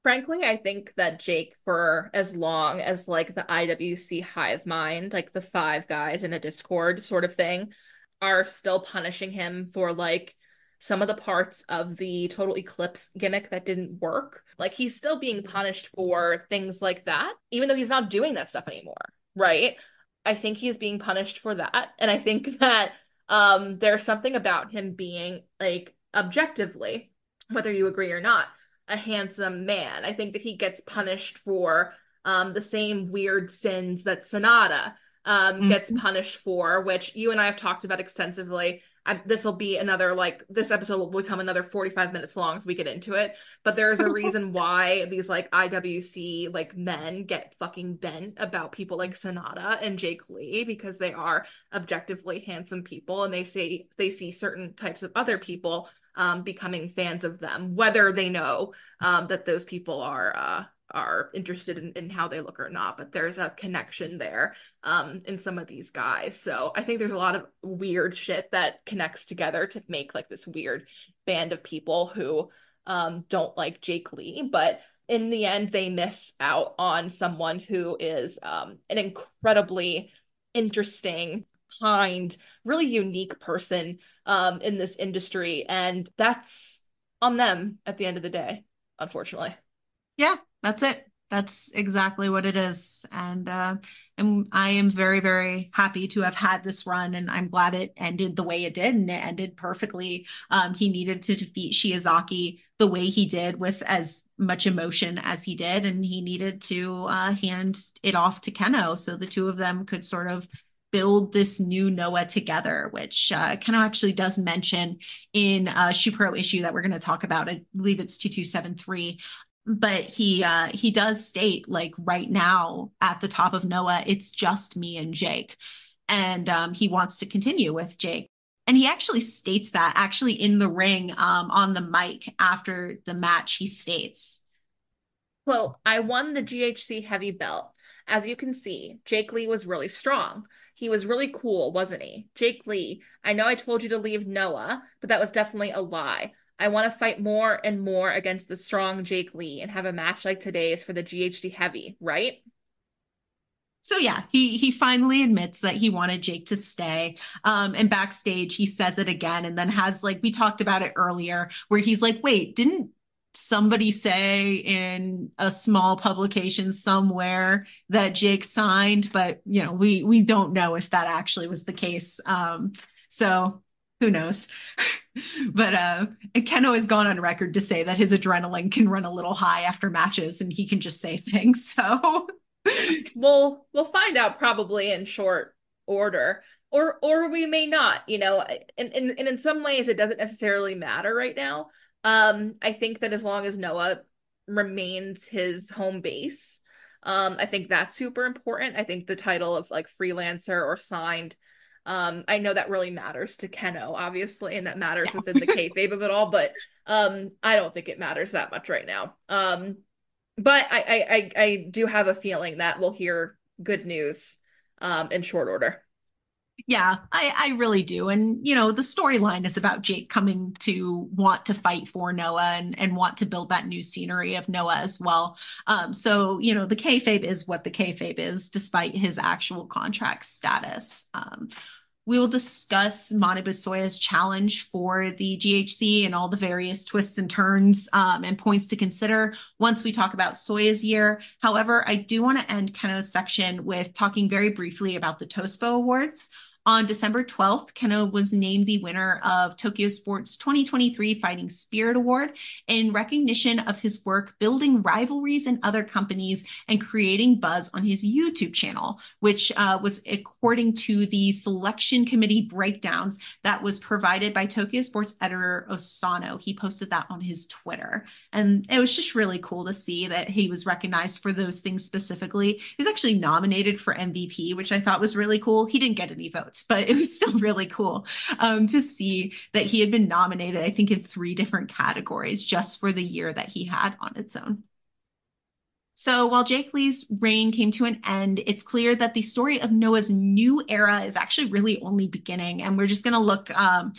Frankly, I think that Jake, for as long as like the IWC hive mind, like the five guys in a Discord sort of thing, are still punishing him for like some of the parts of the total eclipse gimmick that didn't work. Like he's still being punished for things like that, even though he's not doing that stuff anymore, right? I think he's being punished for that. And I think that um there's something about him being like objectively, whether you agree or not, a handsome man. I think that he gets punished for um the same weird sins that Sanada um mm-hmm. gets punished for, which you and I have talked about extensively this will be another like this episode will become another 45 minutes long if we get into it. But there's a reason why these like iwc like men get fucking bent about people like sanada and jake lee because they are objectively handsome people and they say they see certain types of other people um becoming fans of them whether they know um that those people are uh are interested in, in how they look or not but there's a connection there um in some of these guys. So i think there's a lot of weird shit that connects together to make like this weird band of people who um don't like jake lee but in the end they miss out on someone who is um an incredibly interesting kind really unique person um in this industry. And that's on them at the end of the day unfortunately. Yeah that's it. That's exactly what it is. And uh, and I am very, very happy to have had this run, and I'm glad it ended the way it did, and it ended perfectly. Um, he needed to defeat Shiozaki the way he did, with as much emotion as he did, and he needed to uh, hand it off to Kenoh so the two of them could sort of build this new Noah together, which uh, Kenoh actually does mention in a Shupro issue that we're going to talk about. I believe it's 2273 but he uh he does state like right now at the top of Noah it's just me and Jake. And um he wants to continue with Jake. And he actually states that actually in the ring um on the mic after the match he states well I won the GHC heavy belt. As you can see Jake Lee was really strong. He was really cool wasn't he? Jake Lee I know I told you to leave Noah but that was definitely a lie I want to fight more and more against the strong Jake Lee and have a match like today's for the GHC heavy, right? So yeah, he he finally admits that he wanted Jake to stay. Um, and backstage he says it again, and then has like we talked about it earlier, where he's like, "Wait, didn't somebody say in a small publication somewhere that Jake signed?" But you know, we we don't know if that actually was the case. Um, so who knows? but uh Kenoh has gone on record to say that his adrenaline can run a little high after matches and he can just say things. So we'll we'll find out probably in short order. Or or we may not, you know, and, and, and in some ways it doesn't necessarily matter right now. Um, I think that as long as Noah remains his home base, um, I think that's super important. I think the title of like freelancer or signed um, I know that really matters to Kenoh, obviously, and that matters yeah. within the kayfabe of it all, but um, I don't think it matters that much right now. Um, but I, I, I, I do have a feeling that we'll hear good news um, in short order. Yeah, I, I really do. And, you know, the storyline is about Jake coming to want to fight for Noah and, and want to build that new scenery of Noah as well. Um, so, you know, the kayfabe is what the kayfabe is, despite his actual contract status. Um, we will discuss Manabu Soya's challenge for the GHC and all the various twists and turns um, and points to consider once we talk about Soya's year. However, I do want to end Kenoh's section with talking very briefly about the TOSPO Awards. On December 12th, Kenoh was named the winner of Tokyo Sports 2023 Fighting Spirit Award in recognition of his work building rivalries in other companies and creating buzz on his YouTube channel, which uh, was according to the selection committee breakdowns that was provided by Tokyo Sports editor Osano. He posted that on his Twitter. And it was just really cool to see that he was recognized for those things specifically. He was actually nominated for MVP, which I thought was really cool. He didn't get any votes but it was still really cool um, to see that he had been nominated, I think, in three different categories just for the year that he had on its own. So while Jake Lee's reign came to an end, it's clear that the story of Noah's new era is actually really only beginning. And we're just going to look um,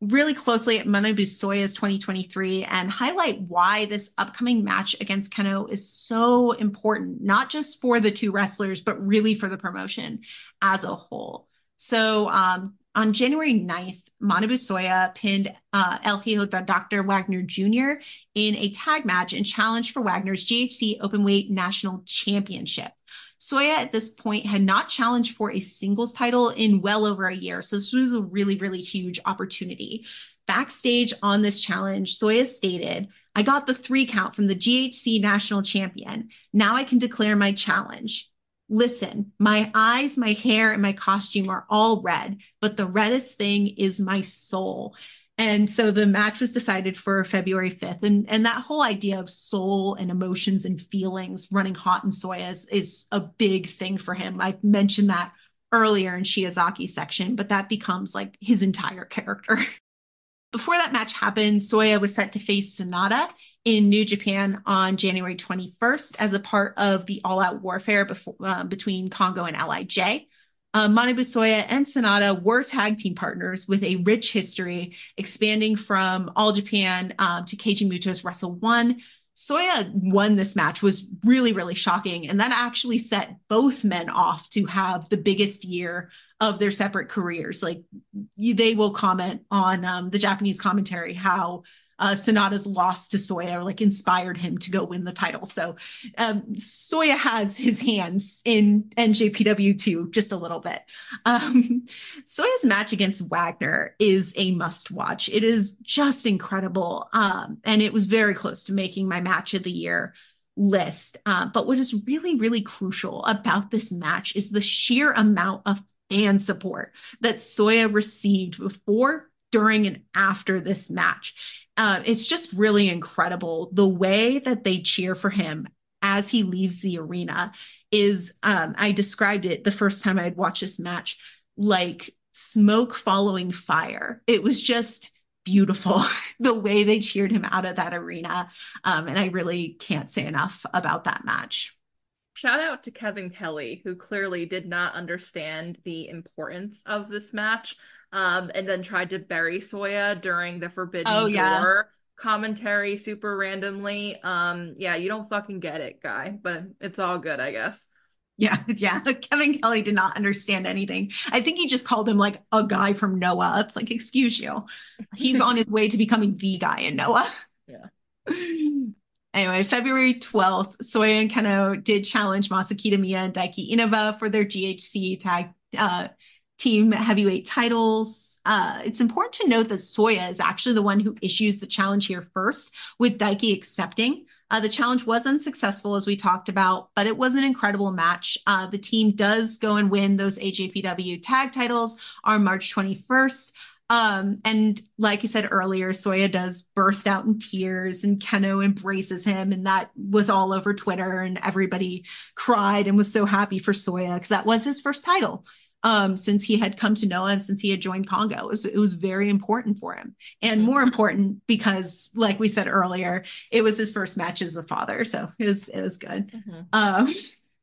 really closely at Manabu Soya's 2023 and highlight why this upcoming match against Kenoh is so important, not just for the two wrestlers, but really for the promotion as a whole. So um, on January 9th, Manabu Soya pinned uh, El Hijo de Dr. Wagner Jr. in a tag match and challenged for Wagner's GHC Openweight National Championship. Soya at this point had not challenged for a singles title in well over a year. So this was a really, really huge opportunity. Backstage on this challenge, Soya stated, I got the three count from the GHC national champion. Now I can declare my challenge. Listen, my eyes, my hair, and my costume are all red, but the reddest thing is my soul. And so the match was decided for February 5th. And, and that whole idea of soul and emotions and feelings running hot in Soya is, is a big thing for him. I mentioned that earlier in Shiozaki's section, but that becomes like his entire character. Before that match happened, Soya was set to face Sanada in New Japan on January 21st as a part of the all out warfare before, uh, between Kongo and LIJ. Uh, Manabu Soya and Sanada were tag team partners with a rich history, expanding from All Japan um, to Keiji Muto's Wrestle One. Soya won this match was really, really shocking. And that actually set both men off to have the biggest year of their separate careers. Like they will comment on um, the Japanese commentary how uh, Sanada's loss to Soya like inspired him to go win the title. So um, Soya has his hands in NJPW too, just a little bit. Um, Soya's match against Wagner is a must watch. It is just incredible. Um, and it was very close to making my match of the year list. Uh, but what is really, really crucial about this match is the sheer amount of fan support that Soya received before, during, and after this match uh, it's just really incredible. The way that they cheer for him as he leaves the arena is um, i described it the first time i'd watched this match like smoke following fire. It was just beautiful the way they cheered him out of that arena. Um, and i really can't say enough about that match shout out to kevin kelly who clearly did not understand the importance of this match um, and then tried to bury Soya during the Forbidden oh, yeah. Door commentary super randomly. Um, yeah, you don't fucking get it, guy, but it's all good, I guess. Yeah, yeah. Kevin Kelly did not understand anything. I think he just called him like a guy from Noah. It's like, excuse you. He's on his way to becoming the guy in Noah. Yeah. Anyway, February 12th, Soya and Kenoh did challenge Masa Kitamiya and Daiki Inaba for their GHC tag uh, team heavyweight titles. Uh, it's important to note that Soya is actually the one who issues the challenge here first, with Daiki accepting. Uh, the challenge was unsuccessful, as we talked about, but it was an incredible match. Uh, the team does go and win those AJPW tag titles on March 21st. Um, and like you said earlier, Soya does burst out in tears and Kenoh embraces him. And that was all over Twitter and everybody cried and was so happy for Soya because that was his first title um, since he had come to Noah and since he had joined Kongo. It was, it was very important for him. And more mm-hmm. important because, like we said earlier, it was his first match as a father. So it was, it was good. Mm-hmm. Um,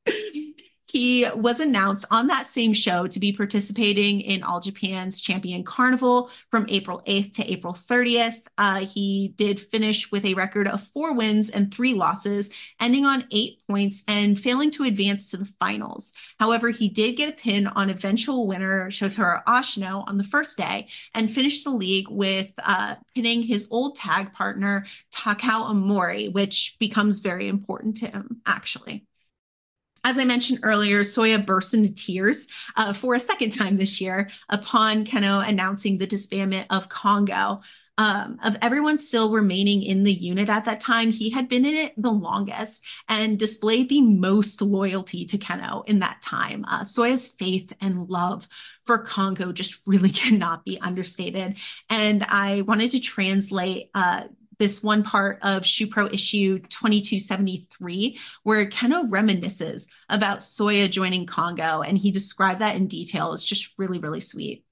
He was announced on that same show to be participating in All Japan's Champion Carnival from April 8th to April 30th. Uh, he did finish with a record of four wins and three losses, ending on eight points and failing to advance to the finals. However, he did get a pin on eventual winner Shotaro Ashino on the first day and finished the league with uh, pinning his old tag partner Takao Amori, which becomes very important to him, actually. As I mentioned earlier, Soya burst into tears uh, for a second time this year upon Kenoh announcing the disbandment of Kongo. Um, of everyone still remaining in the unit at that time, he had been in it the longest and displayed the most loyalty to Kenoh in that time. Uh, Soya's faith and love for Kongo just really cannot be understated. And I wanted to translate uh, this one part of Shupro issue 2273, where Kenoh reminisces about Soya joining Kongo. and he described that in detail. It's just really, really sweet.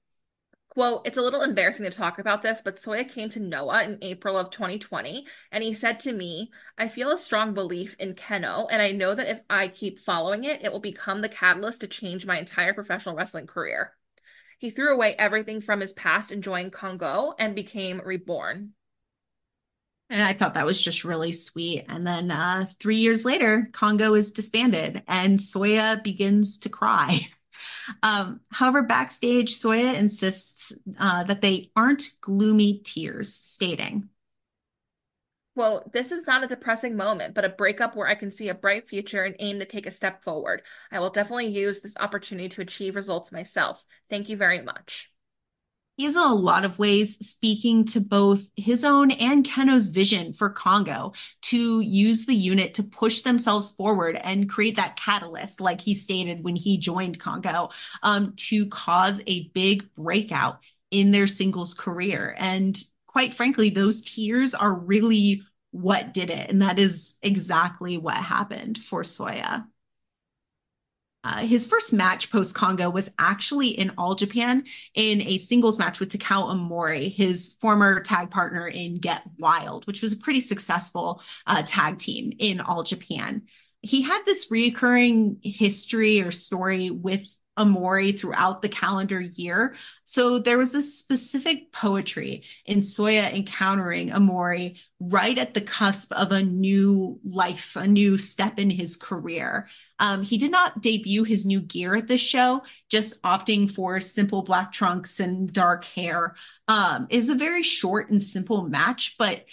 Well, it's a little embarrassing to talk about this, but Soya came to Noah in April of 2020, and he said to me, I feel a strong belief in Kenoh, and I know that if I keep following it, it will become the catalyst to change my entire professional wrestling career. He threw away everything from his past and joined Kongo and became reborn. And I thought that was just really sweet. And then uh, three years later, Kongo is disbanded and Soya begins to cry. Um, however, backstage, Soya insists uh, that they aren't gloomy tears, stating, well, this is not a depressing moment, but a breakup where I can see a bright future and aim to take a step forward. I will definitely use this opportunity to achieve results myself. Thank you very much. He's in a lot of ways speaking to both his own and Kenoh's vision for Kongo to use the unit to push themselves forward and create that catalyst, like he stated when he joined Kongo, um, to cause a big breakout in their singles career. And quite frankly, those tears are really what did it. And that is exactly what happened for Soya. Uh, his first match post Kongo was actually in All Japan in a singles match with Takao Amori, his former tag partner in Get Wild, which was a pretty successful uh, tag team in All Japan. He had this reoccurring history or story with Amori throughout the calendar year. So there was a specific poetry in Soya encountering Amori right at the cusp of a new life, a new step in his career. Um, he did not debut his new gear at this show, just opting for simple black trunks and dark hair. Um, is a very short and simple match, but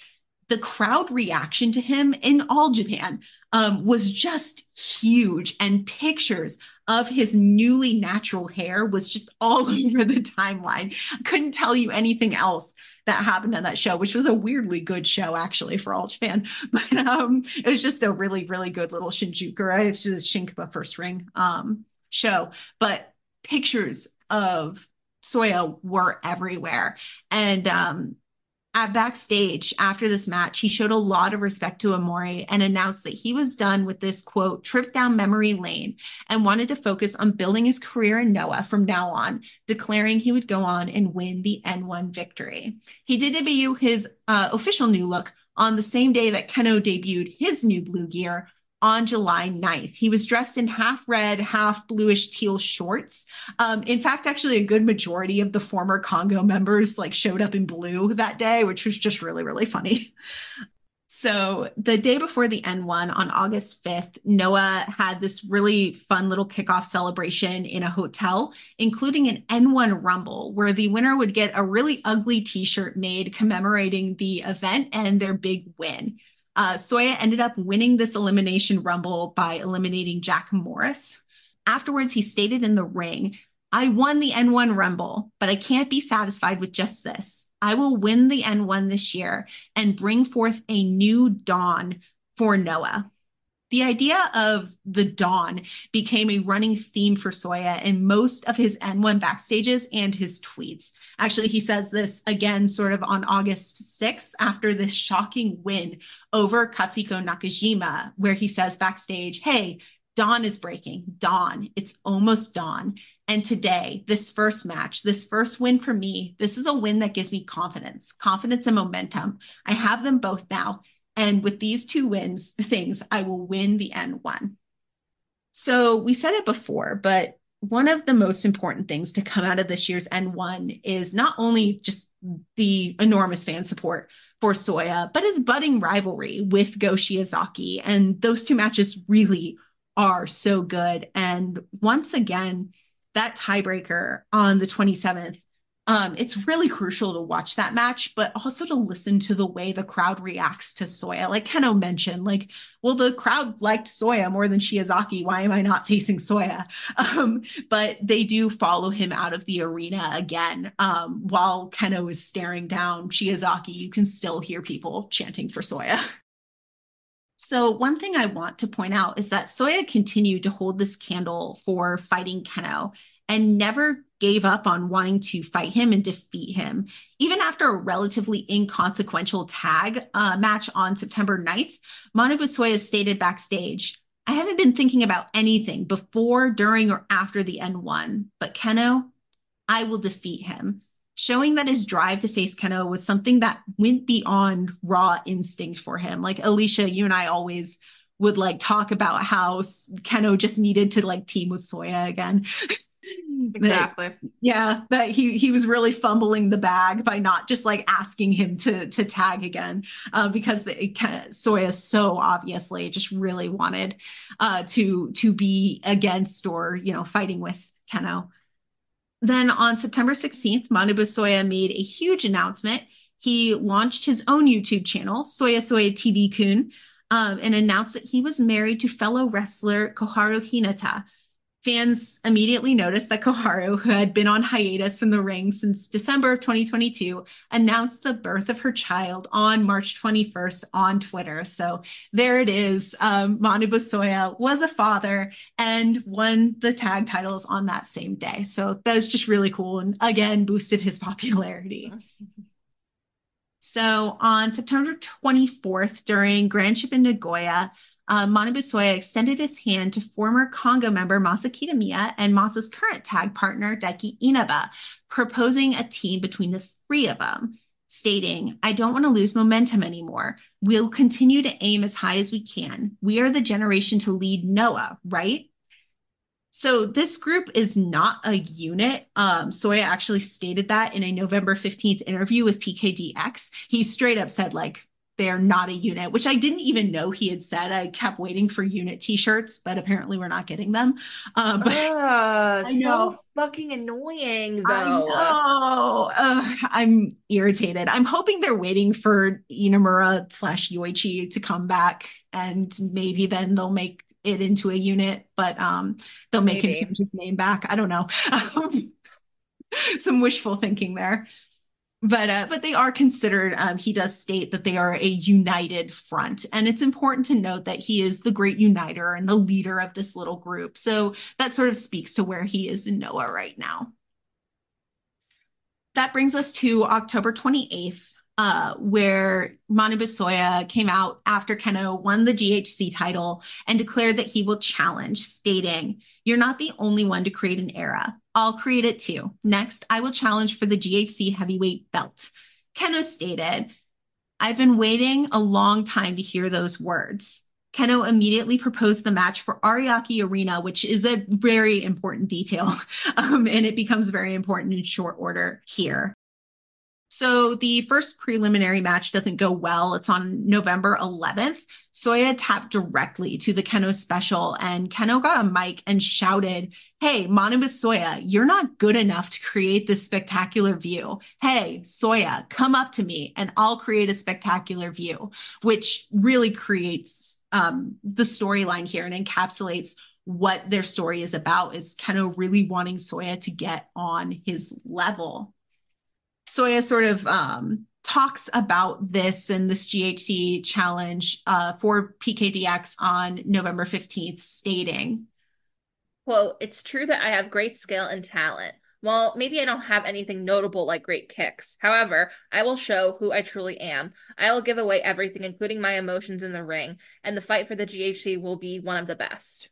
the crowd reaction to him in all Japan um, was just huge, and pictures of his newly natural hair was just all over the timeline. Couldn't tell you anything else that happened on that show, which was a weirdly good show actually for All Japan. But um, it was just a really, really good little Shinjuku. It's just Shinkiba first ring um, show. But pictures of Soya were everywhere. And um, at backstage after this match, he showed a lot of respect to Amori and announced that he was done with this quote trip down memory lane and wanted to focus on building his career in Noah from now on, declaring he would go on and win the N1 victory. He did debut his uh, official new look on the same day that Kenoh debuted his new blue gear on July 9th. He was dressed in half red, half bluish teal shorts. Um, in fact, actually, a good majority of the former Kongo members like showed up in blue that day, which was just really, really funny. So the day before the N1 on August 5th, Noah had this really fun little kickoff celebration in a hotel, including an N1 Rumble, where the winner would get a really ugly t-shirt made commemorating the event and their big win. Uh, Soya ended up winning this elimination rumble by eliminating Jack Morris. Afterwards, he stated in the ring, I won the N1 Rumble, but I can't be satisfied with just this. I will win the N1 this year and bring forth a new dawn for Noah. The idea of the dawn became a running theme for Soya in most of his N1 backstages and his tweets. Actually, he says this again sort of on August 6th after this shocking win over Katsuhiko Nakajima, where he says backstage, Hey, dawn is breaking. Dawn. It's almost dawn. And today, this first match, this first win for me, this is a win that gives me confidence, confidence and momentum. I have them both now. And with these two wins, things, I will win the N1. So we said it before, but one of the most important things to come out of this year's N1 is not only just the enormous fan support for Soya, but his budding rivalry with Go Shiozaki. And those two matches really are so good. And once again, that tiebreaker on the 27th um, it's really crucial to watch that match, but also to listen to the way the crowd reacts to Soya. Like Kenoh mentioned, like, well, the crowd liked Soya more than Shiozaki. Why am I not facing Soya? Um, but they do follow him out of the arena again. Um, while Kenoh is staring down Shiozaki, you can still hear people chanting for Soya. So, one thing I want to point out is that Soya continued to hold this candle for fighting Kenoh and never gave up on wanting to fight him and defeat him. Even after a relatively inconsequential tag uh, match on September 9th, Manabu Soya stated backstage, I haven't been thinking about anything before, during, or after the N1, but Kenoh, I will defeat him. showing that his drive to face Kenoh was something that went beyond raw instinct for him. Like Alicia, you and I always would like talk about how Kenoh just needed to like team with Soya again. Exactly. that, yeah, that he he was really fumbling the bag by not just like asking him to to tag again, uh, because the, Soya so obviously just really wanted uh, to to be against or you know fighting with Kenoh. Then on September 16th, Manabu Soya made a huge announcement. He launched his own YouTube channel, Soya Soya TV Kun, um, and announced that he was married to fellow wrestler Koharu Hinata, Fans immediately noticed that Koharu, who had been on hiatus from the ring since December of 2022, announced the birth of her child on March 21st on Twitter. So there it is. Um, Manu was a father and won the tag titles on that same day. So that was just really cool and again boosted his popularity. So on September 24th, during Grand Ship in Nagoya, uh, Manabu Soya extended his hand to former Kongo member Masa Kitamiya and Masa's current tag partner, Daiki Inaba, proposing a team between the three of them, stating, I don't want to lose momentum anymore. We'll continue to aim as high as we can. We are the generation to lead Noah, right? So this group is not a unit. Um, Soya actually stated that in a November 15th interview with PKDX. He straight up said, like, they're not a unit, which I didn't even know he had said. I kept waiting for unit t-shirts, but apparently we're not getting them. Uh, but uh, I know. So fucking annoying though. I know. Uh, I'm irritated. I'm hoping they're waiting for Inamura slash Yoichi to come back and maybe then they'll make it into a unit, but um they'll make maybe. him change his name back. I don't know. Some wishful thinking there but uh, but they are considered. Um, he does state that they are a united front, and it's important to note that he is the great uniter and the leader of this little group. So that sort of speaks to where he is in Noah right now. That brings us to October 28th, uh, where Manabu Soya came out after Kenoh won the GHC title and declared that he will challenge, stating, You're not the only one to create an era. I'll create it too. Next, I will challenge for the GHC heavyweight belt. Kenoh stated, I've been waiting a long time to hear those words. Kenoh immediately proposed the match for Ariake Arena, which is a very important detail. Um, and it becomes very important in short order here. So the first preliminary match doesn't go well. It's on November 11th. Soya tapped directly to the Kenoh special, and Kenoh got a mic and shouted, Hey, Manabu Soya, you're not good enough to create this spectacular view. Hey, Soya, come up to me and I'll create a spectacular view, which really creates um, the storyline here and encapsulates what their story is about is Kenoh really wanting Soya to get on his level. Soya sort of um, talks about this and this GHC challenge uh, for PKDX on November 15th, stating, Quote, it's true that I have great skill and talent. Well, maybe I don't have anything notable like great kicks. However, I will show who I truly am. I will give away everything, including my emotions in the ring, and the fight for the GHC will be one of the best.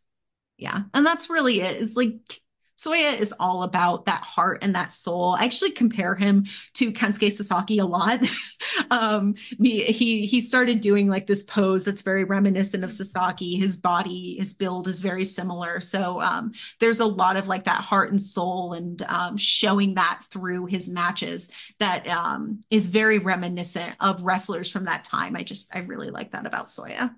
Yeah. And that's really it. it. Is like Soya is all about that heart and that soul. I actually compare him to Kensuke Sasaki a lot. um, he he started doing like this pose that's very reminiscent of Sasaki. His body, his build is very similar. So um, there's a lot of like that heart and soul, and um, showing that through his matches that um, is very reminiscent of wrestlers from that time. I just I really like that about Soya.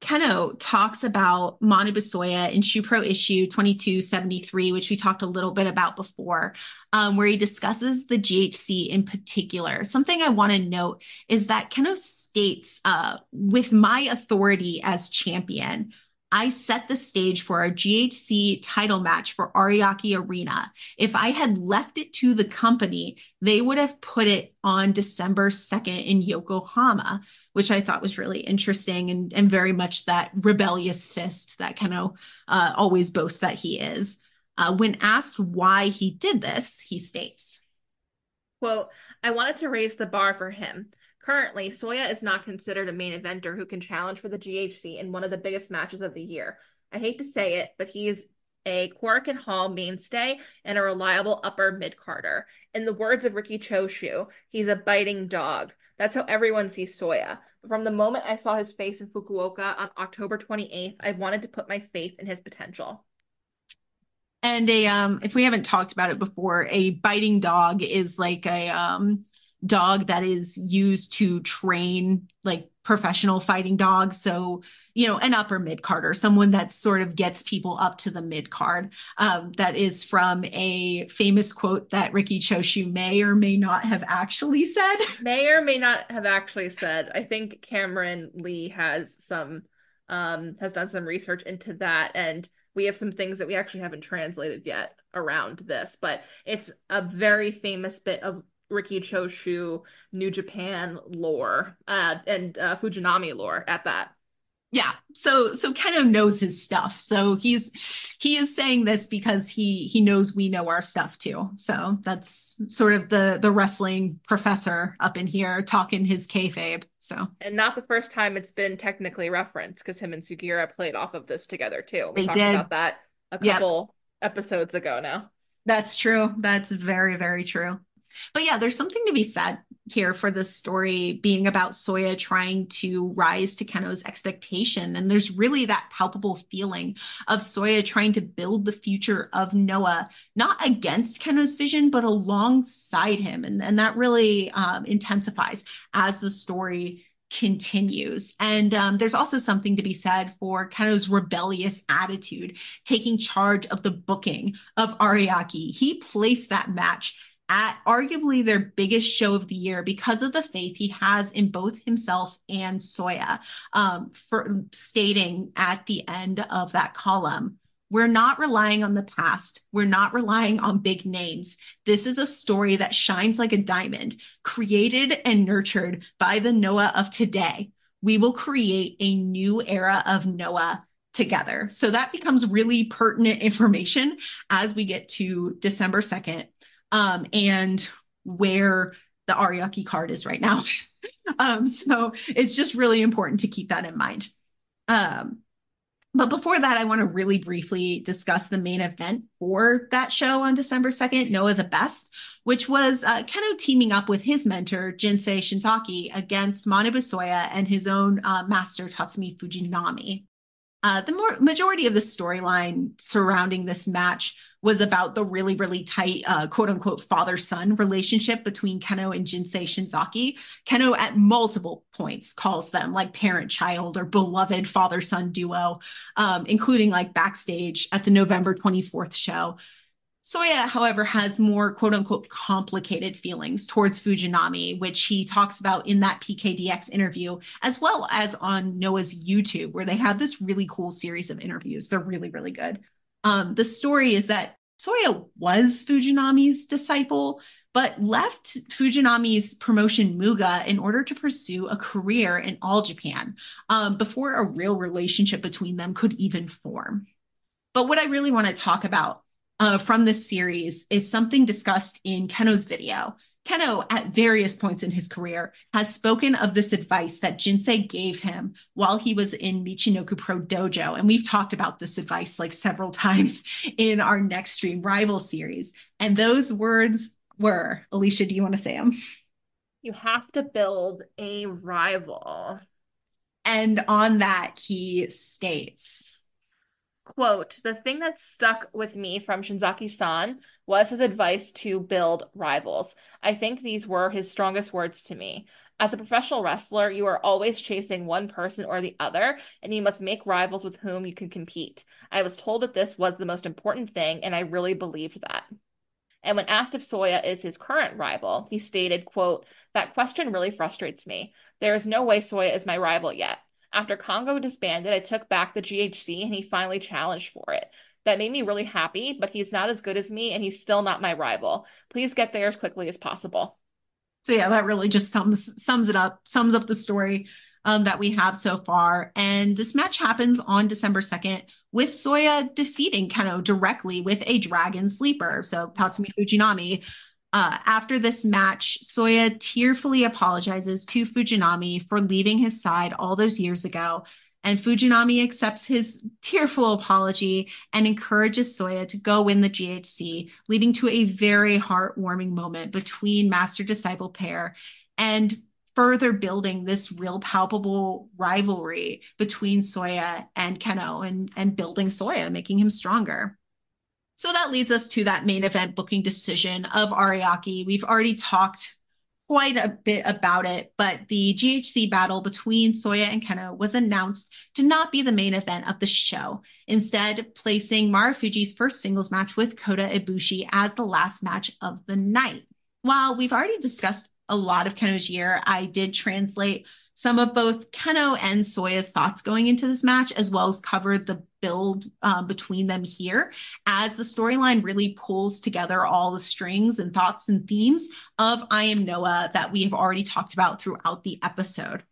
Kenoh talks about Manabu Soya in Shupro issue 2273, which we talked a little bit about before, um, where he discusses the GHC in particular. Something I want to note is that Kenoh states, uh, with my authority as champion, I set the stage for our GHC title match for Ariake Arena. If I had left it to the company, they would have put it on December 2nd in Yokohama, which I thought was really interesting and, and very much that rebellious fist that Kenoh uh, always boasts that he is. Uh, when asked why he did this, he states, Quote, I wanted to raise the bar for him. Currently, Soya is not considered a main eventer who can challenge for the GHC in one of the biggest matches of the year. I hate to say it, but he's a Korakuen Hall mainstay and a reliable upper mid carder. In the words of Riki Choshu, he's a biting dog. That's how everyone sees Soya. But from the moment I saw his face in Fukuoka on October 28th, I wanted to put my faith in his potential. And a um, if we haven't talked about it before, a biting dog is like a um dog that is used to train like professional fighting dogs. So, you know, an upper mid carder, someone that sort of gets people up to the mid card. Um, that is from a famous quote that Riki Choshu may or may not have actually said. May or may not have actually said. I think Cameron Lee has some um has done some research into that and we have some things that we actually haven't translated yet around this, but it's a very famous bit of Riki Choshu New Japan lore uh, and uh, Fujinami lore at that. Yeah, so so Kenoh knows his stuff. So he's he is saying this because he he knows we know our stuff too. So that's sort of the the wrestling professor up in here talking his kayfabe. So and not the first time it's been technically referenced because him and Sugiura played off of this together too. We they talked did. about that a couple yep. episodes ago now. That's true. That's very very true. But yeah, there's something to be said here for this story being about Soya trying to rise to Kenoh's expectation. And there's really that palpable feeling of Soya trying to build the future of Noah, not against Kenoh's vision, but alongside him. And, and that really um, intensifies as the story continues. And um, there's also something to be said for Kenoh's rebellious attitude, taking charge of the booking of Ariake. He placed that match at arguably their biggest show of the year because of the faith he has in both himself and Soya, um, for stating at the end of that column. We're not relying on the past. We're not relying on big names. This is a story that shines like a diamond, created and nurtured by the Noah of today. We will create a new era of Noah together. So that becomes really pertinent information as we get to December 2nd um, and where the Ariake card is right now. um, so it's just really important to keep that in mind. Um, but before that, I want to really briefly discuss the main event for that show on December 2nd, Noah the Best, which was uh, Kenoh teaming up with his mentor, Jinsei Shinzaki, against Manabu Soya and his own uh, master, Tatsumi Fujinami. Uh, the more majority of the storyline surrounding this match was about the really, really tight, uh, quote unquote, father son relationship between Kenoh and Jinsei Shinzaki. Kenoh, at multiple points, calls them like parent child or beloved father son duo, um, including like backstage at the November 24th show. Soya, however, has more quote unquote complicated feelings towards Fujinami, which he talks about in that PKDX interview, as well as on Noah's YouTube, where they have this really cool series of interviews. They're really, really good. Um, the story is that Soya was Fujinami's disciple, but left Fujinami's promotion Muga in order to pursue a career in All Japan um, before a real relationship between them could even form. But what I really want to talk about uh, from this series is something discussed in Kenoh's video, Kenoh, at various points in his career, has spoken of this advice that Jinsei gave him while he was in Michinoku Pro Dojo. And we've talked about this advice like several times in our Nextream Rival series. And those words were Alicia, do you want to say them? You have to build a rival. And on that, he states quote, the thing that stuck with me from Shinzaki-san was his advice to build rivals. I think these were his strongest words to me. As a professional wrestler, you are always chasing one person or the other, and you must make rivals with whom you can compete. I was told that this was the most important thing, and I really believed that. And when asked if Soya is his current rival, he stated, quote, that question really frustrates me. There is no way Soya is my rival yet. After Kongo disbanded, I took back the GHC and he finally challenged for it. That made me really happy, but he's not as good as me and he's still not my rival. Please get there as quickly as possible. So yeah, that really just sums sums it up, sums up the story um, that we have so far. And this match happens on December 2nd with Soya defeating Kenoh directly with a dragon sleeper. So Tatsumi Fujinami uh, after this match, Soya tearfully apologizes to Fujinami for leaving his side all those years ago. And Fujinami accepts his tearful apology and encourages Soya to go win the GHC, leading to a very heartwarming moment between master disciple pair and further building this real palpable rivalry between Soya and Kenoh and, and building Soya, making him stronger. So that leads us to that main event booking decision of Ariake. We've already talked quite a bit about it, but the GHC battle between Soya and Kenoh was announced to not be the main event of the show, instead, placing Marufuji's first singles match with Kota Ibushi as the last match of the night. While we've already discussed a lot of Kenoh's year, I did translate some of both Kenoh and Soya's thoughts going into this match, as well as covered the build um, between them here, as the storyline really pulls together all the strings and thoughts and themes of I Am Noah that we have already talked about throughout the episode.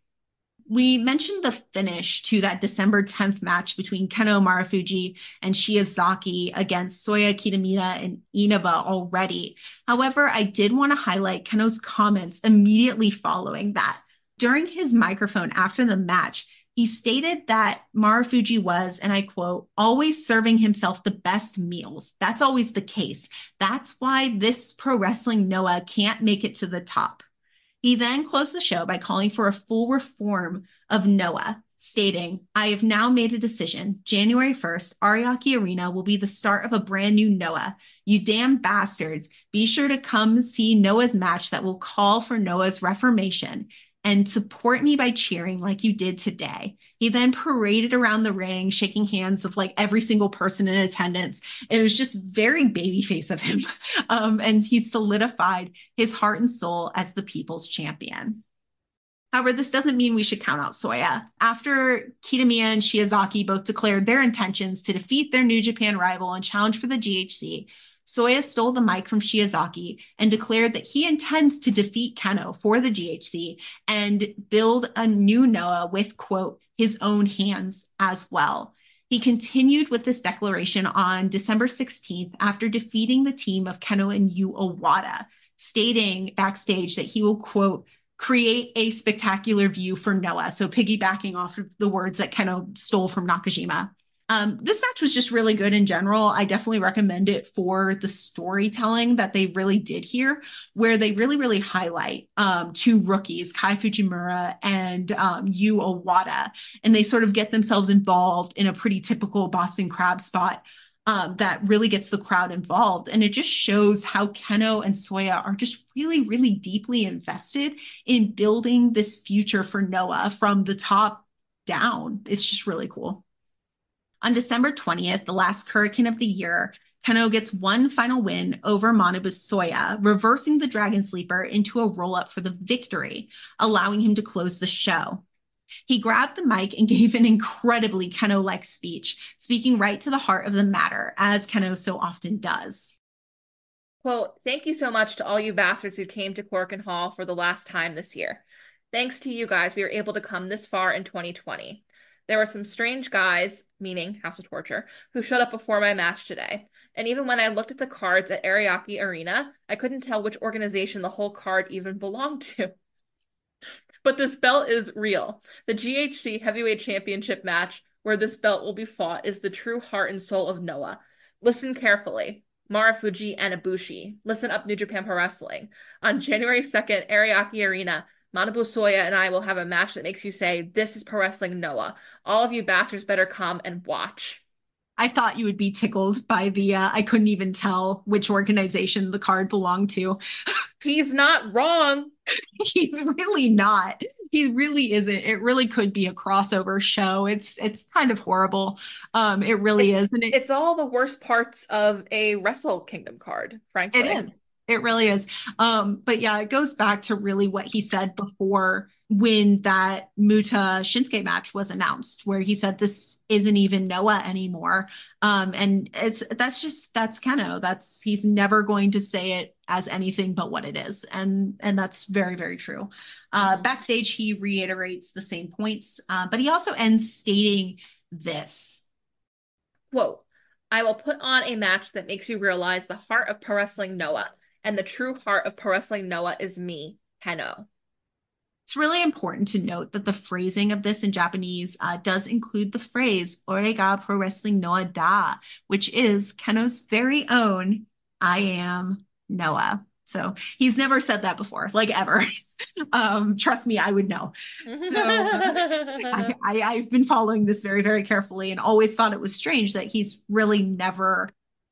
We mentioned the finish to that December 10th match between Kenoh Marufuji and Shiozaki against Soya Kitamiya and Inaba already. However, I did want to highlight Kenoh's comments immediately following that during his microphone after the match, he stated that Marufuji was, and I quote, always serving himself the best meals. That's always the case. That's why this pro wrestling Noah can't make it to the top. He then closed the show by calling for a full reform of Noah, stating, I have now made a decision. January 1st, Ariake Arena will be the start of a brand new Noah. You damn bastards. Be sure to come see Noah's match that will call for Noah's reformation and support me by cheering like you did today. He then paraded around the ring, shaking hands of like every single person in attendance. It was just very babyface of him. Um, and he solidified his heart and soul as the people's champion. However, this doesn't mean we should count out Soya. After Kitamiya and Shiozaki both declared their intentions to defeat their New Japan rival and challenge for the GHC, Soya stole the mic from Shiozaki and declared that he intends to defeat Kenoh for the GHC and build a new Noah with, quote, his own hands as well. He continued with this declaration on December 16th after defeating the team of Kenoh and Yu Owada, stating backstage that he will, quote, create a spectacular view for Noah. So piggybacking off of the words that Kenoh stole from Nakajima. Um, this match was just really good in general. I definitely recommend it for the storytelling that they really did here, where they really, really highlight um, two rookies, Kai Fujimura and um, Yu Owada, and they sort of get themselves involved in a pretty typical Boston Crab spot. Um, that really gets the crowd involved. And it just shows how Kenoh and Soya are just really, really deeply invested in building this future for Noah from the top down. It's just really cool. On December 20th, the last Korakuen of the year, Kenoh gets one final win over Manabu Soya, reversing the Dragon Sleeper into a roll up for the victory, allowing him to close the show. He grabbed the mic and gave an incredibly Kenoh like speech, speaking right to the heart of the matter, as Kenoh so often does. Quote, thank you so much to all you bastards who came to Korakuen Hall for the last time this year. Thanks to you guys, we were able to come this far in 2020. There were some strange guys, meaning House of Torture, who showed up before my match today. And even when I looked at the cards at Ariake Arena, I couldn't tell which organization the whole card even belonged to. but this belt is real. The GHC Heavyweight Championship match where this belt will be fought is the true heart and soul of Noah. Listen carefully. Marufuji and Ibushi. Listen up, New Japan Pro Wrestling. On January 2nd, Ariake Arena, Manabu Soya and I will have a match that makes you say, This is pro wrestling Noah. All of you bastards better come and watch. I thought you would be tickled by the uh, I couldn't even tell which organization the card belonged to. He's not wrong. He's really not. He really isn't. It really could be a crossover show. It's it's kind of horrible. Um it really it's, is. And it, it's all the worst parts of a Wrestle Kingdom card, frankly. It is. It really is. Um, but yeah, it goes back to really what he said before when that Muta Shinsuke match was announced, where he said this isn't even Noah anymore. Um, and it's that's just that's Kenoh. That's he's never going to say it as anything but what it is, and and that's very very true. Uh, mm-hmm. Backstage, he reiterates the same points, uh, but he also ends stating this. Quote, I will put on a match that makes you realize the heart of pro wrestling Noah and the true heart of pro wrestling Noah is me, Kenoh. It's really important to note that the phrasing of this in Japanese uh, does include the phrase "Orega Pro Wrestling Noah Da," which is Kenoh's very own "I am Noah." So he's never said that before, like ever. um, trust me, I would know. So I, I, I've been following this very, very carefully and always thought it was strange that he's really never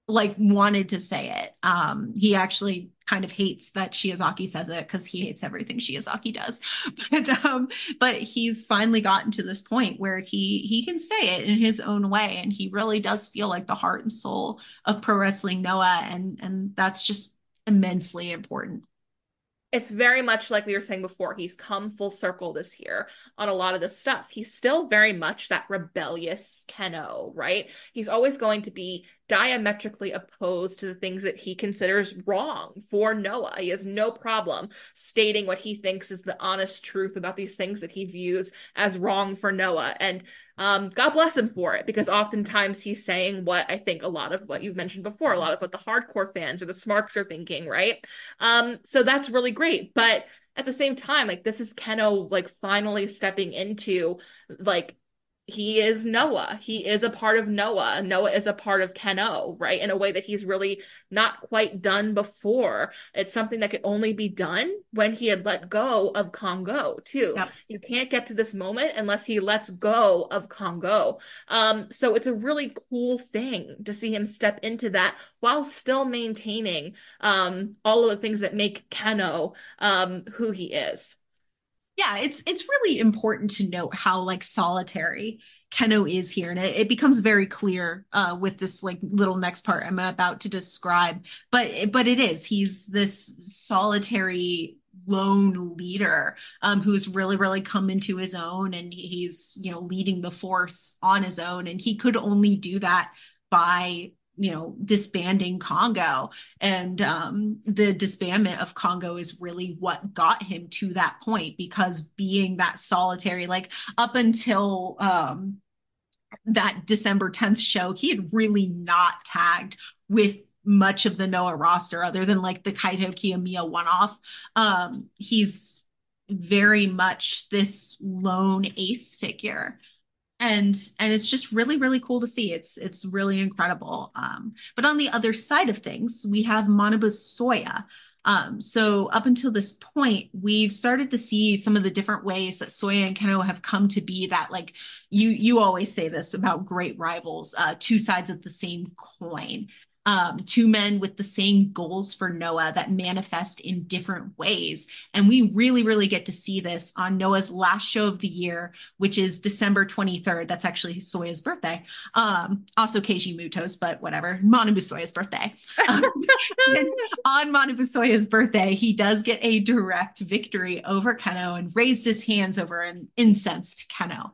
like wanted to say it. Um, he actually kind of hates that Shiozaki says it because he hates everything Shiozaki does. But um, but he's finally gotten to this point where he he can say it in his own way, and he really does feel like the heart and soul of pro wrestling Noah, and and that's just immensely important it's very much like we were saying before. He's come full circle this year on a lot of this stuff. He's still very much that rebellious Kenoh, right? He's always going to be diametrically opposed to the things that he considers wrong for Noah. He has no problem stating what he thinks is the honest truth about these things that he views as wrong for Noah. And um, God bless him for it because oftentimes he's saying what I think a lot of what you've mentioned before, a lot of what the hardcore fans or the smarks are thinking, right? Um, so that's really great. But at the same time, like this is Kenoh like finally stepping into like he is Noah. He is a part of Noah. Noah is a part of Kenoh, right? In a way that he's really not quite done before. It's something that could only be done when he had let go of Kongo, too. Yep. You can't get to this moment unless he lets go of Kongo. Um, so it's a really cool thing to see him step into that while still maintaining um, all of the things that make Kenoh um, who he is yeah it's it's really important to note how like solitary kenoh is here and it, it becomes very clear uh, with this like little next part i'm about to describe. But but it is he's this solitary lone leader um, who's really really come into his own and he's you know leading the force on his own and he could only do that by you know disbanding kongo. And um, the disbandment of kongo is really what got him to that point because being that solitary like up until um, that December 10th show he had really not tagged with much of the Noah roster other than like the Kaito Kiyomiya one off um, he's very much this lone ace figure and and it's just really really cool to see. It's it's really incredible. Um, but on the other side of things we have manabu soya. Um, so up until this point we've started to see some of the different ways that soya and kenoh have come to be that like you you always say this about great rivals uh, two sides of the same coin um, two men with the same goals for Noah that manifest in different ways. And we really, really get to see this on Noah's last show of the year, which is December 23rd. That's actually Soya's birthday. Um, also Keiji Muto's, but whatever, Manabu Soya's birthday. Um, on Manabu Soya's birthday, he does get a direct victory over Kenoh and raised his hands over an incensed Kenoh.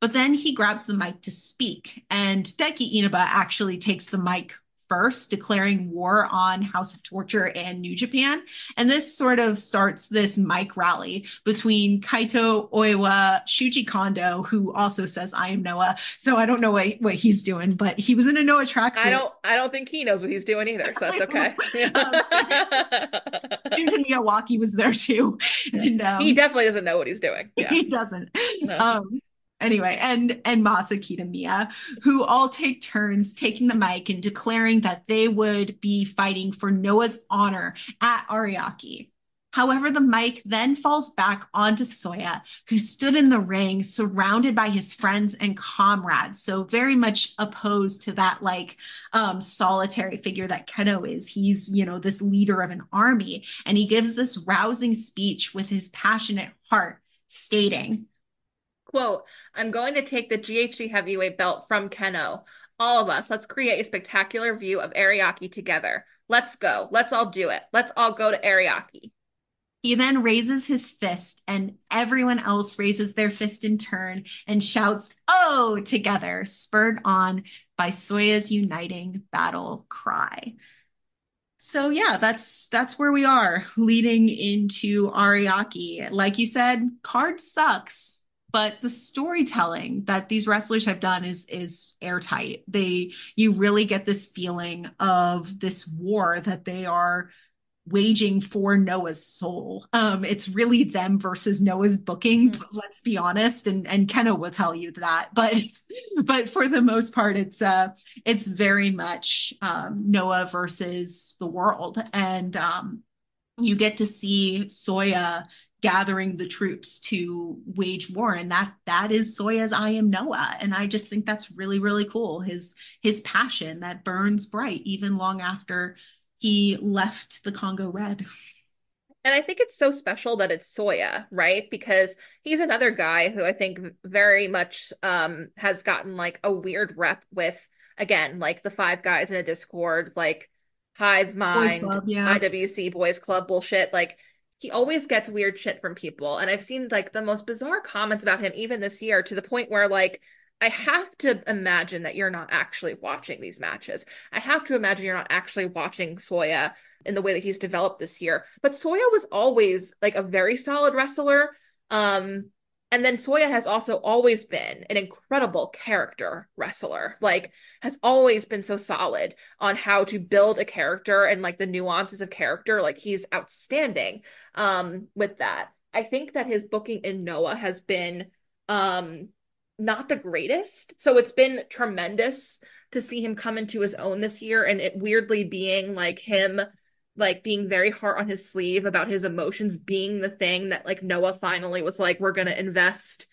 But then he grabs the mic to speak, and Daiki Inaba actually takes the mic first, declaring war on House of Torture and New Japan. And this sort of starts this mic rally between Kaito Oiwa, Shuji Kondo, who also says, I am Noah. So I don't know what, what he's doing, but he was in a Noah tracksuit. I don't I don't think he knows what he's doing either, so that's okay. um, Miyawaki was there too. And, um, he definitely doesn't know what he's doing. Yeah. He doesn't. No. Um, anyway, and and Masa Kitamiya, who all take turns taking the mic and declaring that they would be fighting for Noah's honor at Ariake. However, the mic then falls back onto Soya, who stood in the ring surrounded by his friends and comrades. So very much opposed to that like um, solitary figure that Kenoh is. He's, you know, this leader of an army. And he gives this rousing speech with his passionate heart, stating, quote, I'm going to take the GHC heavyweight belt from Kenoh. All of us, let's create a spectacular view of Ariake together. Let's go. Let's all do it. Let's all go to Ariake. He then raises his fist, and everyone else raises their fist in turn and shouts, Oh, together, spurred on by Soya's uniting battle cry. So yeah, that's that's where we are leading into Ariake. Like you said, card sucks but the storytelling that these wrestlers have done is is airtight they you really get this feeling of this war that they are waging for Noah's soul. Um, it's really them versus Noah's booking. Mm-hmm. Let's be honest, and and Kenoh will tell you that. But but for the most part, it's uh it's very much um, Noah versus the world, and um, you get to see Soya gathering the troops to wage war and that that is soya's i am noah and i just think that's really really cool his his passion that burns bright even long after he left the Kongo red. And I think it's so special that it's Soya, right? Because he's another guy who I think very much um has gotten like a weird rep with again, like the five guys in a Discord, like Hive Mind, Club, yeah. IWC Boys Club bullshit. Like he always gets weird shit from people. And I've seen like the most bizarre comments about him even this year to the point where like I have to imagine that you're not actually watching these matches. I have to imagine you're not actually watching Soya in the way that he's developed this year. But Soya was always like a very solid wrestler. Um, and then Soya has also always been an incredible character wrestler. Like has always been so solid on how to build a character and like the nuances of character. Like he's outstanding um with that. I think that his booking in Noah has been um not the greatest. So it's been tremendous to see him come into his own this year and it weirdly being like him like being very hard on his sleeve about his emotions being the thing that like Noah finally was like we're to invest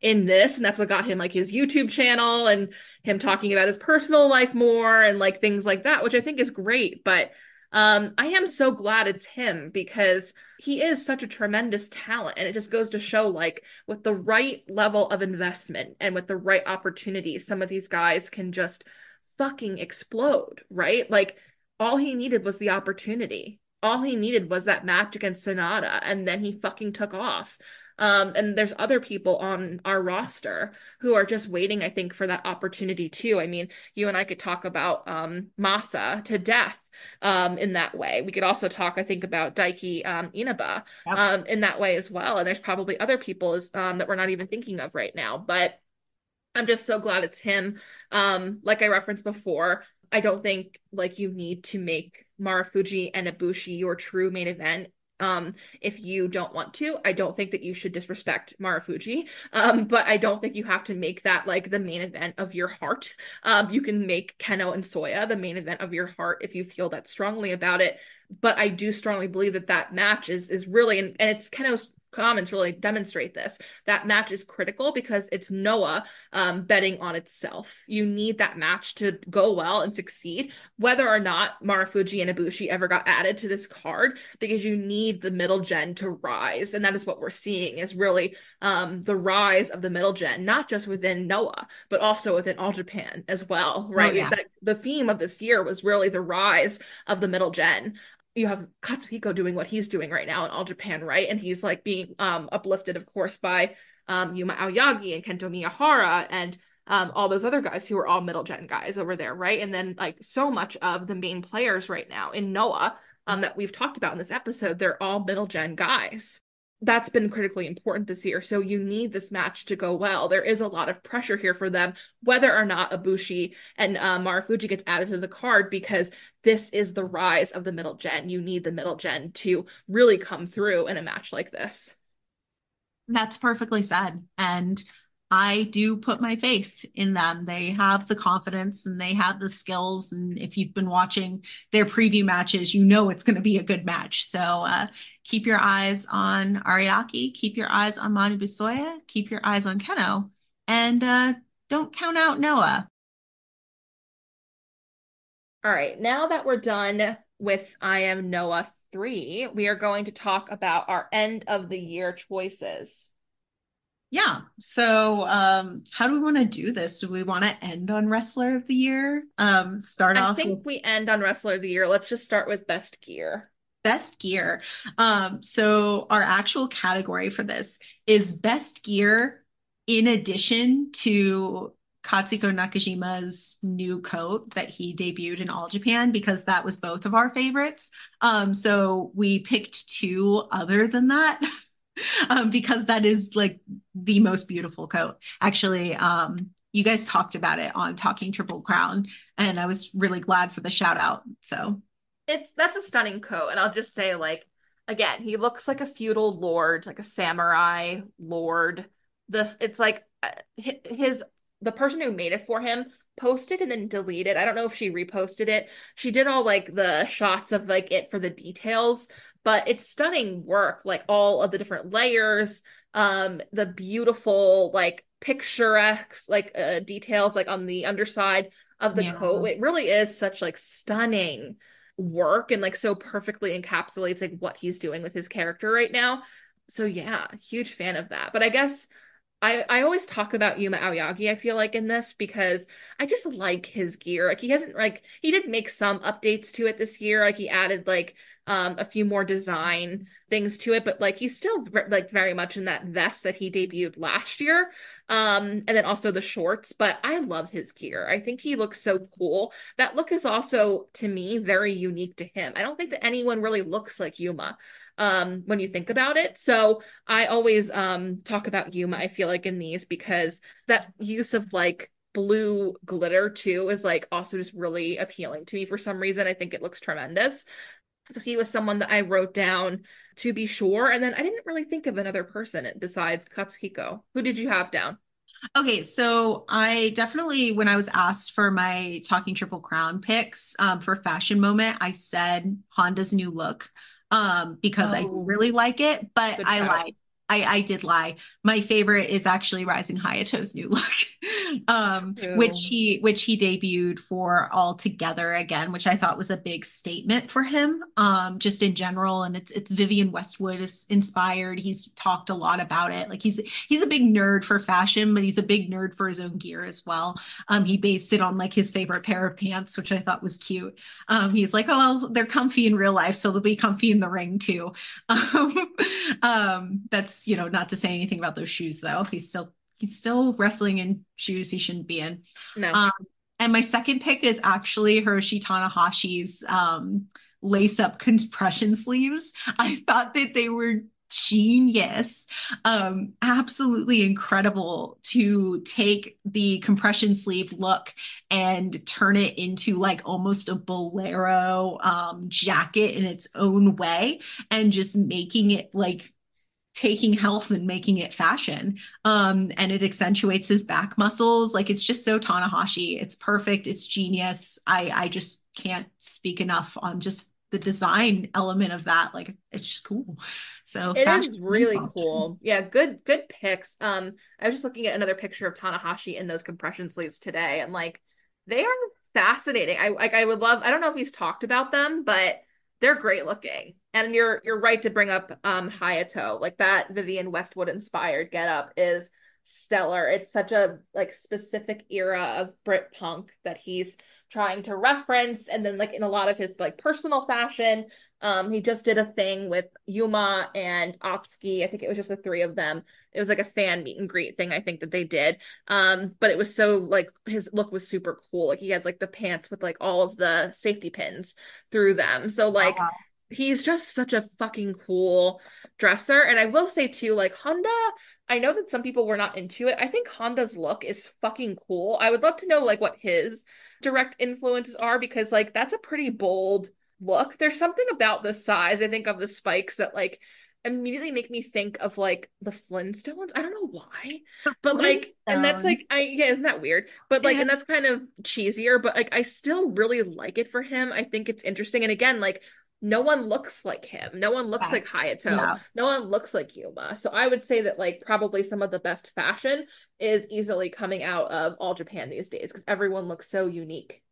in this and that's what got him like his YouTube channel and him talking about his personal life more and like things like that which I think is great but um, I am so glad it's him because he is such a tremendous talent. And it just goes to show like with the right level of investment and with the right opportunities, some of these guys can just fucking explode, right? Like all he needed was the opportunity. All he needed was that match against Sanada, and then he fucking took off. Um, and there's other people on our roster who are just waiting, I think, for that opportunity too. I mean, you and I could talk about um, Masa to death um, in that way. We could also talk, I think, about Daiki um, Inaba yep. um, in that way as well. And there's probably other people as, um, that we're not even thinking of right now. But I'm just so glad it's him. Um, like I referenced before, I don't think like you need to make Marufuji and Ibushi your true main event um, if you don't want to. I don't think that you should disrespect Marufuji, um, but I don't think you have to make that like the main event of your heart. Um, you can make Kenoh and Soya the main event of your heart if you feel that strongly about it. But I do strongly believe that that match is is really and, and it's Kenoh's comments really demonstrate this. That match is critical because it's Noah um, betting on itself. You need that match to go well and succeed, whether or not Marufuji and Ibushi ever got added to this card, because you need the middle gen to rise. And that is what we're seeing is really um, the rise of the middle gen, not just within Noah, but also within All Japan as well, right? Oh, yeah. that, the theme of this year was really the rise of the middle gen you have Katsuhiko doing what he's doing right now in All Japan, right? And he's like being um uplifted, of course, by um Yuma Aoyagi and Kento Miyahara and um all those other guys who are all middle gen guys over there, right? And then like so much of the main players right now in Noah um that we've talked about in this episode, they're all middle gen guys that's been critically important this year. So you need this match to go well. There is a lot of pressure here for them, whether or not Ibushi and uh, Marufuji gets added to the card, because this is the rise of the middle gen. You need the middle gen to really come through in a match like this. That's perfectly said. And I do put my faith in them. They have the confidence and they have the skills. And if you've been watching their preview matches, you know it's going to be a good match. So uh, keep your eyes on Ariake, keep your eyes on Manabu Soya, keep your eyes on Kenoh, and uh, don't count out Noah. All right, now that we're done with I Am Noah 3, we are going to talk about our end of the year choices. Yeah. So, um, how do we want to do this? Do we want to end on Wrestler of the Year? Um, start I off. I think with... we end on Wrestler of the Year. Let's just start with Best Gear. Best Gear. Um, so our actual category for this is Best Gear in addition to Katsuhiko Nakajima's new coat that he debuted in All Japan because that was both of our favorites. Um, so we picked two other than that. um, because that is like the most beautiful coat. Actually, um, you guys talked about it on Talking Triple Crown, and I was really glad for the shout out. So it's that's a stunning coat, and I'll just say like again, he looks like a feudal lord, like a samurai lord. This it's like uh, his the person who made it for him posted and then deleted. I don't know if she reposted it. She did all like the shots of like it for the details, but it's stunning work, like all of the different layers, um, the beautiful like picturesque like uh, details like on the underside of the yeah. coat. It really is such like stunning work and like so perfectly encapsulates like what he's doing with his character right now. So yeah, huge fan of that. But I guess I I always talk about Yuma Aoyagi, I feel like in this because I just like his gear. Like he hasn't like he did make some updates to it this year. Like he added like um a few more design things to it, but like he's still like very much in that vest that he debuted last year. Um and then also the shorts, but I love his gear. I think he looks so cool. That look is also to me very unique to him. I don't think that anyone really looks like Yuma um, when you think about it. So I always um, talk about Yuma, I feel like, in these because that use of like blue glitter too is like also just really appealing to me for some reason. I think it looks tremendous. So he was someone that I wrote down to be sure. And then I didn't really think of another person besides Katsuhiko. Who did you have down? Okay, so I definitely, when I was asked for my Talking Triple Crown picks um, for Fashion Moment, I said Honda's new look um, because oh, I really like it, but I lied. I, I did lie. My favorite is actually Rising Hayato's new look, um, which he which he debuted for All Together again, which I thought was a big statement for him, um, just in general. And it's it's Vivienne Westwood is inspired. He's talked a lot about it. Like he's he's a big nerd for fashion, but he's a big nerd for his own gear as well. Um, he based it on like his favorite pair of pants, which I thought was cute. Um, he's like, oh, well, they're comfy in real life, so they'll be comfy in the ring too. Um, um, that's you know, not to say anything about those shoes though. He's still he's still wrestling in shoes he shouldn't be in. No. Um, and my second pick is actually Hiroshi Tanahashi's um, lace up compression sleeves. I thought that they were genius um absolutely incredible to take the compression sleeve look and turn it into like almost a bolero um jacket in its own way and just making it like taking health and making it fashion. Um, and it accentuates his back muscles. Like it's just so Tanahashi. It's perfect. It's genius. I I just can't speak enough on just the design element of that. Like it's just cool. So it is really cool. Yeah, good good picks. Um, I was just looking at another picture of Tanahashi in those compression sleeves today, and like they are fascinating. I like I would love. I don't know if he's talked about them, but they're great looking. And you're you're right to bring up um Hayato. Like that Vivienne Westwood inspired get up is stellar. It's such a like specific era of Brit punk that he's trying to reference and then like in a lot of his like personal fashion um he just did a thing with Yuma and Atsuki I think it was just the three of them it was like a fan meet and greet thing I think that they did um but it was so like his look was super cool like he had like the pants with like all of the safety pins through them so like uh-huh. He's just such a fucking cool dresser and I will say too like Honda I know that some people were not into it. I think Honda's look is fucking cool. I would love to know like what his direct influences are because like that's a pretty bold look. There's something about the size, I think, of the spikes that like immediately make me think of like the Flintstones. I don't know why, but like, and that's like, I yeah, isn't that weird? But like, yeah. and that's kind of cheesier, but like, I still really like it for him. I think it's interesting, and again, like no one looks like him. No one looks like Hayato. No. no one looks like Yuma. So I would say that like probably some of the best fashion is easily coming out of all Japan these days because everyone looks so unique.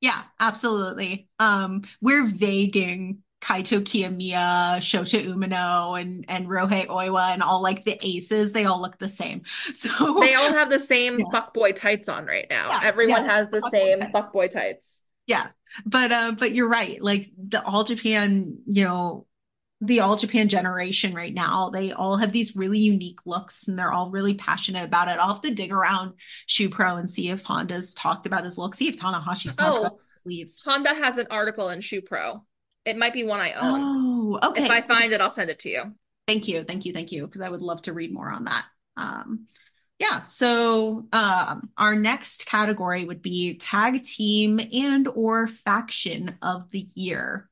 Yeah, absolutely. Um, we're vaguing Kaito Kiyomiya, Shota Umino, and and Ryohei Oiwa, and all like the aces, they all look the same. So they all have the same yeah. fuckboy tights on right now. Yeah, Everyone yeah, has the same fuckboy tights. Yeah, but uh, but you're right. Like the All Japan, you know, the All Japan generation right now, they all have these really unique looks, and they're all really passionate about it. I'll have to dig around Shupro and see if Honda's talked about his look. See if Tanahashi's talked oh, about his sleeves. Honda has an article in Shupro. It might be one I own. Oh, okay. If I find it, I'll send it to you. Thank you, thank you, thank you, because I would love to read more on that. Um, Yeah, so um, our next category would be tag team and or faction of the year.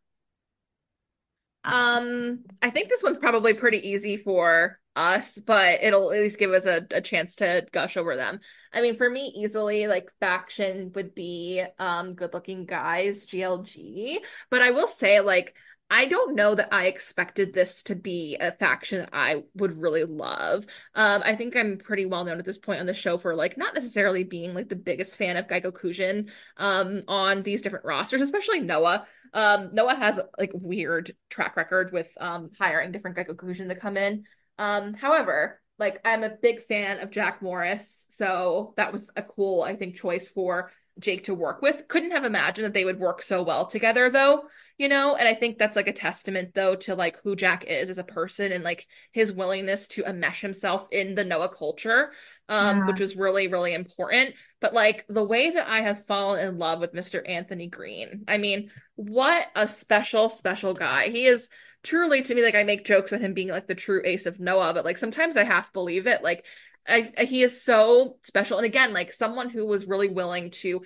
Um, I think this one's probably pretty easy for us, but it'll at least give us a, a chance to gush over them. I mean, for me, easily like faction would be um good looking guys, GLG. But I will say, like, I don't know that I expected this to be a faction I would really love. Um, I think I'm pretty well known at this point on the show for like not necessarily being like the biggest fan of Gaikokujin um on these different rosters, especially Noah. Um, Noah has like weird track record with um hiring different Gaikokujin to come in. Um, however, like I'm a big fan of Jack Morris, so that was a cool, I think, choice for Jake to work with. Couldn't have imagined that they would work so well together though you know? And i think that's like a testament though to like who jack is as a person and like his willingness to enmesh himself in the noah culture um yeah. which was really really important. But like the way that i have fallen in love with mr anthony greene i mean what a special special guy. He is truly to me like i make jokes with him being like the true ace of noah but like sometimes i half believe it. Like I, I, he is so special. And again like someone who was really willing to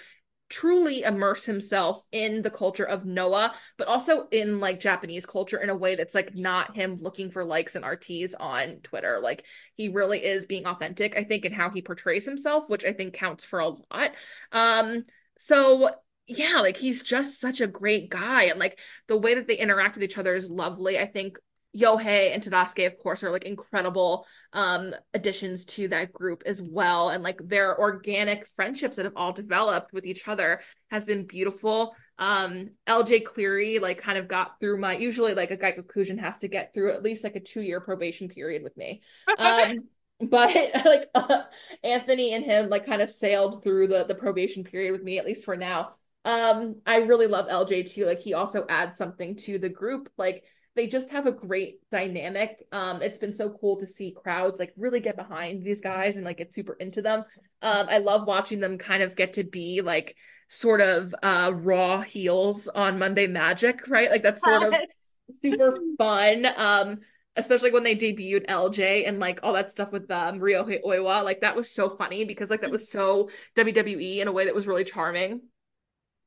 truly immerse himself in the culture of Noah, but also in like Japanese culture in a way that's like not him looking for likes and RTs on Twitter. Like he really is being authentic, I think, in how he portrays himself, which I think counts for a lot. Um, so yeah, like he's just such a great guy. And like the way that they interact with each other is lovely. I think Yohei and Tadasuke, of course, are like incredible um additions to that group as well. And like their organic friendships that have all developed with each other has been beautiful. Um LJ Cleary like kind of got through my usually like a Gaikokujin has to get through at least like a two year probation period with me. Um but like uh, Anthony and him like kind of sailed through the the probation period with me at least for now. Um I really love LJ too. Like he also adds something to the group like they just have a great dynamic. Um, it's been so cool to see crowds like really get behind these guys and like get super into them. Um, I love watching them kind of get to be like sort of uh raw heels on Monday Magic, right? Like that's sort yes. of super fun. Um, especially when they debuted LJ and like all that stuff with um Ryohei Oiwa. Like that was so funny because like that was so WWE in a way that was really charming.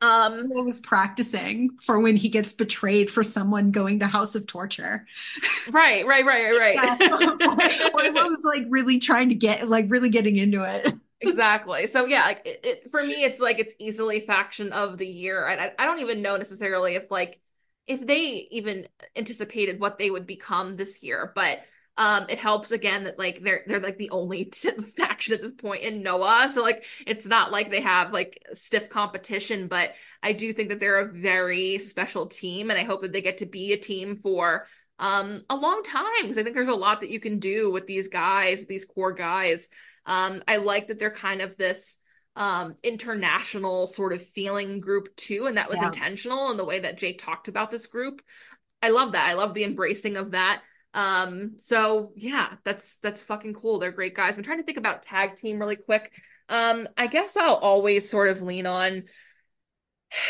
Um, I was practicing for when he gets betrayed for someone going to House of Torture. Right, right, right, right. yeah. or, or was like really trying to get, like, really getting into it. exactly. So yeah, like it, it, for me, it's like it's easily faction of the year. I, I I don't even know necessarily if like if they even anticipated what they would become this year, but um, it helps again that like they're they're like the only faction at this point in Noah, so like it's not like they have like stiff competition, but I do think that they're a very special team, and I hope that they get to be a team for um a long time because I think there's a lot that you can do with these guys, with these core guys. Um, I like that they're kind of this um international sort of feeling group too and that was yeah. intentional in the way that Jake talked about this group. I love that. I love the embracing of that. Um, so yeah, that's that's fucking cool. They're great guys. I'm trying to think about tag team really quick. Um, I guess I'll always sort of lean on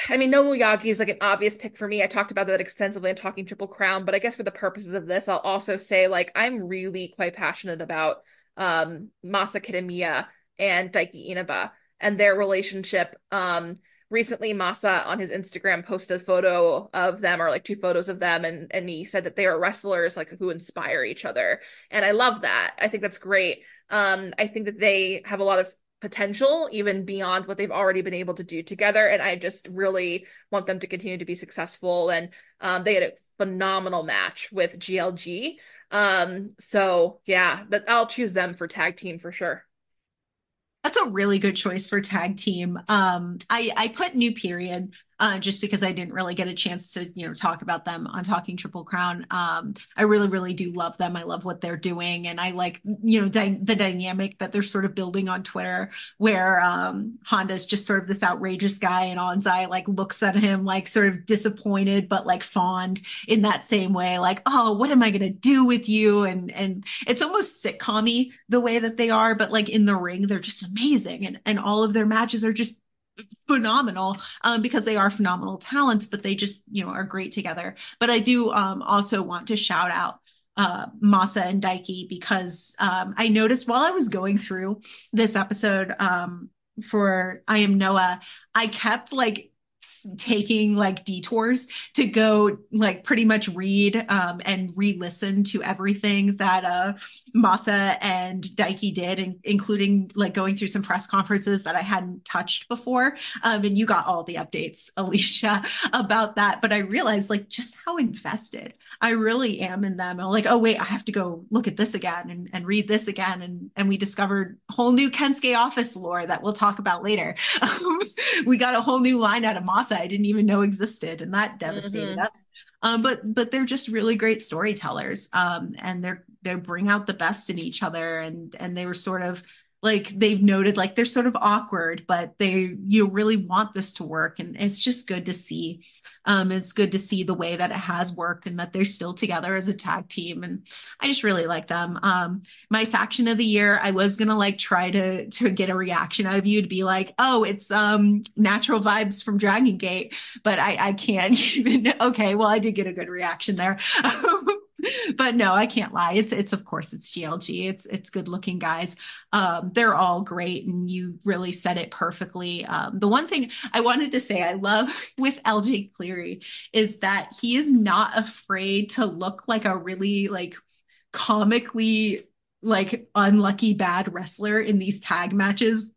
I mean, Nobu Yagi is like an obvious pick for me. I talked about that extensively in Talking Triple Crown, but I guess for the purposes of this, I'll also say like I'm really quite passionate about um Masa Kitamiya and Daiki Inaba and their relationship. Um, recently Masa on his Instagram posted a photo of them or like two photos of them and and he said that they are wrestlers like who inspire each other. And I love that. I think that's great. Um I think that they have a lot of potential even beyond what they've already been able to do together and I just really want them to continue to be successful and um they had a phenomenal match with GLG. Um so yeah, that I'll choose them for tag team for sure. That's a really good choice for tag team. Um, I I put new period uh, just because I didn't really get a chance to, you know, talk about them on Talking Triple Crown. Um, I really, really do love them. I love what they're doing, and I like, you know, the dynamic that they're sort of building on Twitter, where um, Honda's just sort of this outrageous guy, and Anzai like looks at him like sort of disappointed but like fond in that same way, like, oh, what am I gonna do with you? And and it's almost sitcommy the way that they are, but like in the ring, they're just amazing, and and all of their matches are just phenomenal um, because they are phenomenal talents, but they just, you know, are great together. But I do um, also want to shout out uh, Masa and Daiki because um, I noticed while I was going through this episode um, for I Am Noah, I kept like taking like detours to go like pretty much read um, and re-listen to everything that uh, Masa and Daiki did, and including like going through some press conferences that I hadn't touched before. Um, and you got all the updates, Alicia, about that. But I realized like just how invested I really am in them. I'm like, oh wait, I have to go look at this again and, and read this again. And and we discovered whole new Kensuke office lore that we'll talk about later. we got a whole new line out of Masa I didn't even know existed, and that devastated mm-hmm. us. Um, but but they're just really great storytellers, um, and they're they bring out the best in each other, and and they were sort of like they've noted like they're sort of awkward, but they you really want this to work, and it's just good to see um, it's good to see the way that it has worked and that they're still together as a tag team. And I just really like them. Um, my faction of the year, I was gonna like try to to get a reaction out of you to be like, oh, it's um natural vibes from Dragon Gate, but I I can't even. Okay, well, I did get a good reaction there. but no, I can't lie. It's it's of course it's GLG. It's it's good looking guys. Um, they're all great, and you really said it perfectly. Um, the one thing I wanted to say I love with LJ Cleary is that he is not afraid to look like a really like comically like unlucky bad wrestler in these tag matches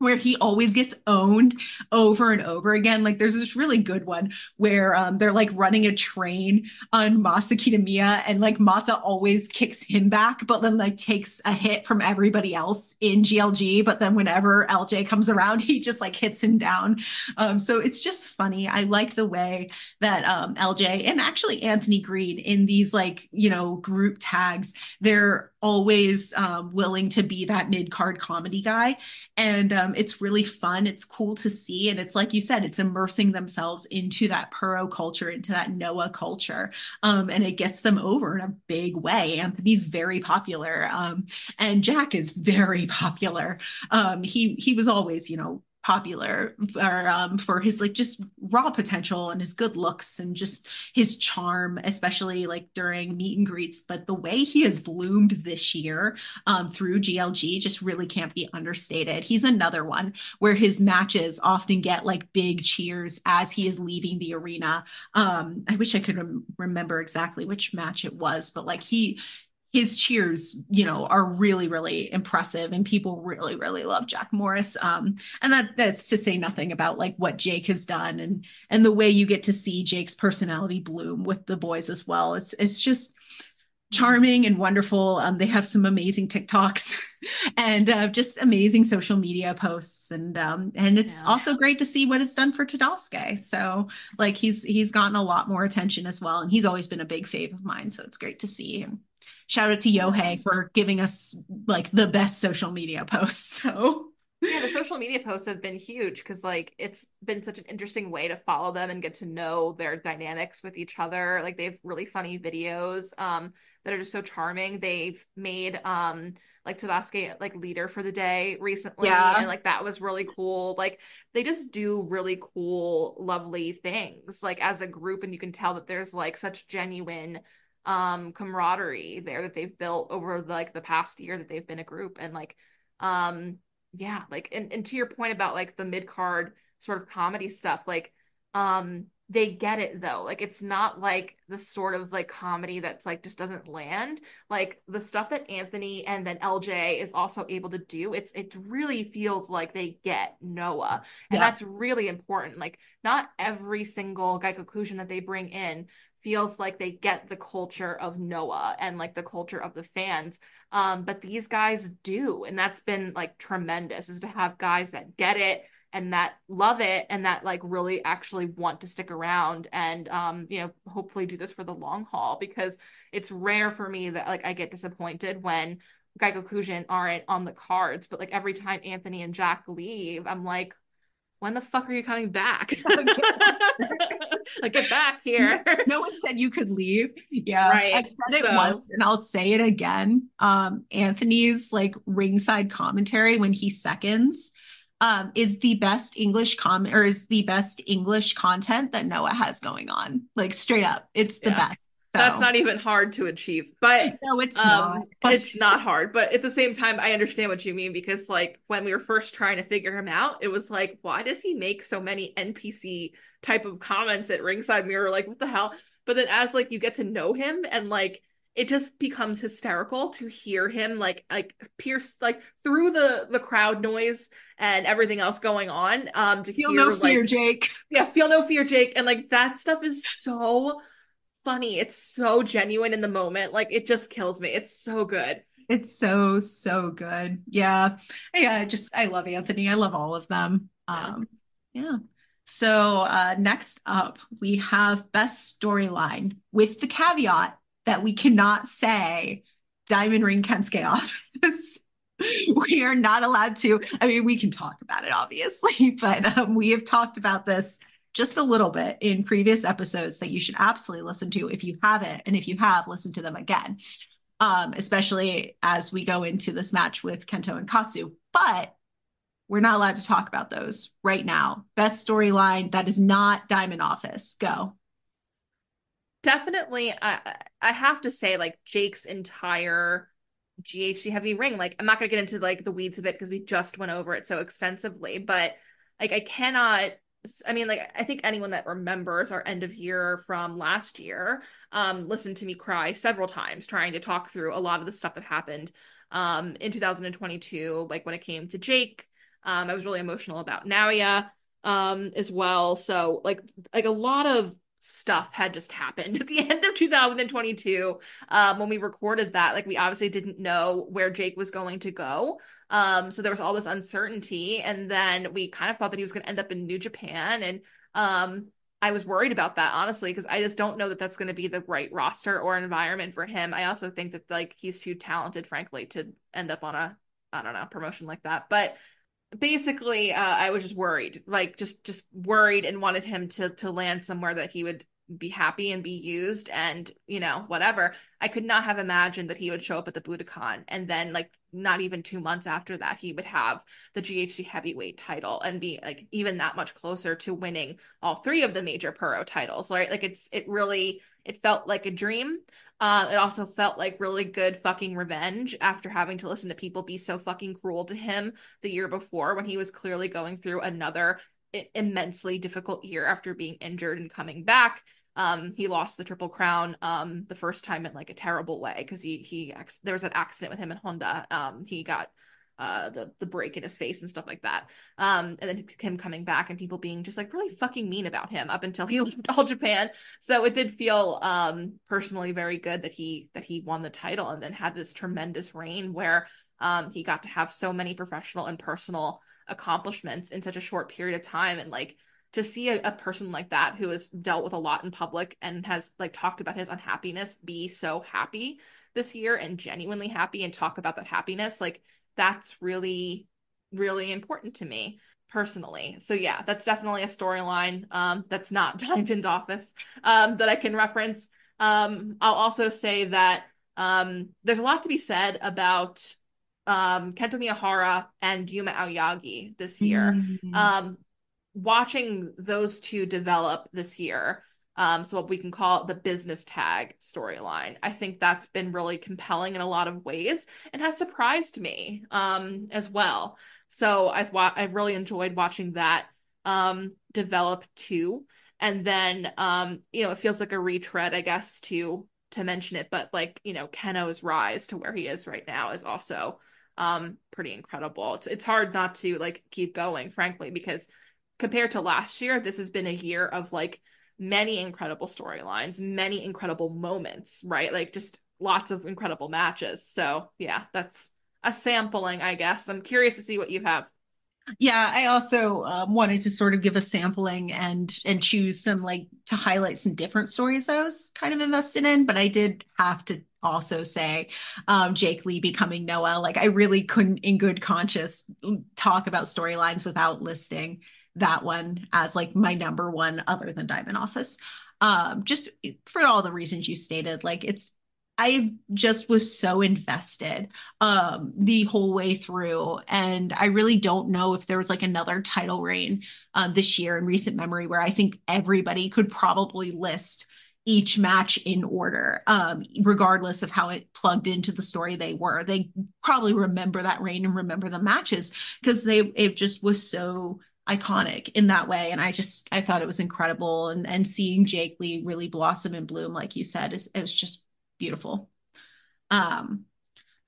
where he always gets owned over and over again. Like there's this really good one where um, they're like running a train on Masa Kitamiya and like Masa always kicks him back, but then like takes a hit from everybody else in GLG. But then whenever LJ comes around, he just like hits him down. Um, so it's just funny. I like the way that um, LJ and actually Anthony Greene in these like, you know, group tags, they're always um, willing to be that mid card comedy guy. And um, it's really fun. It's cool to see. And it's like you said, it's immersing themselves into that Puro culture, into that Noah culture. Um, and it gets them over in a big way. Anthony's very popular. Um, and Jack is very popular. Um, he he was always, you know, popular for um, for his like just raw potential and his good looks and just his charm, especially like during meet and greets. But the way he has bloomed this year um, through GLG just really can't be understated. He's another one where his matches often get like big cheers as he is leaving the arena. Um, I wish I could rem- remember exactly which match it was, but like he his cheers, you know, are really, really impressive, and people really, really love Jack Morris. Um, and that that's to say nothing about like what Jake has done and and the way you get to see Jake's personality bloom with the boys as well. It's it's just charming and wonderful. Um, they have some amazing TikToks and uh, just amazing social media posts, and um, and it's yeah. also great to see what it's done for Tadasuke. So like he's he's gotten a lot more attention as well, and he's always been a big fave of mine. So it's great to see him shout out to Yohei for giving us like the best social media posts. So yeah, the social media posts have been huge because like it's been such an interesting way to follow them and get to know their dynamics with each other. Like they have really funny videos um that are just so charming. They've made um like Tadasuke like leader for the day recently yeah. and like that was really cool. Like they just do really cool lovely things like as a group and you can tell that there's like such genuine um camaraderie there that they've built over like the past year that they've been a group. And like um yeah like and, and to your point about like the mid-card sort of comedy stuff like um they get it though. Like it's not like the sort of like comedy that's like just doesn't land. Like the stuff that anthony and then lj is also able to do it's it really feels like they get noah. And yeah. that's really important. Like not every single Gaikokujin that they bring in feels like they get the culture of Noah and like the culture of the fans. Um, but these guys do, and that's been like tremendous is to have guys that get it and that love it and that like really actually want to stick around and um you know hopefully do this for the long haul because it's rare for me that like I get disappointed when Gaikokujin aren't on the cards but like every time Anthony and Jack leave I'm like when the fuck are you coming back? like get back here. no one said you could leave. Yeah. Right. I've said so. it once and I'll say it again. Um, Anthony's like ringside commentary when he seconds um, is the best English comment or is the best English content that Noah has going on. Like straight up. It's the yeah. best. That's not even hard to achieve. But no, it's um, not. it's not hard. But at the same time, I understand what you mean because, like, when we were first trying to figure him out, it was like, why does he make so many NPC type of comments at Ringside Mirror? Like, what the hell? But then as like you get to know him and like it just becomes hysterical to hear him like like pierce like through the the crowd noise and everything else going on um to feel hear, no fear like, jake yeah feel no fear jake and like that stuff is so funny. It's so genuine in the moment. Like it just kills me. It's so good. It's so so good. Yeah. Yeah i just i love anthony. I love all of them. Yeah. um yeah. So uh next up we have best storyline with the caveat that we cannot say Diamond Ring Kensuke office. we are not allowed to. I mean, we can talk about it, obviously, but um, we have talked about this just a little bit in previous episodes that you should absolutely listen to if you haven't. And if you have, listen to them again, um, especially as we go into this match with Kento and Katsu. But we're not allowed to talk about those right now. Best storyline that is not Diamond Office. Go definitely I I have to say like Jake's entire GHC heavy ring like I'm not going to get into like the weeds of it because we just went over it so extensively but like I cannot I mean like I think anyone that remembers our end of year from last year um listened to me cry several times trying to talk through a lot of the stuff that happened um in 2022 like when it came to Jake. Um I was really emotional about Naoya um as well. So like like a lot of stuff had just happened at the end of 2022 um, when we recorded that. Like we obviously didn't know where jake was going to go um, so there was all this uncertainty and then we kind of thought that he was going to end up in new japan and um, i was worried about that honestly because i just don't know that that's going to be the right roster or environment for him. I also think that like he's too talented frankly to end up on a i don't know promotion like that. But basically uh, i was just worried like just just worried and wanted him to to land somewhere that he would be happy and be used and you know whatever. I could not have imagined that he would show up at the budokan and then like not even two months after that he would have the ghc heavyweight title and be like even that much closer to winning all three of the major pro titles right? Like it's it really it felt like a dream. Uh, it also felt like really good fucking revenge after having to listen to people be so fucking cruel to him the year before when he was clearly going through another immensely difficult year after being injured and coming back. Um, he lost the triple crown um the first time in like a terrible way because he he there was an accident with him and Honda. Um, he got uh the the break in his face and stuff like that. Um and then him coming back and people being just like really fucking mean about him up until he left all Japan. So it did feel um personally very good that he that he won the title and then had this tremendous reign where um he got to have so many professional and personal accomplishments in such a short period of time and like to see a, a, person like that who has dealt with a lot in public and has like talked about his unhappiness be so happy this year and genuinely happy and talk about that happiness like that's really really important to me personally. So yeah, that's definitely a storyline um that's not Diamond Office um that I can reference. Um I'll also say that um there's a lot to be said about um Kento Miyahara and Yuma Aoyagi this year. Mm-hmm. Um watching those two develop this year um, so what we can call the business tag storyline. I think that's been really compelling in a lot of ways and has surprised me um, as well. So I've wa- I've really enjoyed watching that um, develop too. And then um, you know, it feels like a retread, I guess, to to mention it, but like, you know, Kenoh's rise to where he is right now is also um pretty incredible. It's it's hard not to like keep going, frankly, because compared to last year, this has been a year of like many incredible storylines, many incredible moments, right? Like just lots of incredible matches. So, yeah, that's a sampling, I guess. I'm curious to see what you have. Yeah, I also um, wanted to sort of give a sampling and and choose some like to highlight some different stories that I was kind of invested in, but I did have to also say um, Jake Lee becoming Noah. Like I really couldn't, in good conscience, talk about storylines without listing that one as like my number one other than Diamond Office. Um, just for all the reasons you stated, like it's I just was so invested um, the whole way through. And I really don't know if there was like another title reign uh, this year in recent memory where I think everybody could probably list each match in order, um, regardless of how it plugged into the story they were. They probably remember that reign and remember the matches because they it just was so iconic in that way. And I just I thought it was incredible. And and seeing Jake Lee really blossom and bloom, like you said, is it was just beautiful. Um,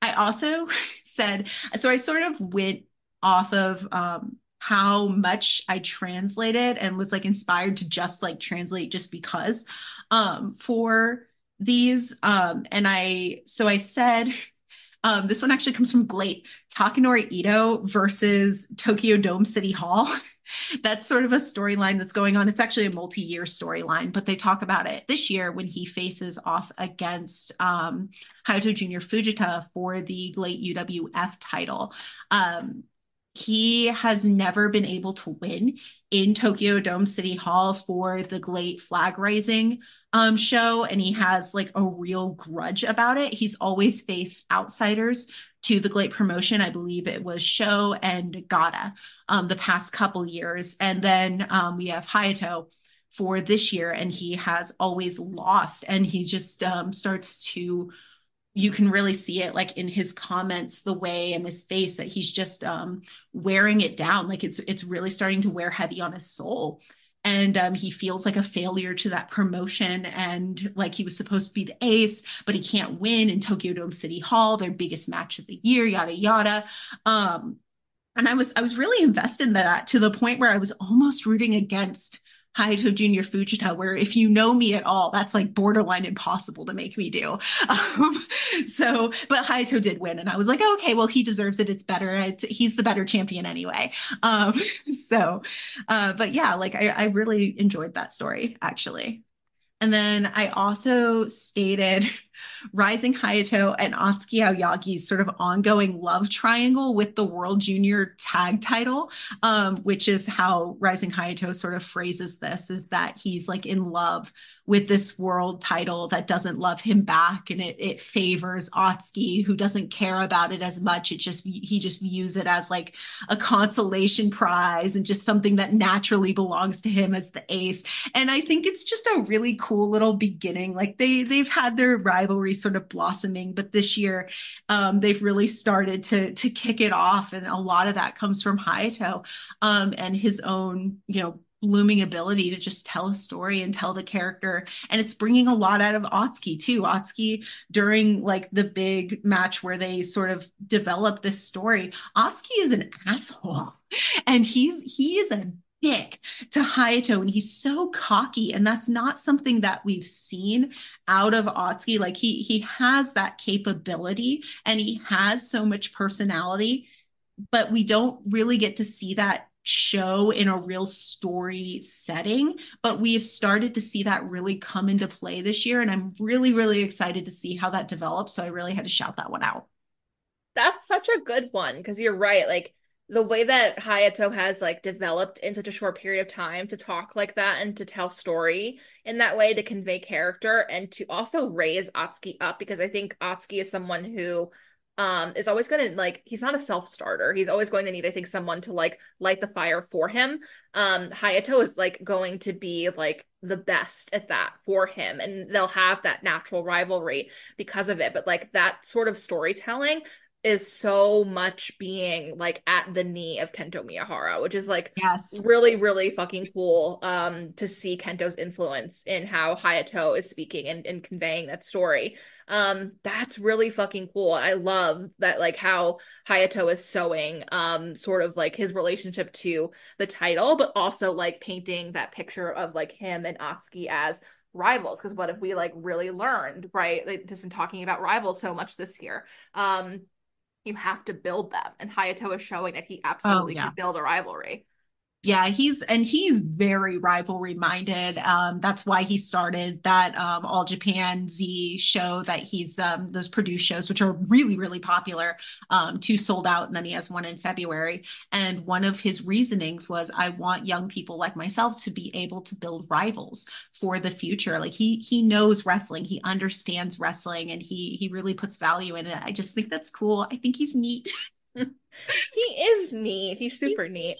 I also said so I sort of went off of um how much I translated and was like inspired to just like translate just because um, for these. Um, and I, so I said, um, this one actually comes from GLEAT Takanori Ito versus Tokyo Dome City Hall. that's sort of a storyline that's going on. It's actually a multi year storyline, but they talk about it this year when he faces off against um, Hayato Jr. Fujita for the late UWF title. Um, he has never been able to win in Tokyo Dome City Hall for the GLEAT flag raising um, show, and he has like a real grudge about it. He's always faced outsiders to the GLEAT promotion. I believe it was Show and Gata um, the past couple years, and then um, we have Hayato for this year, and he has always lost, and he just um, starts to you can really see it like in his comments the way in his face that he's just um wearing it down. Like it's it's really starting to wear heavy on his soul. And um, he feels like a failure to that promotion. And like he was supposed to be the ace but he can't win in tokyo dome city hall their biggest match of the year yada yada. Um, and i was i was really invested in that to the point where i was almost rooting against Hayato Junior Fujita, where if you know me at all, that's like borderline impossible to make me do. Um, so, but Hayato did win, and I was like, okay, well, he deserves it. It's better. It's, he's the better champion anyway. Um, so, uh, but yeah, like I, I really enjoyed that story actually. And then I also stated Rising Hayato and Atsuki Aoyagi's sort of ongoing love triangle with the World Junior Tag title, um, which is how Rising Hayato sort of phrases this is that he's like in love with this world title that doesn't love him back and it, it favors Atsuki who doesn't care about it as much. It just he just views it as like a consolation prize and just something that naturally belongs to him as the ace. And I think it's just a really cool little beginning. Like they they've had their rivalry sort of blossoming but this year um, they've really started to to kick it off and a lot of that comes from Hayato um, and his own you know looming ability to just tell a story and tell the character. And it's bringing a lot out of Atsuki too. Atsuki during like the big match where they sort of develop this story, Atsuki is an asshole and he's, he is a dick to Hayato and he's so cocky and that's not something that we've seen out of Atsuki like he he has that capability and he has so much personality but we don't really get to see that show in a real story setting. But we've started to see that really come into play this year and i'm really really excited to see how that develops. So i really had to shout that one out. That's such a good one because you're right. Like the way that Hayato has like developed in such a short period of time to talk like that and to tell story in that way to convey character and to also raise Atsuki up because I think Atsuki is someone who um is always going to like he's not a self-starter. He's always going to need i think someone to like light the fire for him. Um hayato is like going to be like the best at that for him and they'll have that natural rivalry because of it. But like that sort of storytelling is so much being like at the knee of Kento Miyahara, which is like yes. really, really fucking cool um to see Kento's influence in how Hayato is speaking and, and conveying that story. Um, that's really fucking cool. I love that like how Hayato is sewing um sort of like his relationship to the title, but also like painting that picture of like him and Atsuki as rivals because what if we like really learned right like, just in talking about rivals so much this year um you have to build them. And Hayato is showing that he oh, absolutely oh, yeah. can build a rivalry. Yeah, he's and he's very rivalry minded. Um, that's why he started that um, All Japan Z show that he's um, those produced shows, which are really really popular. Um, two sold out, and then he has one in February. And one of his reasonings was, I want young people like myself to be able to build rivals for the future. Like he he knows wrestling, he understands wrestling, and he he really puts value in it. I just think that's cool. I think he's neat. he is neat. He's super neat.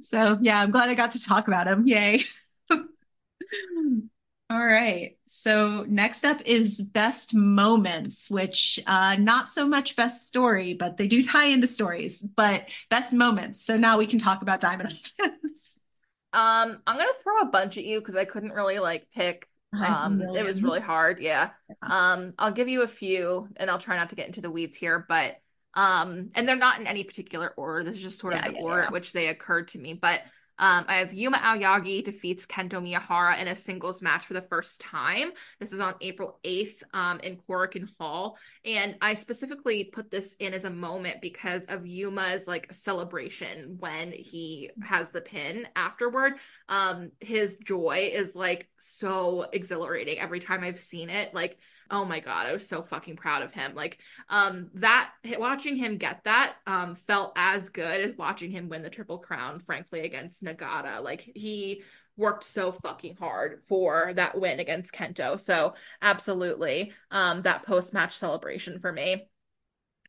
So yeah, I'm glad I got to talk about him. Yay. All right. So next up is best moments, which uh not so much best story, but they do tie into stories, but best moments. So now we can talk about Diamond Offense. Um, I'm gonna throw a bunch at you because I couldn't really like pick. Um, it was really hard. Yeah. Yeah. Um, I'll give you a few, and I'll try not to get into the weeds here, but um, and they're not in any particular order. This is just sort of Yeah, the yeah, order yeah. at which they occurred to me. But um, I have Yuma Aoyagi defeats Kento Miyahara in a singles match for the first time. This is on April 8th um, in Korakuen Hall. And I specifically put this in as a moment because of Yuma's like celebration when he has the pin afterward. Um, his joy is like so exhilarating every time I've seen it. Like, oh my God, I was so fucking proud of him. Like, um, that watching him get that um felt as good as watching him win the Triple Crown, frankly, against Nagata. Like he worked so fucking hard for that win against Kento. So absolutely, um, that post-match celebration for me.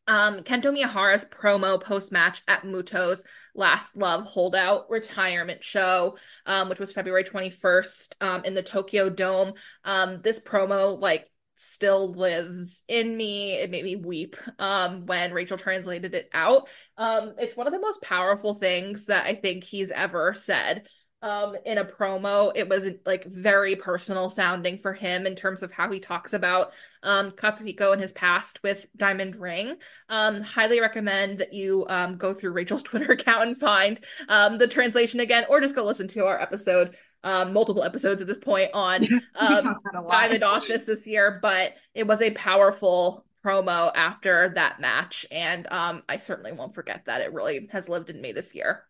Um, Kento Miyahara's promo post-match at Muto's Last Love Holdout retirement show, um, which was February 21st, um, in the Tokyo Dome. Um, this promo, like, still lives in me. It made me weep, um, when Rachel translated it out. Um, it's one of the most powerful things that I think he's ever said um in a promo it was like very personal sounding for him in terms of how he talks about um Katsuhiko and his past with Diamond Ring um highly recommend that you um go through Rachel's Twitter account and find um the translation again or just go listen to our episode um multiple episodes at this point on um talked about a lot. Diamond Office this year but it was a powerful promo after that match. And um I certainly won't forget that. It really has lived in me this year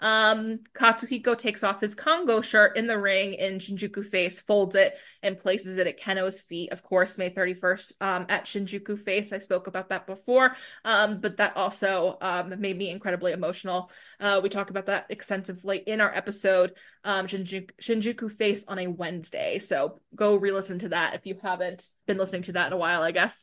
um, Katsuhiko takes off his Kongo shirt in the ring in Shinjuku Face, folds it, and places it at Kenoh's feet. Of course, May 31st um, at Shinjuku Face. I spoke about that before, um, but that also um, made me incredibly emotional. Uh, we talk about that extensively in our episode, um, Shinjuku, Shinjuku Face on a Wednesday. So go re listen to that if you haven't been listening to that in a while, I guess.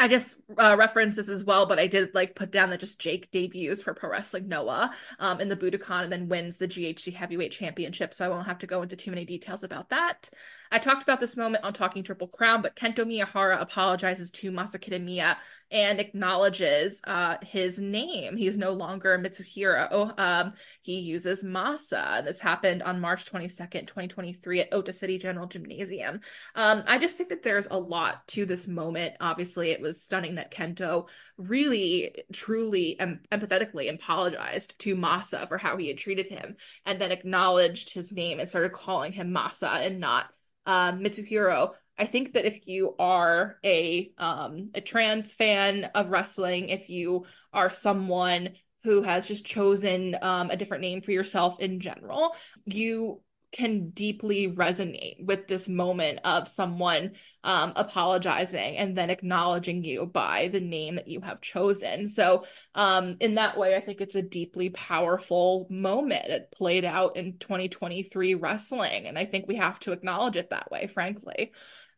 I just uh, this as well, but I did like put down that just Jake debuts for Pro Wrestling Noah um, in the Budokan and then wins the GHC Heavyweight Championship. So I won't have to go into too many details about that. I talked about this moment on Talking Triple Crown, but Kento Miyahara apologizes to Masa Kitamiya and acknowledges uh, his name. He's no longer Mitsuhiro. Um, he uses Masa. And this happened on March 22nd, 2023 at Ota City General Gymnasium. Um, I just think that there's a lot to this moment. Obviously, it was stunning that Kento really, truly, and empathetically apologized to Masa for how he had treated him and then acknowledged his name and started calling him Masa and not uh, Mitsuhiro. I think that if you are a um a trans fan of wrestling, if you are someone who has just chosen um a different name for yourself in general, you can deeply resonate with this moment of someone um apologizing and then acknowledging you by the name that you have chosen. So um in that way, I think it's a deeply powerful moment. It played out in 2023 wrestling, and I think we have to acknowledge it that way, frankly.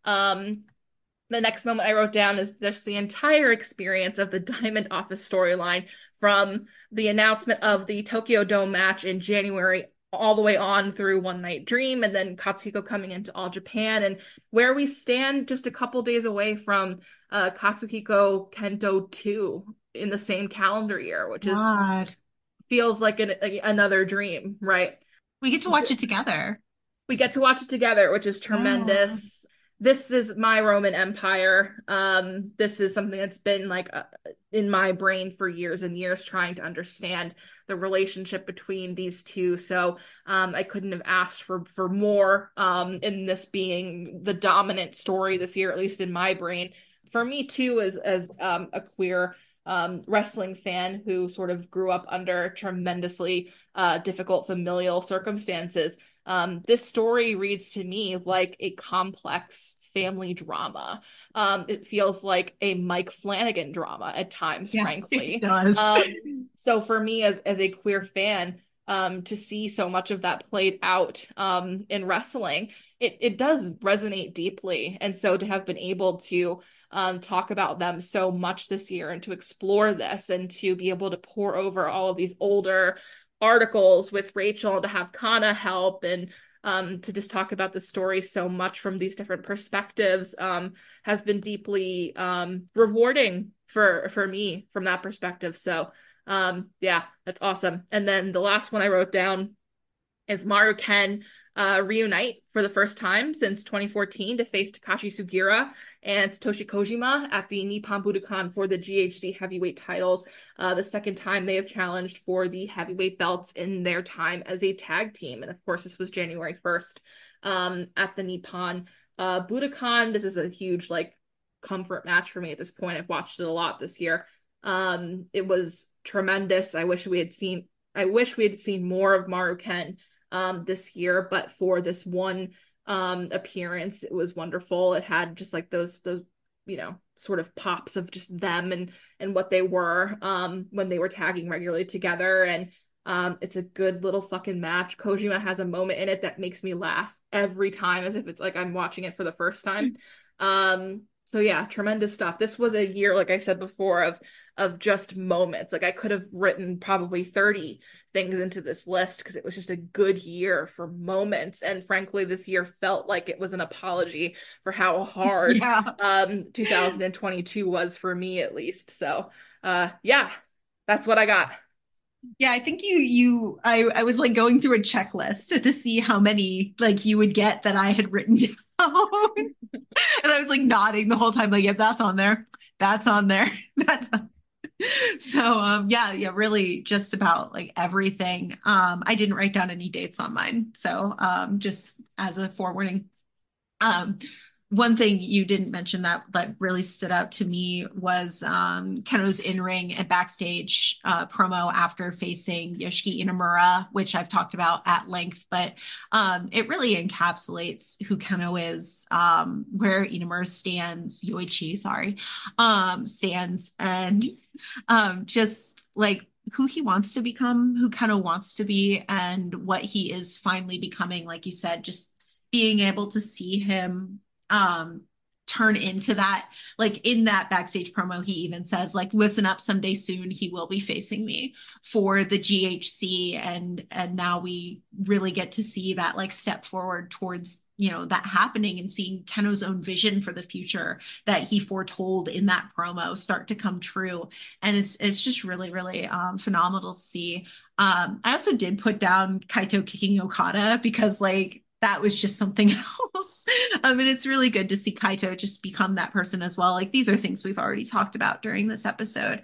Um, the next moment I wrote down is just the entire experience of the Diamond Office storyline from the announcement of the Tokyo Dome match in January all the way on through One Night Dream and then Katsuhiko coming into All Japan and where we stand just a couple days away from uh, Katsuhiko Kento 2 in the same calendar year, which is God. feels like an, a, another dream, right? We get to watch it together. we get to watch it together, which is tremendous. This is my Roman Empire. Um, this is something that's been like uh, in my brain for years and years, trying to understand the relationship between these two. So um, I couldn't have asked for for more. Um, in this being the dominant story this year, at least in my brain. For me too, as as um, a queer um, wrestling fan who sort of grew up under tremendously uh, difficult familial circumstances um, this story reads to me like a complex family drama. Um, it feels like a Mike Flanagan drama at times, Yeah, frankly. it does. Um, so for me as as a queer fan, um, to see so much of that played out um in wrestling, it it does resonate deeply. And so to have been able to um talk about them so much this year and to explore this and to be able to pour over all of these older articles with Rachel to have Kana help and um, to just talk about the story so much from these different perspectives um, has been deeply um, rewarding for for me from that perspective. So um, yeah, that's awesome. And then the last one I wrote down is Maru Ken uh, reunite for the first time since 2014 to face Takashi Sugiura and Satoshi Kojima at the Nippon Budokan for the GHC heavyweight titles. Uh, the second time they have challenged for the heavyweight belts in their time as a tag team. And of course, this was January 1st um, at the Nippon uh, Budokan. This is a huge, like, comfort match for me at this point. I've watched it a lot this year. Um, it was tremendous. I wish we had seen I wish we had seen more of Maru Ken um, this year, but for this one um, appearance, it was wonderful. It had just like those those you know sort of pops of just them and and what they were um, when they were tagging regularly together and um, it's a good little fucking match. Kojima has a moment in it that makes me laugh every time as if it's like I'm watching it for the first time. Um, so yeah, tremendous stuff. This was a year, like I said before, of of just moments. Like I could have written probably 30 things into this list because it was just a good year for moments. And frankly, this year felt like it was an apology for how hard yeah. um 2022 was for me at least. So uh yeah, that's what I got. Yeah, I think you you I I was like going through a checklist to, see how many like you would get that I had written down. and I was like nodding the whole time like yeah, that's on there. That's on there. That's on so um yeah yeah really just about like everything. Um i didn't write down any dates on mine. So um just as a forewarning um one thing you didn't mention that that really stood out to me was um, Kenoh's in-ring and backstage uh, promo after facing Yoshiki Inamura, which I've talked about at length, but um, it really encapsulates who Kenoh is, um, where Inamura stands, Yoichi, sorry, um, stands, and um, just like who he wants to become, who Kenoh wants to be, and what he is finally becoming. Like you said, just being able to see him um turn into that. Like in that backstage promo he even says like listen up someday soon he will be facing me for the GHC and and now we really get to see that like step forward towards you know that happening and seeing Kenoh's own vision for the future that he foretold in that promo start to come true. And it's it's just really really um phenomenal to see. Um I also did put down Kaito kicking Okada because like that was just something else. I mean, it's really good to see Kaito just become that person as well. Like these are things we've already talked about during this episode.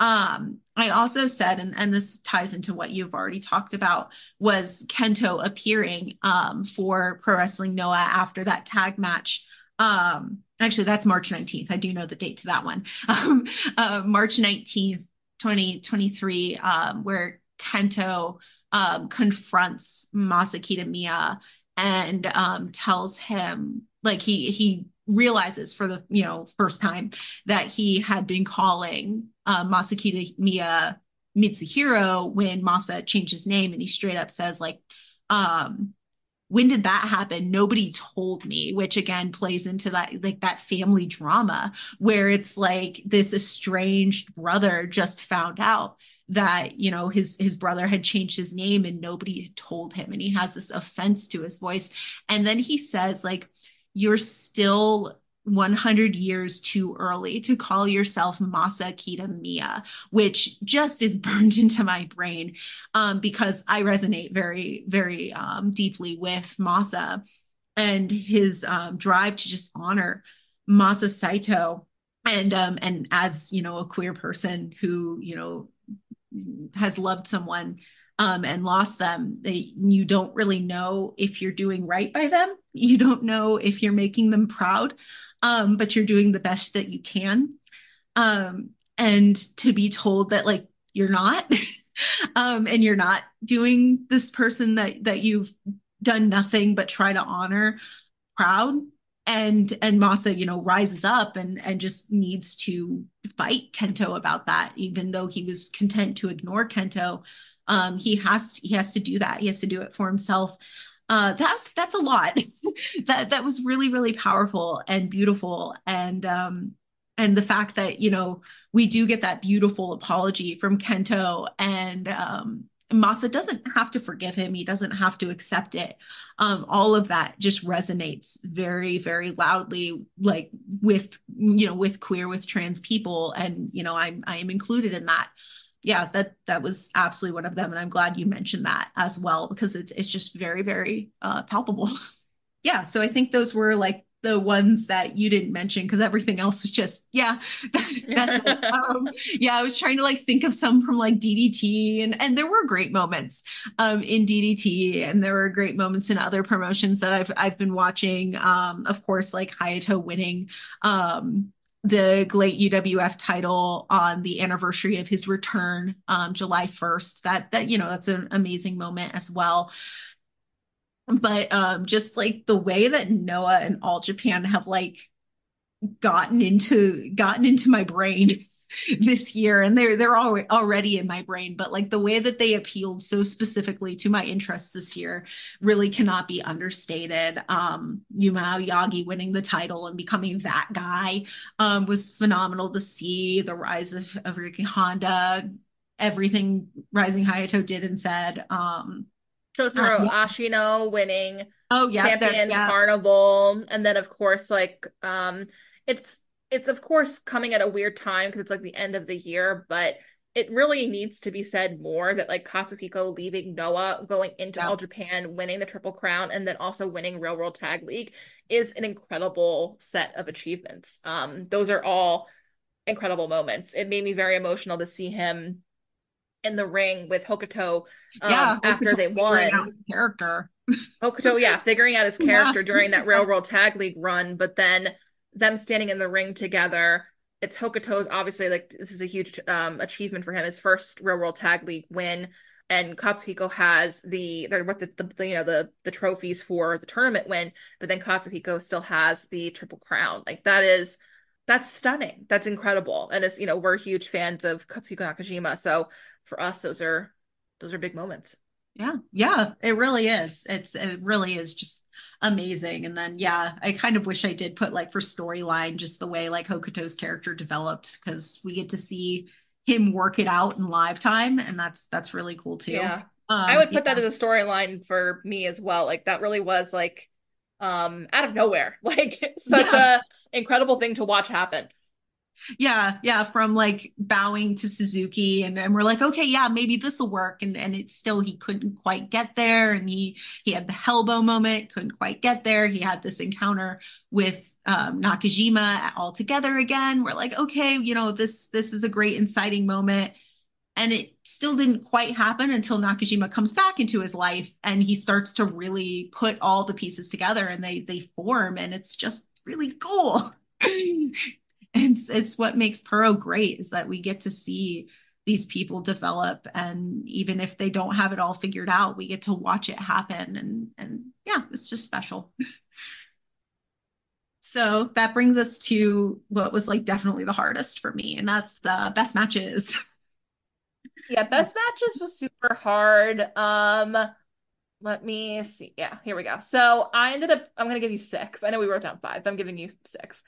Um, I also said, and, and this ties into what you've already talked about, was Kento appearing um, for Pro Wrestling Noah after that tag match. Um, actually, that's March 19th. I do know the date to that one. Um, uh, March 19th, 2023, um, where Kento um, confronts Masa Kitamiya and um, tells him like he he realizes for the you know first time that he had been calling uh, Masa Kitamiya Mitsuhiro when Masa changed his name, and he straight up says like, um, "When did that happen? Nobody told me." Which again plays into that like that family drama where it's like this estranged brother just found out that you know his his brother had changed his name and nobody had told him and he has this offense to his voice and then he says like you're still 100 years too early to call yourself Masa Kita Mia, which just is burned into my brain um, because I resonate very, very um, deeply with Masa and his um, drive to just honor Masa Saito. And um, and as you know, a queer person who you know has loved someone um, and lost them, they, you don't really know if you're doing right by them. You don't know if you're making them proud, um, but you're doing the best that you can. Um, and to be told that like you're not, um, and you're not doing this person that that you've done nothing but try to honor proud and and Masa, you know, rises up and and just needs to fight Kento about that, even though he was content to ignore Kento. Um, he has to, he has to do that. He has to do it for himself. Uh, that's that's a lot. that that was really really powerful and beautiful, and um, and the fact that you know we do get that beautiful apology from Kento and um, Masa doesn't have to forgive him. He doesn't have to accept it. Um, all of that just resonates very, very loudly, like with you know, with queer, with trans people, and you know, I'm I am included in that. Yeah, that that was absolutely one of them, and I'm glad you mentioned that as well because it's it's just very, very uh, palpable. yeah, so I think those were like the ones that you didn't mention because everything else was just yeah that's um, yeah i was trying to like think of some from like ddt and and there were great moments um in ddt and there were great moments in other promotions that i've i've been watching um of course like hayato winning um the GLEAT UWF title on the anniversary of his return, um, July 1st. That that you know that's an amazing moment as well but um just like the way that Noah and All Japan have like gotten into gotten into my brain this year and they're they're all, already in my brain but like the way that they appealed so specifically to my interests this year really cannot be understated. Um Yuma Aoyagi winning the title and becoming that guy um was phenomenal to see the rise of, of Riki Honda. Everything Rising Hayato did and said um Shotaro uh, yeah. Ashino winning oh yeah champion yeah. carnival and then of course like um it's it's of course coming at a weird time because it's like the end of the year but it really needs to be said more that like Katsuhiko leaving Noah going into yeah. All Japan winning the Triple Crown and then also winning Real World Tag League is an incredible set of achievements um those are all incredible moments it made me very emotional to see him in the ring with Hokuto um, yeah, after they won. Out his character. Hokuto, yeah, figuring out his character yeah. during that Real World Tag League run, but then them standing in the ring together. It's Hokuto's obviously like this is a huge um, achievement for him, his first Real World Tag League win. And Katsuhiko has the they're what the, the you know the the trophies for the tournament win, but then Katsuhiko still has the triple crown. Like that is that's stunning. That's incredible. And it's, you know, we're huge fans of Katsuhiko Nakajima, so for us those are those are big moments. Yeah. Yeah it really is. It's it really is just amazing. And then yeah i kind of wish i did put like for storyline just the way like hokuto's character developed because we get to see him work it out in live time and that's that's really cool too. Yeah. Um, i would put yeah. that as a storyline for me as well. Like that really was like um out of nowhere. Like such yeah. a incredible thing to watch happen yeah yeah from like bowing to suzuki and, and we're like okay yeah maybe this will work and and it's still he couldn't quite get there and he he had the Hellbow moment couldn't quite get there. He had this encounter with um, nakajima all together again. We're like okay you know this this is a great inciting moment and it still didn't quite happen until nakajima comes back into his life and he starts to really put all the pieces together and they they form and it's just really cool it's it's what makes Puro great is that we get to see these people develop and even if they don't have it all figured out we get to watch it happen and and yeah it's just special. So that brings us to what was like definitely the hardest for me and that's uh best matches. Yeah best matches was super hard. Um let me see. Yeah here we go. So i ended up i'm gonna give you six. I know we wrote down five but i'm giving you six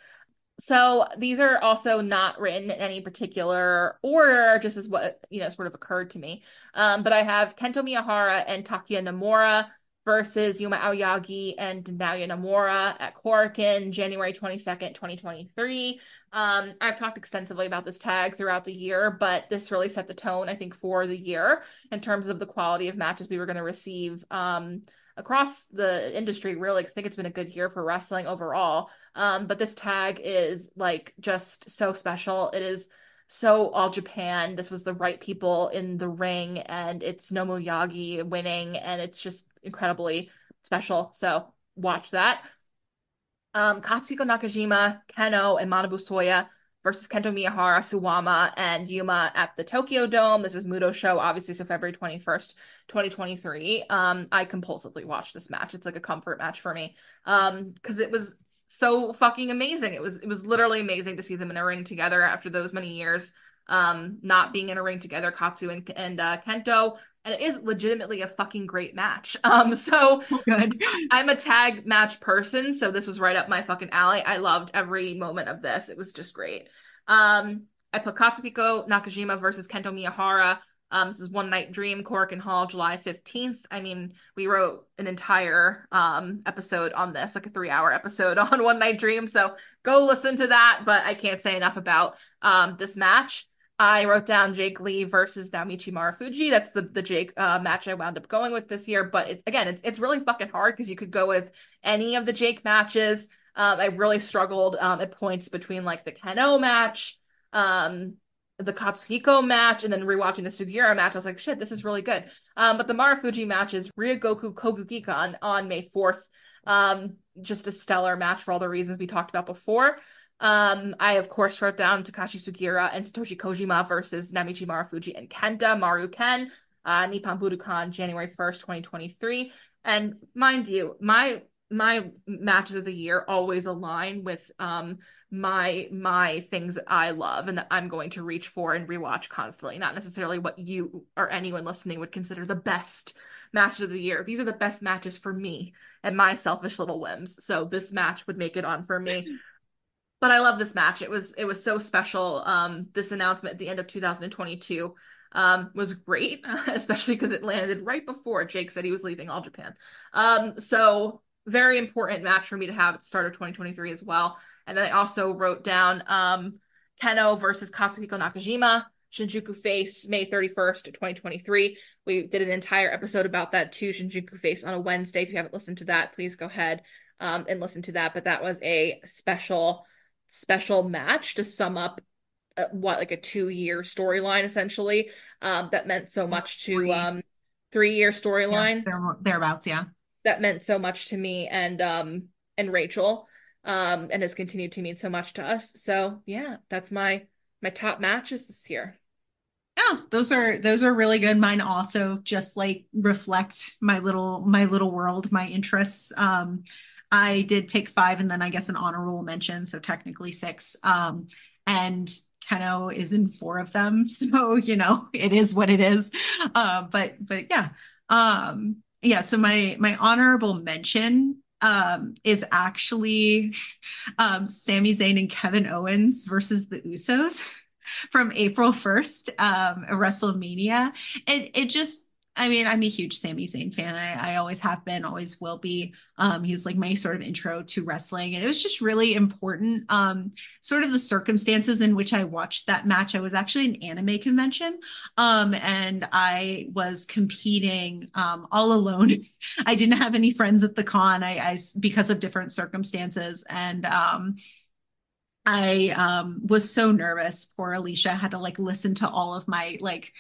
so these are also not written in any particular order, just as what, you know, sort of occurred to me. Um, but I have Kento Miyahara and Takuya Nomura versus Yuma Aoyagi and Naoya Nomura at Korakuen, January 22nd, 2023. Um, I've talked extensively about this tag throughout the year, but this really set the tone, I think, for the year in terms of the quality of matches we were going to receive um, across the industry. Really, I think it's been a good year for wrestling overall. Um, but this tag is like just so special. It is so all Japan. This was the right people in the ring, and it's Nomu Yagi winning, and it's just incredibly special. So watch that. Um, Katsuhiko Nakajima, Kenoh, and Manabu Soya versus Kento Miyahara, Suwama, and Yuma at the Tokyo Dome. This is Muto show, obviously, so February 21st, 2023. Um, I compulsively watched this match. It's like a comfort match for me. Um, because it was so fucking amazing. It was it was literally amazing to see them in a ring together after those many years. Um, not being in a ring together, Katsu and, and uh, Kento, and it is legitimately a fucking great match. Um, so, so good. I'm a tag match person, so this was right up my fucking alley. I loved every moment of this. It was just great. Um, I put Katsuhiko Nakajima versus Kento Miyahara Um, this is One Night Dream, Korakuen Hall, July 15th. I mean, we wrote an entire um episode on this, like a three hour episode on One Night Dream. So go listen to that. But I can't say enough about um this match. I wrote down Jake Lee versus Naomichi Marufuji. That's the the Jake uh, match I wound up going with this year. But again, it's it's really fucking hard because you could go with any of the Jake matches. Um, I really struggled um, at points between like the Kenoh match, um, the Katsuhiko match, and then rewatching the Sugiura match. I was like, shit, this is really good. Um, but the Marufuji match is Ryogoku Kokugikan on May 4th. Um, just a stellar match for all the reasons we talked about before. Um, I of course wrote down Takashi Sugiura and Satoshi Kojima versus Naomichi Marufuji and Kenta Maru Ken, uh, Nippon Budokan, January 1st, 2023. And mind you, my my matches of the year always align with um my my things I love and that I'm going to reach for and rewatch constantly. Not necessarily what you or anyone listening would consider the best matches of the year. These are the best matches for me and my selfish little whims. So this match would make it on for me. But I love this match. It was it was so special. Um this announcement at the end of 2022 um, was great, especially because it landed right before Jake said he was leaving All Japan. Um, so very important match for me to have at the start of 2023 as well. And then I also wrote down um, Kenoh versus Katsuhiko Nakajima, Shinjuku Face, May 31st, 2023. We did an entire episode about that too, Shinjuku Face on a Wednesday. If you haven't listened to that, please go ahead um, and listen to that. But that was a special, special match to sum up uh, what like a two year storyline essentially um, that meant so much to um, three year storyline. Yeah, thereabouts, yeah that meant so much to me and um and Rachel um and has continued to mean so much to us. So yeah, that's my my top matches this year. Yeah, those are those are really good. Mine also just like reflect my little my little world, my interests. Um I did pick five and then I guess an honorable mention, so technically six. Um and Kenoh is in four of them. So, you know, it is what it is. Uh, but but yeah. Um yeah so my my honorable mention um, is actually um, Sami Zayn and Kevin Owens versus the Usos from April 1st, um, WrestleMania. It it just I mean, I'm a huge Sami Zayn fan. I, I always have been, always will be. Um, he was like my sort of intro to wrestling, and it was just really important. Um, sort of the circumstances in which I watched that match. I was actually an anime convention, um, and I was competing um, all alone. I didn't have any friends at the con. I, I because of different circumstances, and um, I um, was so nervous. Poor Alicia had to like listen to all of my like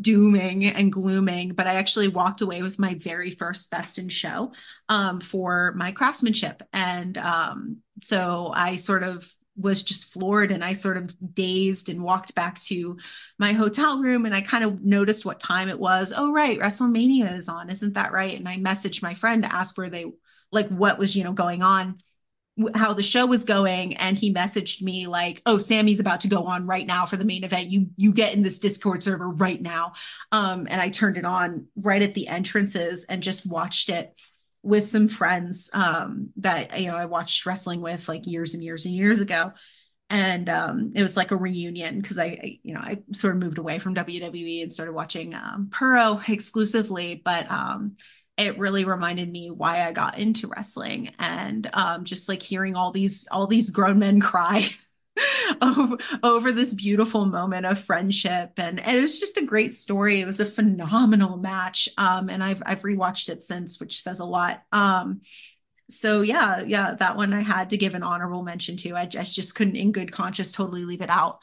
dooming and glooming, but I actually walked away with my very first best in show um, for my craftsmanship. And um, so I sort of was just floored and I sort of dazed and walked back to my hotel room and I kind of noticed what time it was. Oh, right, WrestleMania is on. Isn't that right? And I messaged my friend to ask where they, like, what was, you know, going on how the show was going and he messaged me like oh Sami's about to go on right now for the main event. You you get in this discord server right now. Um and i turned it on right at the entrances and just watched it with some friends um that you know i watched wrestling with like years and years and years ago. And um it was like a reunion because I, I, you know i sort of moved away from wwe and started watching um exclusively. But um it really reminded me why I got into wrestling and um, just like hearing all these all these grown men cry over, over this beautiful moment of friendship. And, and, it was just a great story. It was a phenomenal match um, and I've I've rewatched it since which says a lot. Um, so yeah yeah that one I had to give an honorable mention to. I, I just couldn't in good conscience totally leave it out.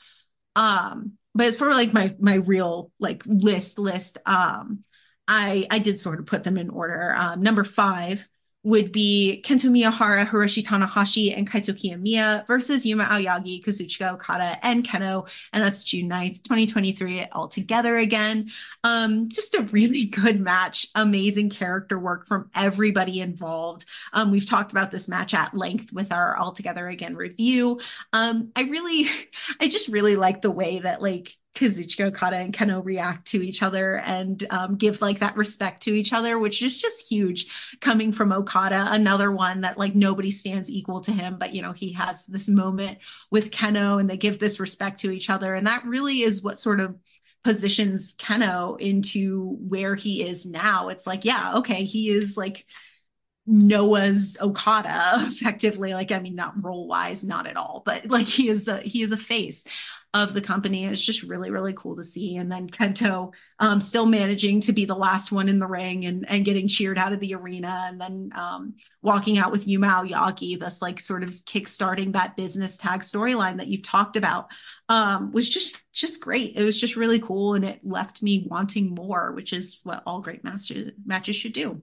Um, but as for like my my real like list list um I I did sort of put them in order. Um, number five would be Kento Miyahara, Hiroshi Tanahashi, and Kaito Kiyomiya versus Yuma Aoyagi, Kazuchika Okada, and Kenoh. And that's June 9th, 2023, all together again. Um, just a really good match. Amazing character work from everybody involved. Um, we've talked about this match at length with our All Together Again review. Um, I really, I just really like the way that like Kazuchika Okada and Kenoh react to each other and um, give like that respect to each other, which is just huge coming from Okada. Another one that like nobody stands equal to him, but you know, he has this moment with Kenoh and they give this respect to each other. And that really is what sort of positions Kenoh into where he is now. It's like, yeah, okay, he is like Noah's Okada effectively. Like, I mean, not role wise, not at all, but like he is a he is a face of the company. It's just really, really cool to see. And then Kento um, still managing to be the last one in the ring and, and getting cheered out of the arena and then um, walking out with Yuma Aoyagi, thus like sort of kickstarting that business tag storyline that you've talked about um, was just just great. It was just really cool. And it left me wanting more, which is what all great matches matches should do.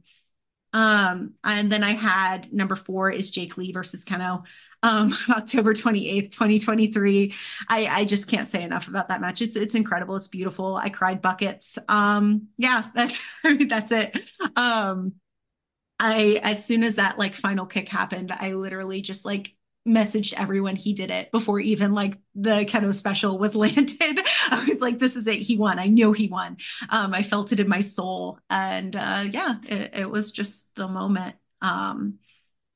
Um, and then I had number four is Jake Lee versus Kenoh um, October 28th, 2023. I, I just can't say enough about that match. It's it's incredible. It's beautiful. I cried buckets. Um, yeah, that's I mean, that's it. Um, I as soon as that like final kick happened, I literally just like messaged everyone he did it before even like the Kenoh special was landed. I was like, this is it. He won. I knew he won. Um, I felt it in my soul. And uh, yeah, it, it was just the moment. Um,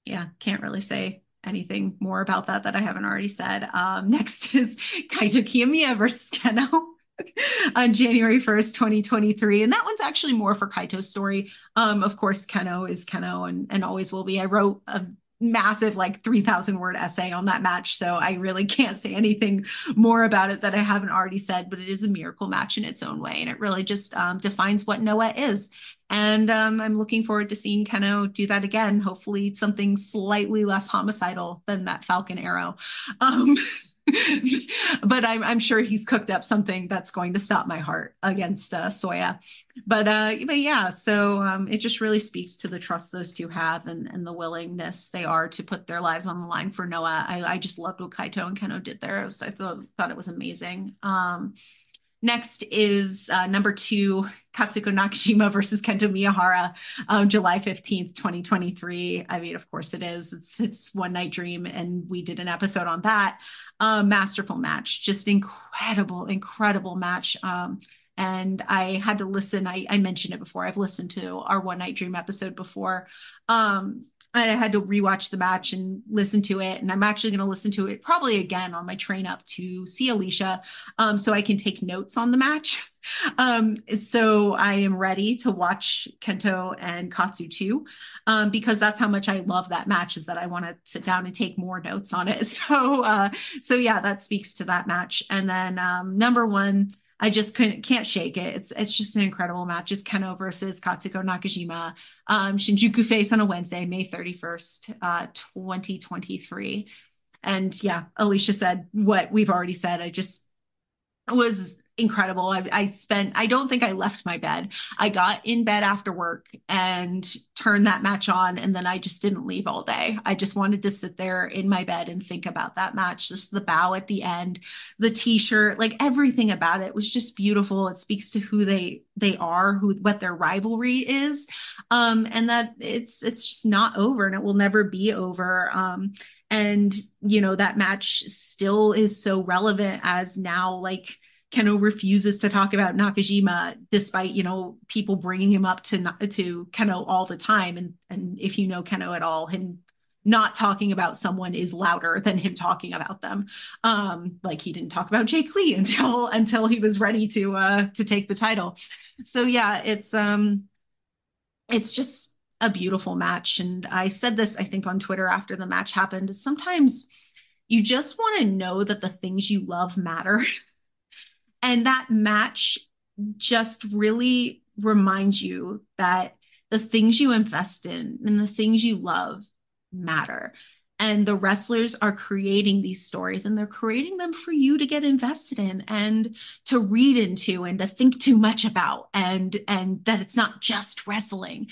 yeah, can't really say anything more about that that I haven't already said. Um, next is Kaito Kiyomiya versus Kenoh on January 1st, 2023. And that one's actually more for Kaito's story. Um, of course, Kenoh is Kenoh and, and always will be. I wrote a massive like 3000 word essay on that match so i really can't say anything more about it that i haven't already said but it is a miracle match in its own way and it really just um, defines what noah is. And um, i'm looking forward to seeing kenoh do that again hopefully something slightly less homicidal than that falcon arrow. Um, but I'm, I'm sure he's cooked up something that's going to stop my heart against uh, Soya. But uh, but yeah, so um, it just really speaks to the trust those two have and, and the willingness they are to put their lives on the line for Noah. I, I just loved what Kaito and Kenoh did there. I, was, I thought, thought it was amazing. Um, Next is uh, number two, Katsuhiko Nakajima versus Kento Miyahara, um, July 15th, 2023. I mean, of course it is. It's it's One Night Dream, and we did an episode on that. Um, masterful match, just incredible, incredible match. Um, and I had to listen. I, I mentioned it before. I've listened to our One Night Dream episode before. Um, I had to rewatch the match and listen to it. And I'm actually going to listen to it probably again on my train up to see Alicia um, so I can take notes on the match. Um, so I am ready to watch Kento and Katsu too, um, because that's how much I love that match is that I want to sit down and take more notes on it. So, uh, so yeah, that speaks to that match. And then um, number one, I just couldn't can't shake it. It's it's just an incredible match. It's Kenoh versus Katsuhiko Nakajima, um, Shinjuku Face on a Wednesday, May 31st, uh, 2023. And yeah, Alicia said what we've already said. I just was incredible. I, I, spent, I don't think I left my bed. I got in bed after work and turned that match on. And then I just didn't leave all day. I just wanted to sit there in my bed and think about that match. Just the bow at the end, the t-shirt, like everything about it was just beautiful. It speaks to who they, they are, who, what their rivalry is. Um, and that it's, it's just not over and it will never be over. Um, and you know that match still is so relevant as now like Kenoh refuses to talk about Nakajima, despite you know people bringing him up to to Kenoh all the time. And and if you know Kenoh at all, him not talking about someone is louder than him talking about them. Um, like he didn't talk about Jake Lee until until he was ready to uh, to take the title. So yeah, it's um, it's just a beautiful match. And I said this I think on Twitter after the match happened. Sometimes you just want to know that the things you love matter. And that match just really reminds you that the things you invest in and the things you love matter. And the wrestlers are creating these stories and they're creating them for you to get invested in and to read into and to think too much about and and that it's not just wrestling.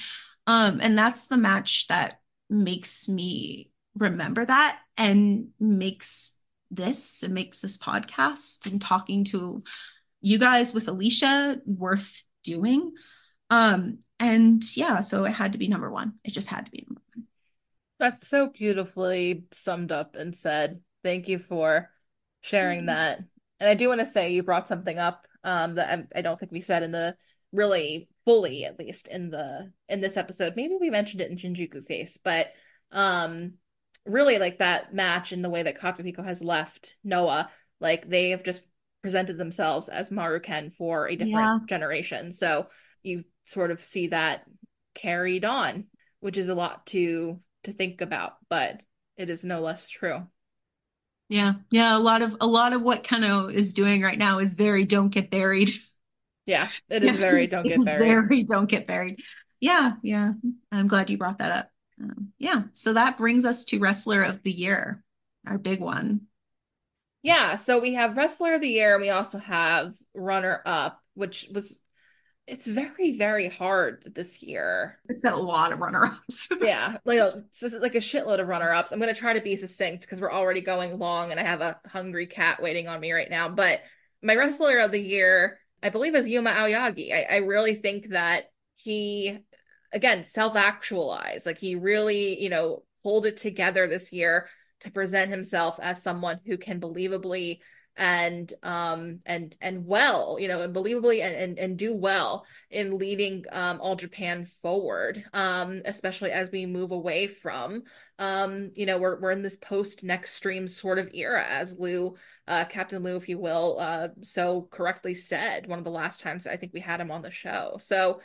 Um, and that's the match that makes me remember that and makes this and makes this podcast and talking to you guys with Alicia worth doing. Um, and yeah, so it had to be number one. It just had to be number one. That's so beautifully summed up and said. Thank you for sharing mm-hmm. that. And I do want to say you brought something up um, that I, I don't think we said in the really fully, at least in the in this episode. Maybe we mentioned it in Shinjuku Face, but um, really like that match and the way that Katsuhiko has left Noah, like they have just presented themselves as Maruken for a different yeah. generation. So you sort of see that carried on, which is a lot to to think about, but it is no less true. Yeah. Yeah, a lot of a lot of what Kenoh is doing right now is very don't get buried. Yeah, it is very don't get buried. Very don't get buried. Yeah, yeah. I'm glad you brought that up. Um, yeah, so that brings us to wrestler of the year, our big one. Yeah, so we have wrestler of the year and we also have runner up, which was it's very very hard this year. It's a lot of runner ups. yeah, like like a shitload of runner ups. I'm gonna try to be succinct because we're already going long and I have a hungry cat waiting on me right now. But my wrestler of the year, I believe, is Yuma Aoyagi. I, I really think that he, again, self actualized. Like he really, you know, pulled it together this year to present himself as someone who can believably and um and and well you know and believably and and, and do well in leading um all japan forward um especially as we move away from um you know we're we're in this post Nextream sort of era as lou uh captain lou if you will uh so correctly said one of the last times i think we had him on the show so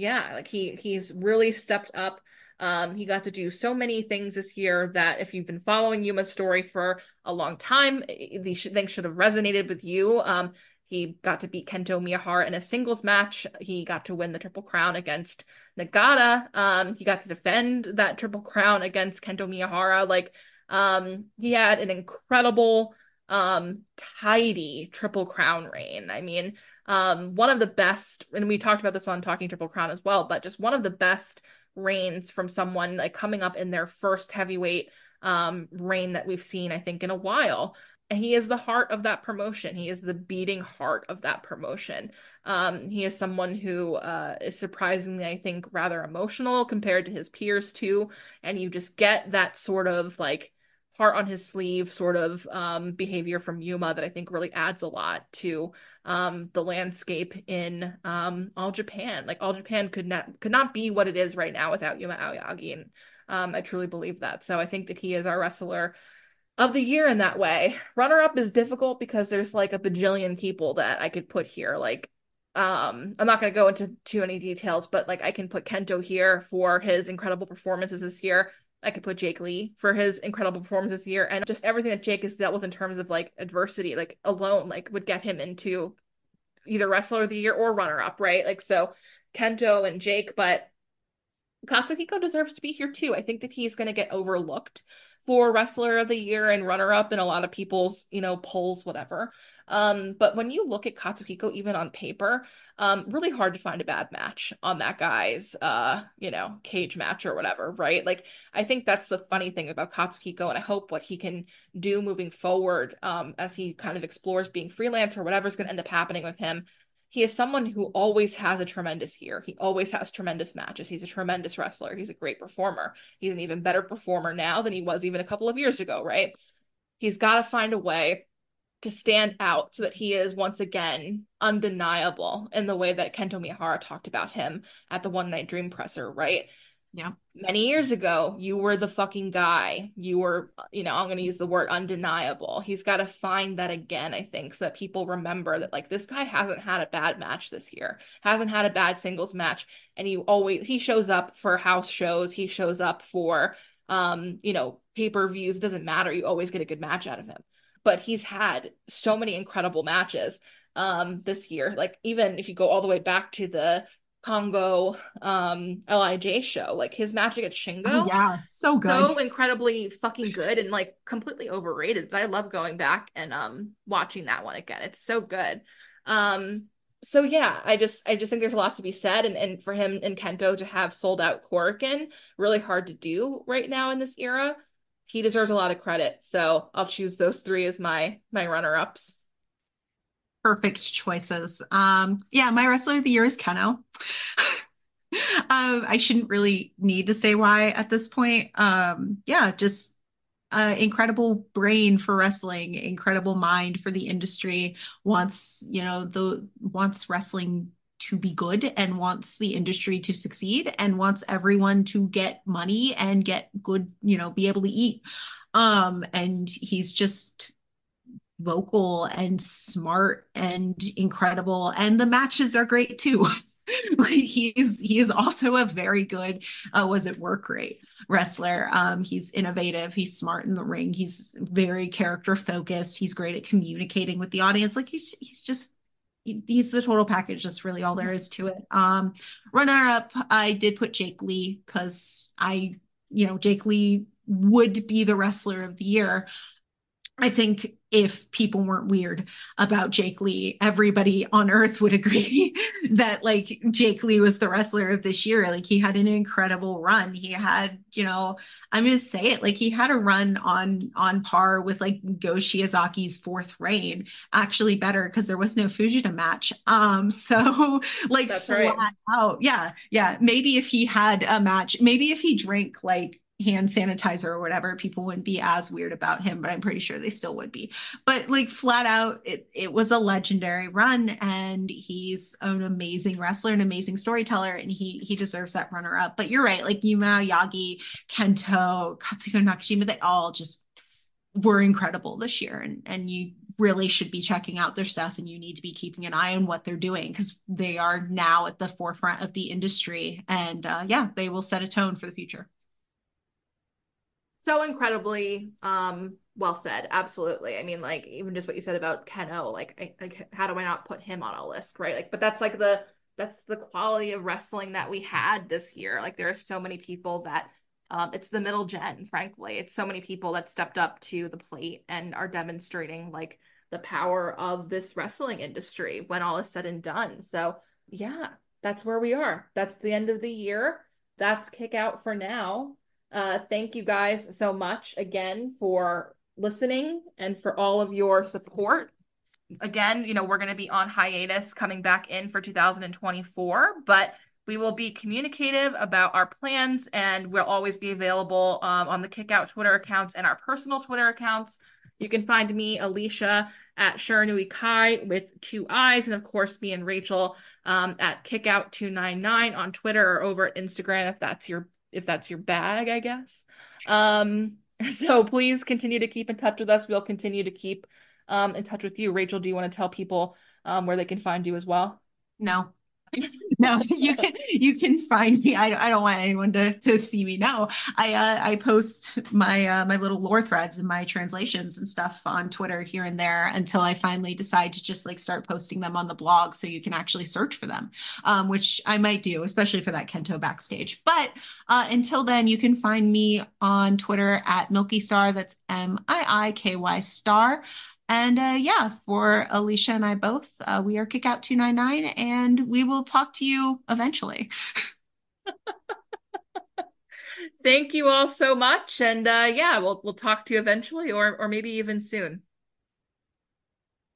yeah like he he's really stepped up um, he got to do so many things this year that if you've been following Yuma's story for a long time, these things should have resonated with you. Um, he got to beat Kento Miyahara in a singles match. He got to win the Triple Crown against Nagata. Um, he got to defend that Triple Crown against Kento Miyahara. Like, um, he had an incredible, um, tidy Triple Crown reign. I mean, um, one of the best, and we talked about this on Talking Triple Crown as well, but just one of the best reigns from someone like coming up in their first heavyweight um reign that we've seen I think in a while. And he is the heart of that promotion. He is the beating heart of that promotion. Um, he is someone who uh, is surprisingly, I think, rather emotional compared to his peers too. And you just get that sort of like heart on his sleeve sort of um, behavior from Yuma that I think really adds a lot to um, the landscape in um, all Japan. Like all Japan could not could not be what it is right now without Yuma Aoyagi, and um, I truly believe that. So I think that he is our wrestler of the year in that way. Runner up is difficult because there's like a bajillion people that I could put here. Like um i'm not going to go into too many details but like i can put kento here for his incredible performances this year I could put Jake Lee for his incredible performance this year and just everything that Jake has dealt with in terms of like adversity, like alone, like would get him into either wrestler of the year or runner up, right? Like so Kento and Jake, but Katsuhiko deserves to be here too. I think that he's going to get overlooked for wrestler of the year and runner up in a lot of people's, you know, polls, whatever. Um, but when you look at Katsuhiko, even on paper, um, really hard to find a bad match on that guy's, uh, you know, cage match or whatever, right? Like, I think that's the funny thing about Katsuhiko, and I hope what he can do moving forward, um, as he kind of explores being freelance or whatever's going to end up happening with him. He is someone who always has a tremendous year. He always has tremendous matches. He's a tremendous wrestler. He's a great performer. He's an even better performer now than he was even a couple of years ago, right? He's got to find a way to stand out so that he is once again undeniable in the way that Kento Miyahara talked about him at the One Night Dream Presser, right? Yeah. Many years ago, you were the fucking guy. You were, you know, I'm going to use the word undeniable. He's got to find that again, I think, so that people remember that, like, this guy hasn't had a bad match this year, hasn't had a bad singles match. And he always, he shows up for house shows, he shows up for, um, you know, pay per views. It doesn't matter. You always get a good match out of him but he's had so many incredible matches um this year. Like even if you go all the way back to the Kongo um LIJ show, like his match against Shingo. Oh, yeah, so good. So incredibly fucking good and like completely overrated. But I love going back and um watching that one again. It's so good. Um so yeah, I just I just think there's a lot to be said and, and for him and Kento to have sold out Korakuen, really hard to do right now in this era he deserves a lot of credit. So I'll choose those three as my my runner ups. Perfect choices. Um, yeah, my wrestler of the year is Kenoh. um, I shouldn't really need to say why at this point. Um, yeah, just uh, incredible brain for wrestling, incredible mind for the industry. Wants you know the wants wrestling to be good and wants the industry to succeed and wants everyone to get money and get good, you know, be able to eat. Um, and he's just vocal and smart and incredible. And the matches are great too. he's he is also a very good uh, was it work rate wrestler um he's innovative he's smart in the ring he's very character focused he's great at communicating with the audience like he's he's just he's the total package that's really all there is to it. Um runner up i did put jake lee because i you know jake lee would be the wrestler of the year I think if people weren't weird about Jake Lee, everybody on earth would agree that like Jake Lee was the wrestler of this year. Like he had an incredible run. He had, you know, I'm gonna say it, like he had a run on on par with like Go Shiozaki's fourth reign, actually better because there was no Fujita match. Um, so like That's flat right. out, yeah, yeah. Maybe if he had a match, maybe if he drank like hand sanitizer or whatever, people wouldn't be as weird about him, but I'm pretty sure they still would be. But like flat out, it, it was a legendary run and he's an amazing wrestler, an amazing storyteller, and he he deserves that runner up. But you're right, like Yuma, Yagi, Kento, Katsuhiko Nakajima, they all just were incredible this year. And and you really should be checking out their stuff and you need to be keeping an eye on what they're doing because they are now at the forefront of the industry and uh, yeah they will set a tone for the future so incredibly um well said. Absolutely. I mean like even just what you said about Kenoh like like how do i not put him on a list right? Like but that's like the that's the quality of wrestling that we had this year. Like there are so many people that um it's the middle gen frankly. It's so many people that stepped up to the plate and are demonstrating like the power of this wrestling industry when all is said and done. So yeah that's where we are. That's the end of the year. That's kick out for now uh, thank you guys so much again for listening and for all of your support. Again, you know, we're going to be on hiatus coming back in for 2024, but we will be communicative about our plans and we'll always be available um, on the Kickout Twitter accounts and our personal Twitter accounts. You can find me, Alicia, at Sharanui Kai with two eyes, and of course, me and Rachel um, at Kickout299 on Twitter or over at Instagram if that's your if that's your bag, I guess. Um, so please continue to keep in touch with us. We'll continue to keep um, in touch with you. Rachel, do you want to tell people um, where they can find you as well? No no, you can you can find me. I, I don't want anyone to, to see me. No, I uh, I post my uh, my little lore threads and my translations and stuff on Twitter here and there until I finally decide to just like start posting them on the blog so you can actually search for them, um, which I might do, especially for that Kento backstage. But uh, until then, you can find me on Twitter at Milky Star. That's M I I K Y Star. And uh, yeah, for Alicia and I both, uh, we are Kickout 299 and we will talk to you eventually. Thank you all so much. And uh, yeah, we'll we'll talk to you eventually or or maybe even soon.